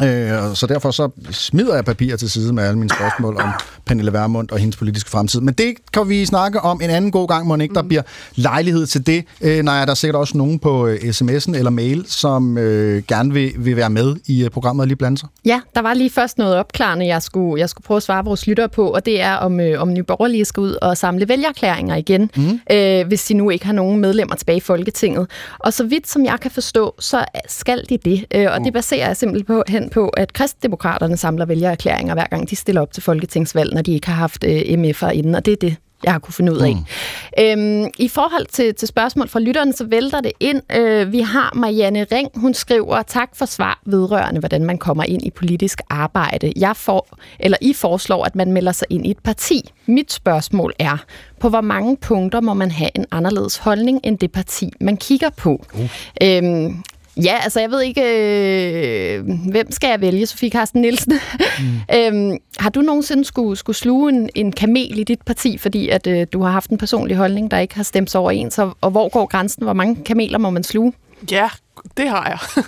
Øh, så derfor så smider jeg papir til side med alle mine spørgsmål om Pernille Vermund og hendes politiske fremtid. Men det kan vi snakke om en anden god gang, ikke der bliver lejlighed til det. Øh, nej, der er sikkert også nogen på øh, sms'en eller mail, som øh, gerne vil, vil være med i øh, programmet og lige blande sig. Ja, der var lige først noget opklarende, jeg skulle, jeg skulle prøve at svare vores lyttere på, og det er, om, øh, om Nye Borgerlige skal ud og samle vælgerklæringer igen, mm. øh, hvis de nu ikke har nogen medlemmer tilbage i Folketinget. Og så vidt som jeg kan forstå, så skal de det. Øh, og det baserer jeg simpelthen på, hen på, at kristdemokraterne samler vælgererklæringer, hver gang de stiller op til folketingsvalg, når de ikke har haft øh, MF'er inden, og det er det, jeg har kunne finde ud af. Mm. Øhm, I forhold til, til spørgsmål fra lytterne, så vælter det ind. Øh, vi har Marianne Ring, hun skriver, tak for svar vedrørende, hvordan man kommer ind i politisk arbejde. Jeg får, eller I foreslår, at man melder sig ind i et parti. Mit spørgsmål er, på hvor mange punkter må man have en anderledes holdning end det parti, man kigger på? Uh. Øhm, Ja, altså jeg ved ikke, øh, hvem skal jeg vælge, Sofie Carsten Nielsen? Mm. *laughs* øhm, har du nogensinde skulle, skulle sluge en, en kamel i dit parti, fordi at øh, du har haft en personlig holdning, der ikke har stemt sig overens, og, og hvor går grænsen? Hvor mange kameler må man sluge? Ja, det har jeg.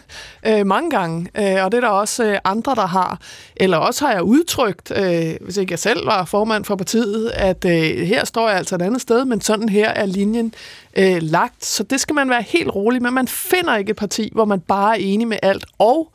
*laughs* øh, mange gange. Øh, og det er der også øh, andre, der har. Eller også har jeg udtrykt, øh, hvis ikke jeg selv var formand for partiet, at øh, her står jeg altså et andet sted, men sådan her er linjen øh, lagt. Så det skal man være helt rolig med. Man finder ikke et parti, hvor man bare er enig med alt. Og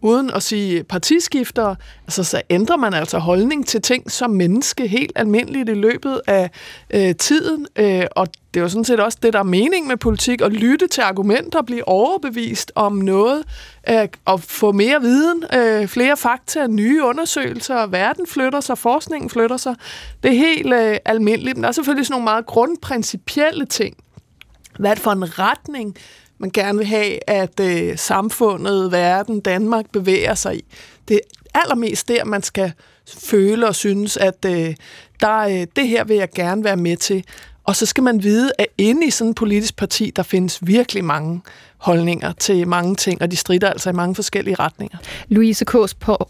uden at sige partiskifter, altså så ændrer man altså holdning til ting som menneske helt almindeligt i løbet af øh, tiden, øh, og det er jo sådan set også det, der er mening med politik, at lytte til argumenter, blive overbevist om noget, øh, og få mere viden, øh, flere fakta, nye undersøgelser, verden flytter sig, forskningen flytter sig. Det er helt øh, almindeligt, men der er selvfølgelig sådan nogle meget grundprincipielle ting. Hvad for en retning, man gerne vil have, at øh, samfundet, verden, Danmark bevæger sig i. Det er allermest der, man skal føle og synes, at øh, der, øh, det her vil jeg gerne være med til. Og så skal man vide, at inde i sådan et politisk parti, der findes virkelig mange holdninger til mange ting, og de strider altså i mange forskellige retninger. Louise K.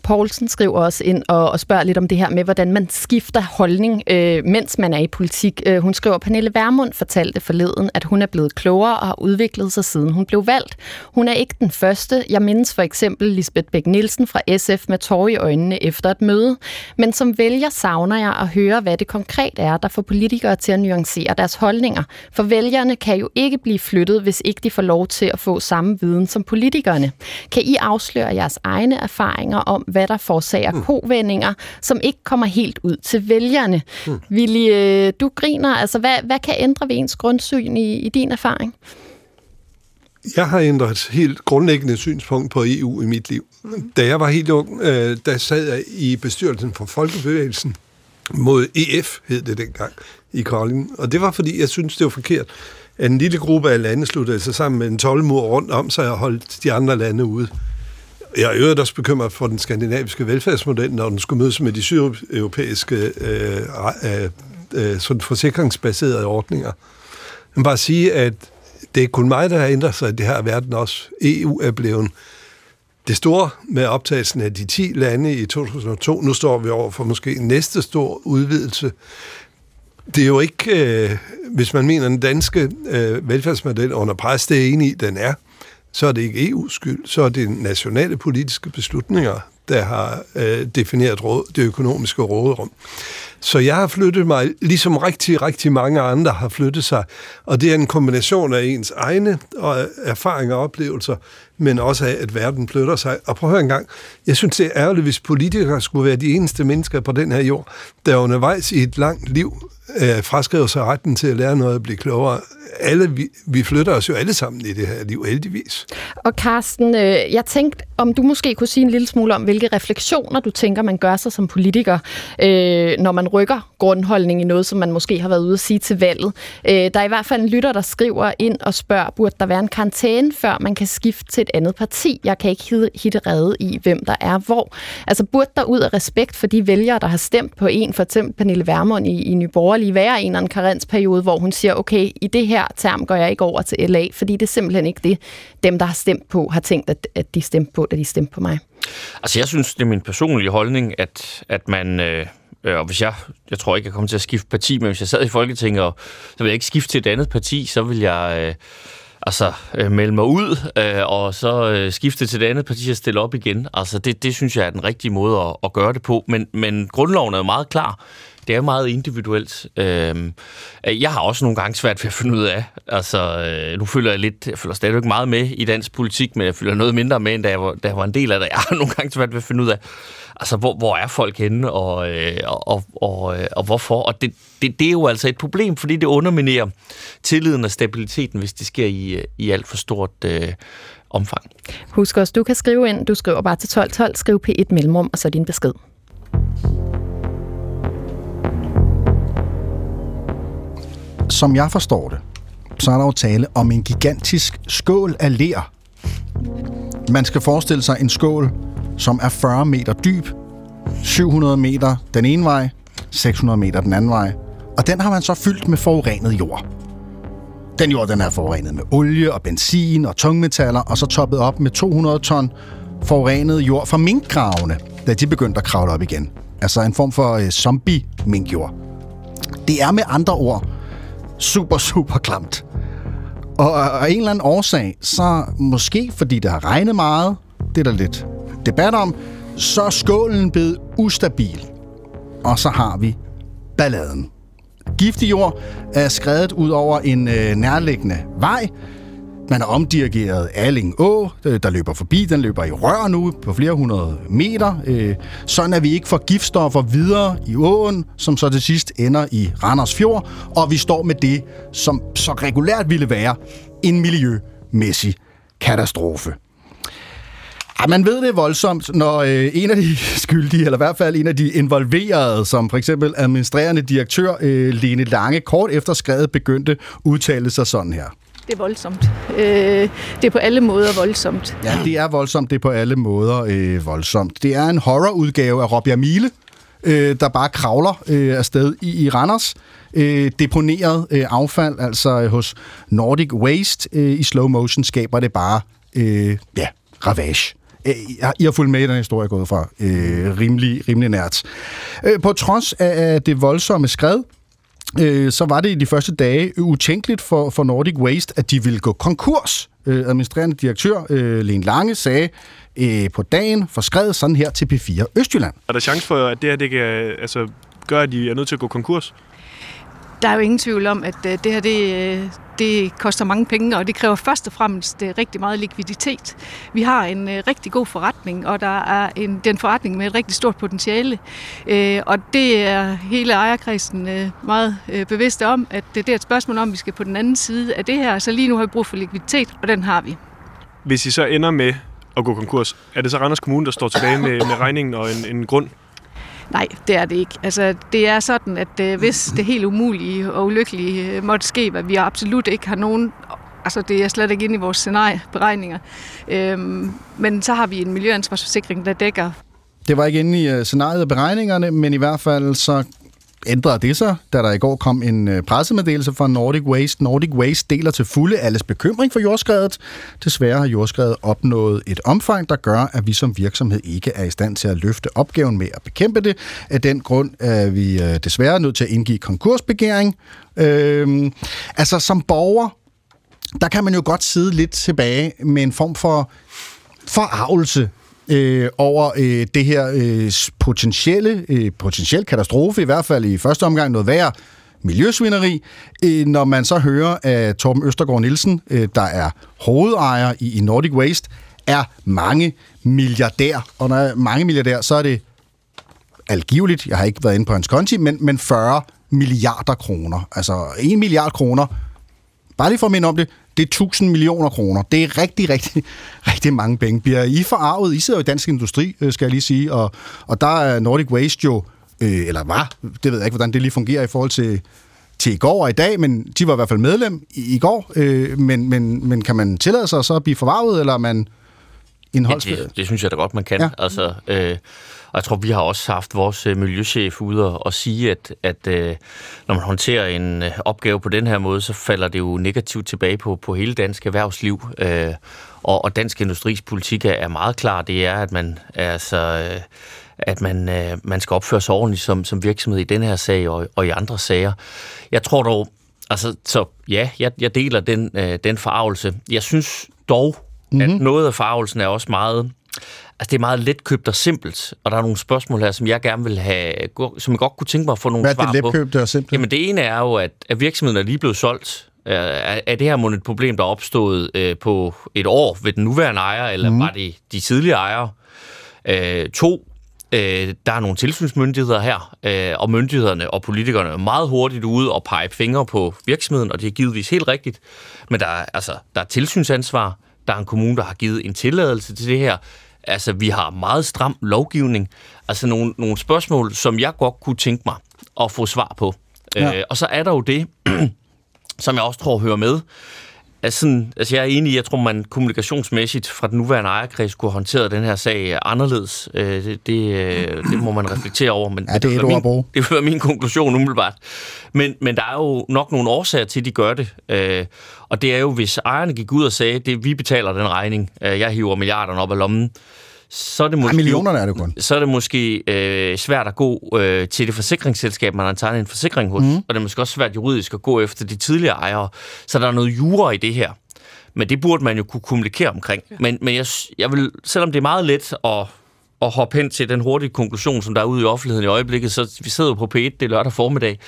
Poulsen skriver også ind og, og spørger lidt om det her med, hvordan man skifter holdning, øh, mens man er i politik. Øh, hun skriver, Pernille Vermund fortalte forleden, at hun er blevet klogere og har udviklet sig, siden hun blev valgt. Hun er ikke den første. Jeg mindes for eksempel Lisbeth Bæk Nielsen fra SF med tårer i øjnene efter et møde. Men som vælger savner jeg at høre, hvad det konkret er, der får politikere til at nuancere deres holdninger. For vælgerne kan jo ikke blive flyttet, hvis ikke de får lov til at få samme viden som politikerne. Kan I afsløre jeres egne erfaringer om, hvad der forårsager mm. kovendinger, som ikke kommer helt ud til vælgerne? Mm. Willy, øh, du griner. Altså, hvad, hvad kan ændre ved ens grundsyn i, i din erfaring? Jeg har ændret et helt grundlæggende synspunkt på EU i mit liv. Da jeg var helt ung, øh, der sad jeg i bestyrelsen for Folkebevægelsen mod EF, hed det dengang, i Kolding. Og det var, fordi jeg synes det var forkert, en lille gruppe af lande sluttede sig sammen med en 12 mur rundt om sig og holdt de andre lande ude. Jeg er øvrigt også bekymret for den skandinaviske velfærdsmodel, når den skulle mødes med de sydeuropæiske øh, øh, øh, sådan forsikringsbaserede ordninger. Men bare sige, at det er kun mig, der har ændret sig i det her verden også. EU er blevet det store med optagelsen af de 10 lande i 2002. Nu står vi over for måske næste stor udvidelse. Det er jo ikke, øh, hvis man mener, den danske øh, velfærdsmodel under pres, det er enig i, den er, så er det ikke EU's skyld, så er det nationale politiske beslutninger, der har øh, defineret råd, det økonomiske råderum. Så jeg har flyttet mig, ligesom rigtig, rigtig mange andre har flyttet sig, og det er en kombination af ens egne øh, erfaringer og oplevelser, men også af, at verden flytter sig. Og prøv at høre en gang, jeg synes, det er ærgerligt, hvis politikere skulle være de eneste mennesker på den her jord, der undervejs i et langt liv øh, fraskriver sig retten til at lære noget og blive klogere. Alle, vi, vi flytter os jo alle sammen i det her liv, heldigvis. Og Carsten, øh, jeg tænkte, om du måske kunne sige en lille smule om, hvilke refleksioner du tænker, man gør sig som politiker, øh, når man rykker grundholdning i noget, som man måske har været ude at sige til valget. Øh, der er i hvert fald en lytter, der skriver ind og spørger, burde der være en karantæne, før man kan skifte til et andet parti? Jeg kan ikke hitte redde i, hvem der er hvor. Altså burde der ud af respekt for de vælgere, der har stemt på en, for eksempel Pernille Vermund i, i Nye Borgerlige, være en eller anden karensperiode, hvor hun siger, okay, i det her term går jeg ikke over til LA, fordi det er simpelthen ikke det, dem, der har stemt på, har tænkt, at, at de stemte på, da de stemte på mig. Altså jeg synes, det er min personlige holdning, at, at man... Øh, øh og hvis jeg, jeg tror ikke, jeg kommer til at skifte parti, men hvis jeg sad i Folketinget, og, så vil jeg ikke skifte til et andet parti, så vil jeg øh, altså, øh, melde mig ud, øh, og så øh, skifte til det andet parti og stille op igen. Altså, det, det synes jeg er den rigtige måde at, at gøre det på. Men, men grundloven er jo meget klar det er meget individuelt. Øh, jeg har også nogle gange svært ved at finde ud af, altså øh, nu følger jeg lidt, jeg følger stadigvæk meget med i dansk politik, men jeg følger noget mindre med, end da jeg var, da jeg var en del af det. Jeg har *laughs* nogle gange svært ved at finde ud af, altså hvor, hvor er folk henne, og, øh, og, og, og, øh, og hvorfor. Og det, det, det er jo altså et problem, fordi det underminerer tilliden og stabiliteten, hvis det sker i, øh, i alt for stort øh, omfang. Husk også, du kan skrive ind, du skriver bare til 1212, skriv P1 mellemrum, og så din besked. Som jeg forstår det, så er der jo tale om en gigantisk skål af ler. Man skal forestille sig en skål, som er 40 meter dyb, 700 meter den ene vej, 600 meter den anden vej. Og den har man så fyldt med forurenet jord. Den jord den er forurenet med olie og benzin og tungmetaller, og så toppet op med 200 ton forurenet jord fra minkgravene, da de begyndte at kravle op igen. Altså en form for øh, zombie-minkjord. Det er med andre ord super, super klamt. Og af en eller anden årsag, så måske fordi det har regnet meget, det er der lidt debat om, så er skålen blevet ustabil. Og så har vi balladen. Giftig jord er skrevet ud over en øh, nærliggende vej, man har omdirigeret Alling Å, øh, der løber forbi. Den løber i rør nu på flere hundrede meter. Øh, sådan at vi ikke får giftstoffer videre i åen, som så til sidst ender i Randers Fjord. Og vi står med det, som så regulært ville være en miljømæssig katastrofe. Ja, man ved det voldsomt, når øh, en af de *laughs* skyldige, eller i hvert fald en af de involverede, som for eksempel administrerende direktør øh, Lene Lange, kort efter skrevet begyndte udtalte sig sådan her. Det er voldsomt. Øh, det er på alle måder voldsomt. Ja, det er voldsomt. Det er på alle måder øh, voldsomt. Det er en horrorudgave af Robbie Mile, øh, der bare kravler øh, afsted i, i Randers. Øh, deponeret øh, affald, altså øh, hos Nordic Waste øh, i slow motion, skaber det bare øh, ja, ravage. Øh, I har fulgt med i den historie, gået fra øh, rimelig, rimelig nært. Øh, på trods af det voldsomme skred, øh, så var det i de første dage utænkeligt for, for Nordic Waste, at de ville gå konkurs. Øh, administrerende direktør øh, Lene Lange sagde øh, på dagen for skrevet sådan her til P4 Østjylland. Er der chance for, at det her det kan, altså, gøre, at de er nødt til at gå konkurs? Der er jo ingen tvivl om, at øh, det her det, øh, det koster mange penge, og det kræver først og fremmest øh, rigtig meget likviditet. Vi har en rigtig god forretning, og der er en, den forretning med et rigtig stort potentiale. Og det er hele ejerkredsen meget bevidste om, at det er et spørgsmål om, vi skal på den anden side af det her. Så lige nu har vi brug for likviditet, og den har vi. Hvis I så ender med at gå konkurs, er det så Randers Kommune, der står tilbage med, med regningen og en, en grund? Nej, det er det ikke. Altså, det er sådan, at øh, hvis det helt umulige og ulykkelige øh, måtte ske, hvad vi absolut ikke har nogen Altså, det er slet ikke inde i vores scenarieberegninger. Øhm, men så har vi en miljøansvarsforsikring, der dækker Det var ikke inde i øh, scenariet og beregningerne, men i hvert fald så ændrede det sig, da der i går kom en øh, pressemeddelelse fra Nordic Waste. Nordic Waste deler til fulde alles bekymring for jordskredet. Desværre har jordskredet opnået et omfang, der gør, at vi som virksomhed ikke er i stand til at løfte opgaven med at bekæmpe det. Af den grund er vi øh, desværre nødt til at indgive konkursbegæring. Øhm, altså som borger, der kan man jo godt sidde lidt tilbage med en form for forarvelse øh, over øh, det her øh, potentielle, øh, potentiel katastrofe, i hvert fald i første omgang noget værre miljøsvineri, øh, når man så hører, at Torben Østergaard Nielsen, øh, der er hovedejer i, i Nordic Waste, er mange milliardær. Og når jeg er mange milliardær, så er det algiveligt, jeg har ikke været inde på hans konti, men, men 40 milliarder kroner. Altså 1 milliard kroner, bare lige for at minde om det, det er 1000 millioner kroner. Det er rigtig, rigtig, *laughs* rigtig mange penge. Bliver I forarvet? I sidder jo i Dansk Industri, øh, skal jeg lige sige, og, og der er Nordic Waste jo, øh, eller var, det ved jeg ikke, hvordan det lige fungerer i forhold til, til i går og i dag, men de var i hvert fald medlem i, i går. Øh, men, men, men kan man tillade sig så at blive forarvet, eller man indholdsmæssigt? Ja, det, det synes jeg da godt, man kan. Ja. Altså, øh, og jeg tror, vi har også haft vores øh, miljøchef ude og, og sige, at, at øh, når man håndterer en øh, opgave på den her måde, så falder det jo negativt tilbage på, på hele dansk erhvervsliv. Øh, og, og dansk industris politik er, er meget klar. Det er, at man altså... Øh, at man, øh, man skal opføre sig ordentligt som, som virksomhed i den her sag og, og i andre sager. Jeg tror dog, altså, så ja, jeg, jeg deler den, øh, den forarvelse. Jeg synes dog, mm-hmm. at noget af forarvelsen er også meget Altså, det er meget letkøbt og simpelt, og der er nogle spørgsmål her, som jeg gerne vil have, som jeg godt kunne tænke mig at få nogle Hvad er svar det på. letkøbt og simpelt? Jamen, det ene er jo, at, at virksomheden er lige blevet solgt. Øh, Er, er det her mon et problem, der er opstået øh, på et år ved den nuværende ejer, eller mm. var det de tidligere ejere? Øh, to, øh, der er nogle tilsynsmyndigheder her, øh, og myndighederne og politikerne er meget hurtigt ude og pege fingre på virksomheden, og det er givetvis helt rigtigt. Men der er, altså, der er tilsynsansvar, der er en kommune, der har givet en tilladelse til det her. Altså, vi har meget stram lovgivning. Altså, nogle, nogle spørgsmål, som jeg godt kunne tænke mig at få svar på. Ja. Øh, og så er der jo det, *clears throat* som jeg også tror hører med. Altså, sådan, altså jeg er enig i, jeg tror, man kommunikationsmæssigt fra den nuværende ejerkreds kunne have håndteret den her sag anderledes. Øh, det, det, øh, det må man reflektere over. Men Ja, det er vil et være ord at bruge. min, det vil være min konklusion umiddelbart. Men, men der er jo nok nogle årsager til, at de gør det. Øh, og det er jo, hvis ejerne gik ud og sagde, det vi betaler den regning, øh, jeg hiver milliarderne op af lommen, så er det måske, millionerne er det kun. Så er det måske øh, svært at gå øh, til det forsikringsselskab, man har tegnet en forsikring hos. Mm. Og det er måske også svært juridisk at gå efter de tidligere ejere. Så der er noget jura i det her. Men det burde man jo kunne kommunikere omkring. Men, men jeg, jeg vil, selvom det er meget let at, at hoppe hen til den hurtige konklusion, som der er ude i offentligheden i øjeblikket, så vi sidder jo på P1, det er lørdag formiddag.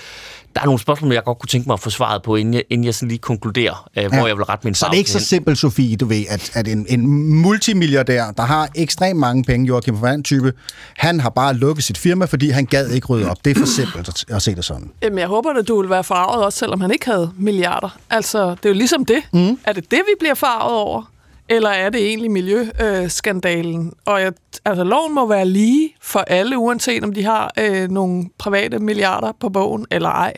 Der er nogle spørgsmål, jeg godt kunne tænke mig at få svaret på, inden jeg, inden jeg sådan lige konkluderer, øh, hvor jeg vil rette min Så er det ikke så simpelt, Sofie, du ved, at, at en, en multimilliardær, der har ekstremt mange penge, Joachim von type, han har bare lukket sit firma, fordi han gad ikke rydde op. Det er for simpelt at, at se det sådan. Jamen, jeg håber, at du vil være farvet også, selvom han ikke havde milliarder. Altså, det er jo ligesom det. Mm. Er det det, vi bliver farvet over? Eller er det egentlig miljøskandalen? Og jeg, altså, loven må være lige for alle, uanset om de har øh, nogle private milliarder på bogen eller ej.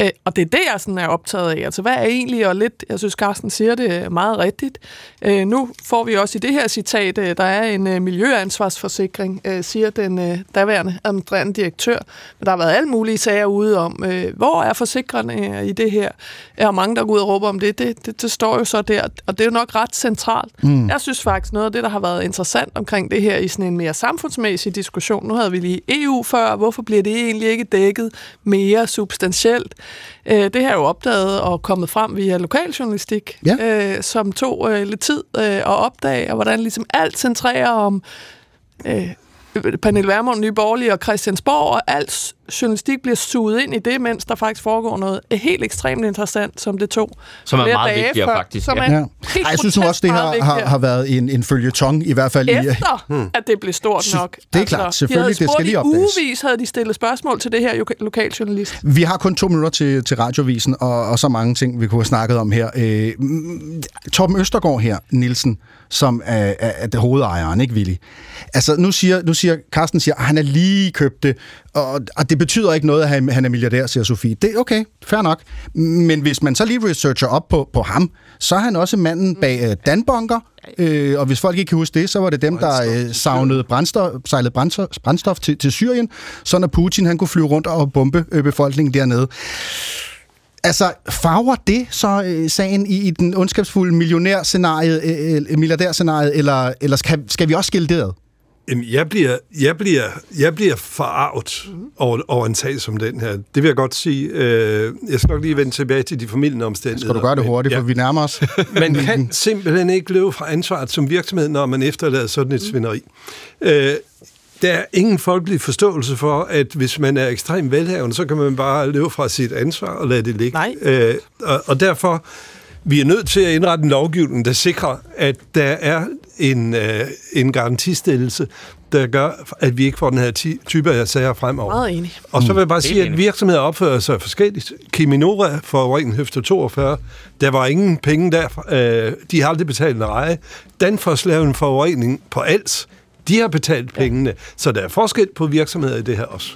Øh, og det er det, jeg sådan er optaget af. Altså, hvad er egentlig, og lidt, jeg synes, Carsten siger det meget rigtigt. Øh, nu får vi også i det her citat, øh, der er en øh, miljøansvarsforsikring, øh, siger den øh, daværende administrerende direktør. Men der har været alle mulige sager ude om, øh, hvor er forsikrende i det her? Er mange, der går ud og råber om det? Det, det? det står jo så der, og det er jo nok ret centralt. Mm. Jeg synes faktisk, noget af det, der har været interessant omkring det her i sådan en mere samfundsmæssig diskussion, nu havde vi lige EU før, hvorfor bliver det egentlig ikke dækket mere substantielt? Øh, det har jeg jo opdaget og kommet frem via lokaljournalistik, ja. øh, som tog øh, lidt tid øh, at opdage, og hvordan ligesom alt centrerer om øh, Pernille Vermund, Nye Borgerlige og Christiansborg, og alt journalistik bliver suget ind i det, mens der faktisk foregår noget helt ekstremt interessant, som det tog. Som er meget vigtigere, før, faktisk, Som ja. er Ja. Ej, jeg synes nu også, det grotesk har, har, været en, en følgetong, i hvert fald i... Efter, Hmm. at det blev stort nok. det er klart, selvfølgelig, det skal lige opdages. i ugevis, havde de stillet spørgsmål til det her loka- lokaljournalist. Vi har kun to minutter til, til radiovisen, og, og så mange ting, vi kunne have snakket om her. Øh, mm, Torben Østergaard her, Nielsen, som er, er, er det hovedejeren, ikke Willy? Altså, nu siger, nu siger siger, Carsten siger, at han er lige købt det, og, og det betyder ikke noget, at han, er milliardær, siger Sofie. Det er okay, fair nok. Men hvis man så lige researcher op på, på ham, så er han også manden bag øh, Danbunker, Øh, og hvis folk ikke kan huske det, så var det dem, der øh, savnede brændstof, sejlede brændstof, brændstof til, til Syrien, så når Putin han kunne flyve rundt og bombe øh, befolkningen dernede. Altså, farver det så øh, sagen i, i den ondskabsfulde millionærscenarie, øh, øh, milliardærscenarie, eller, eller skal, skal vi også skille det ad? Jeg bliver, jeg bliver, jeg bliver forarvet over, over en sag som den her. Det vil jeg godt sige. Øh, jeg skal nok lige vende tilbage til de familien omstændigheder. Skal du gøre det hurtigt, for vi nærmer os? *laughs* man kan simpelthen ikke løbe fra ansvaret som virksomhed, når man efterlader sådan et svineri. Øh, der er ingen folkelig forståelse for, at hvis man er ekstremt velhavende, så kan man bare løbe fra sit ansvar og lade det ligge. Nej. Øh, og, og derfor vi er nødt til at indrette en lovgivning, der sikrer, at der er en, øh, en garantistillelse, der gør, at vi ikke får den her ty- type af sager fremover. Meget enig. Og så vil jeg bare Mm. sige, at virksomheder opfører sig forskelligt. Cheminora for Ringen Høfter 42, der var ingen penge der. Øh, de har aldrig betalt en reje. Danfoss lavede en forurening på alt. De har betalt pengene. Så der er forskel på virksomheder i det her også.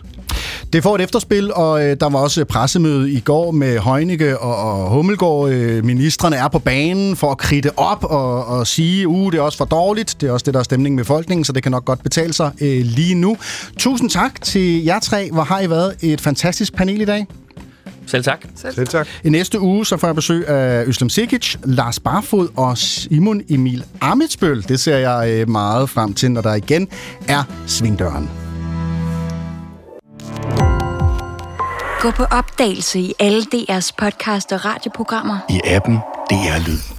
Det får et efterspil, og øh, der var også pressemøde i går med Heunicke og, og Hummelgaard. Øh, ministerne er på banen for at kridte op og, og sige, uh, det er også for dårligt. Det er også det, der er stemningen med befolkningen, så det kan nok godt betale sig øh, lige nu. Tusind tak til jer tre. Hvor har I været et fantastisk panel i dag. Selv tak. Selv tak. I næste uge så får jeg besøg af Øslem Sikic, Lars Barfod og Simon Emil Amitsbøl. Det ser jeg øh, meget frem til, når der igen er Svingdøren. Gå på opdagelse i alle DR's podcast og radioprogrammer. I appen DR Lyd.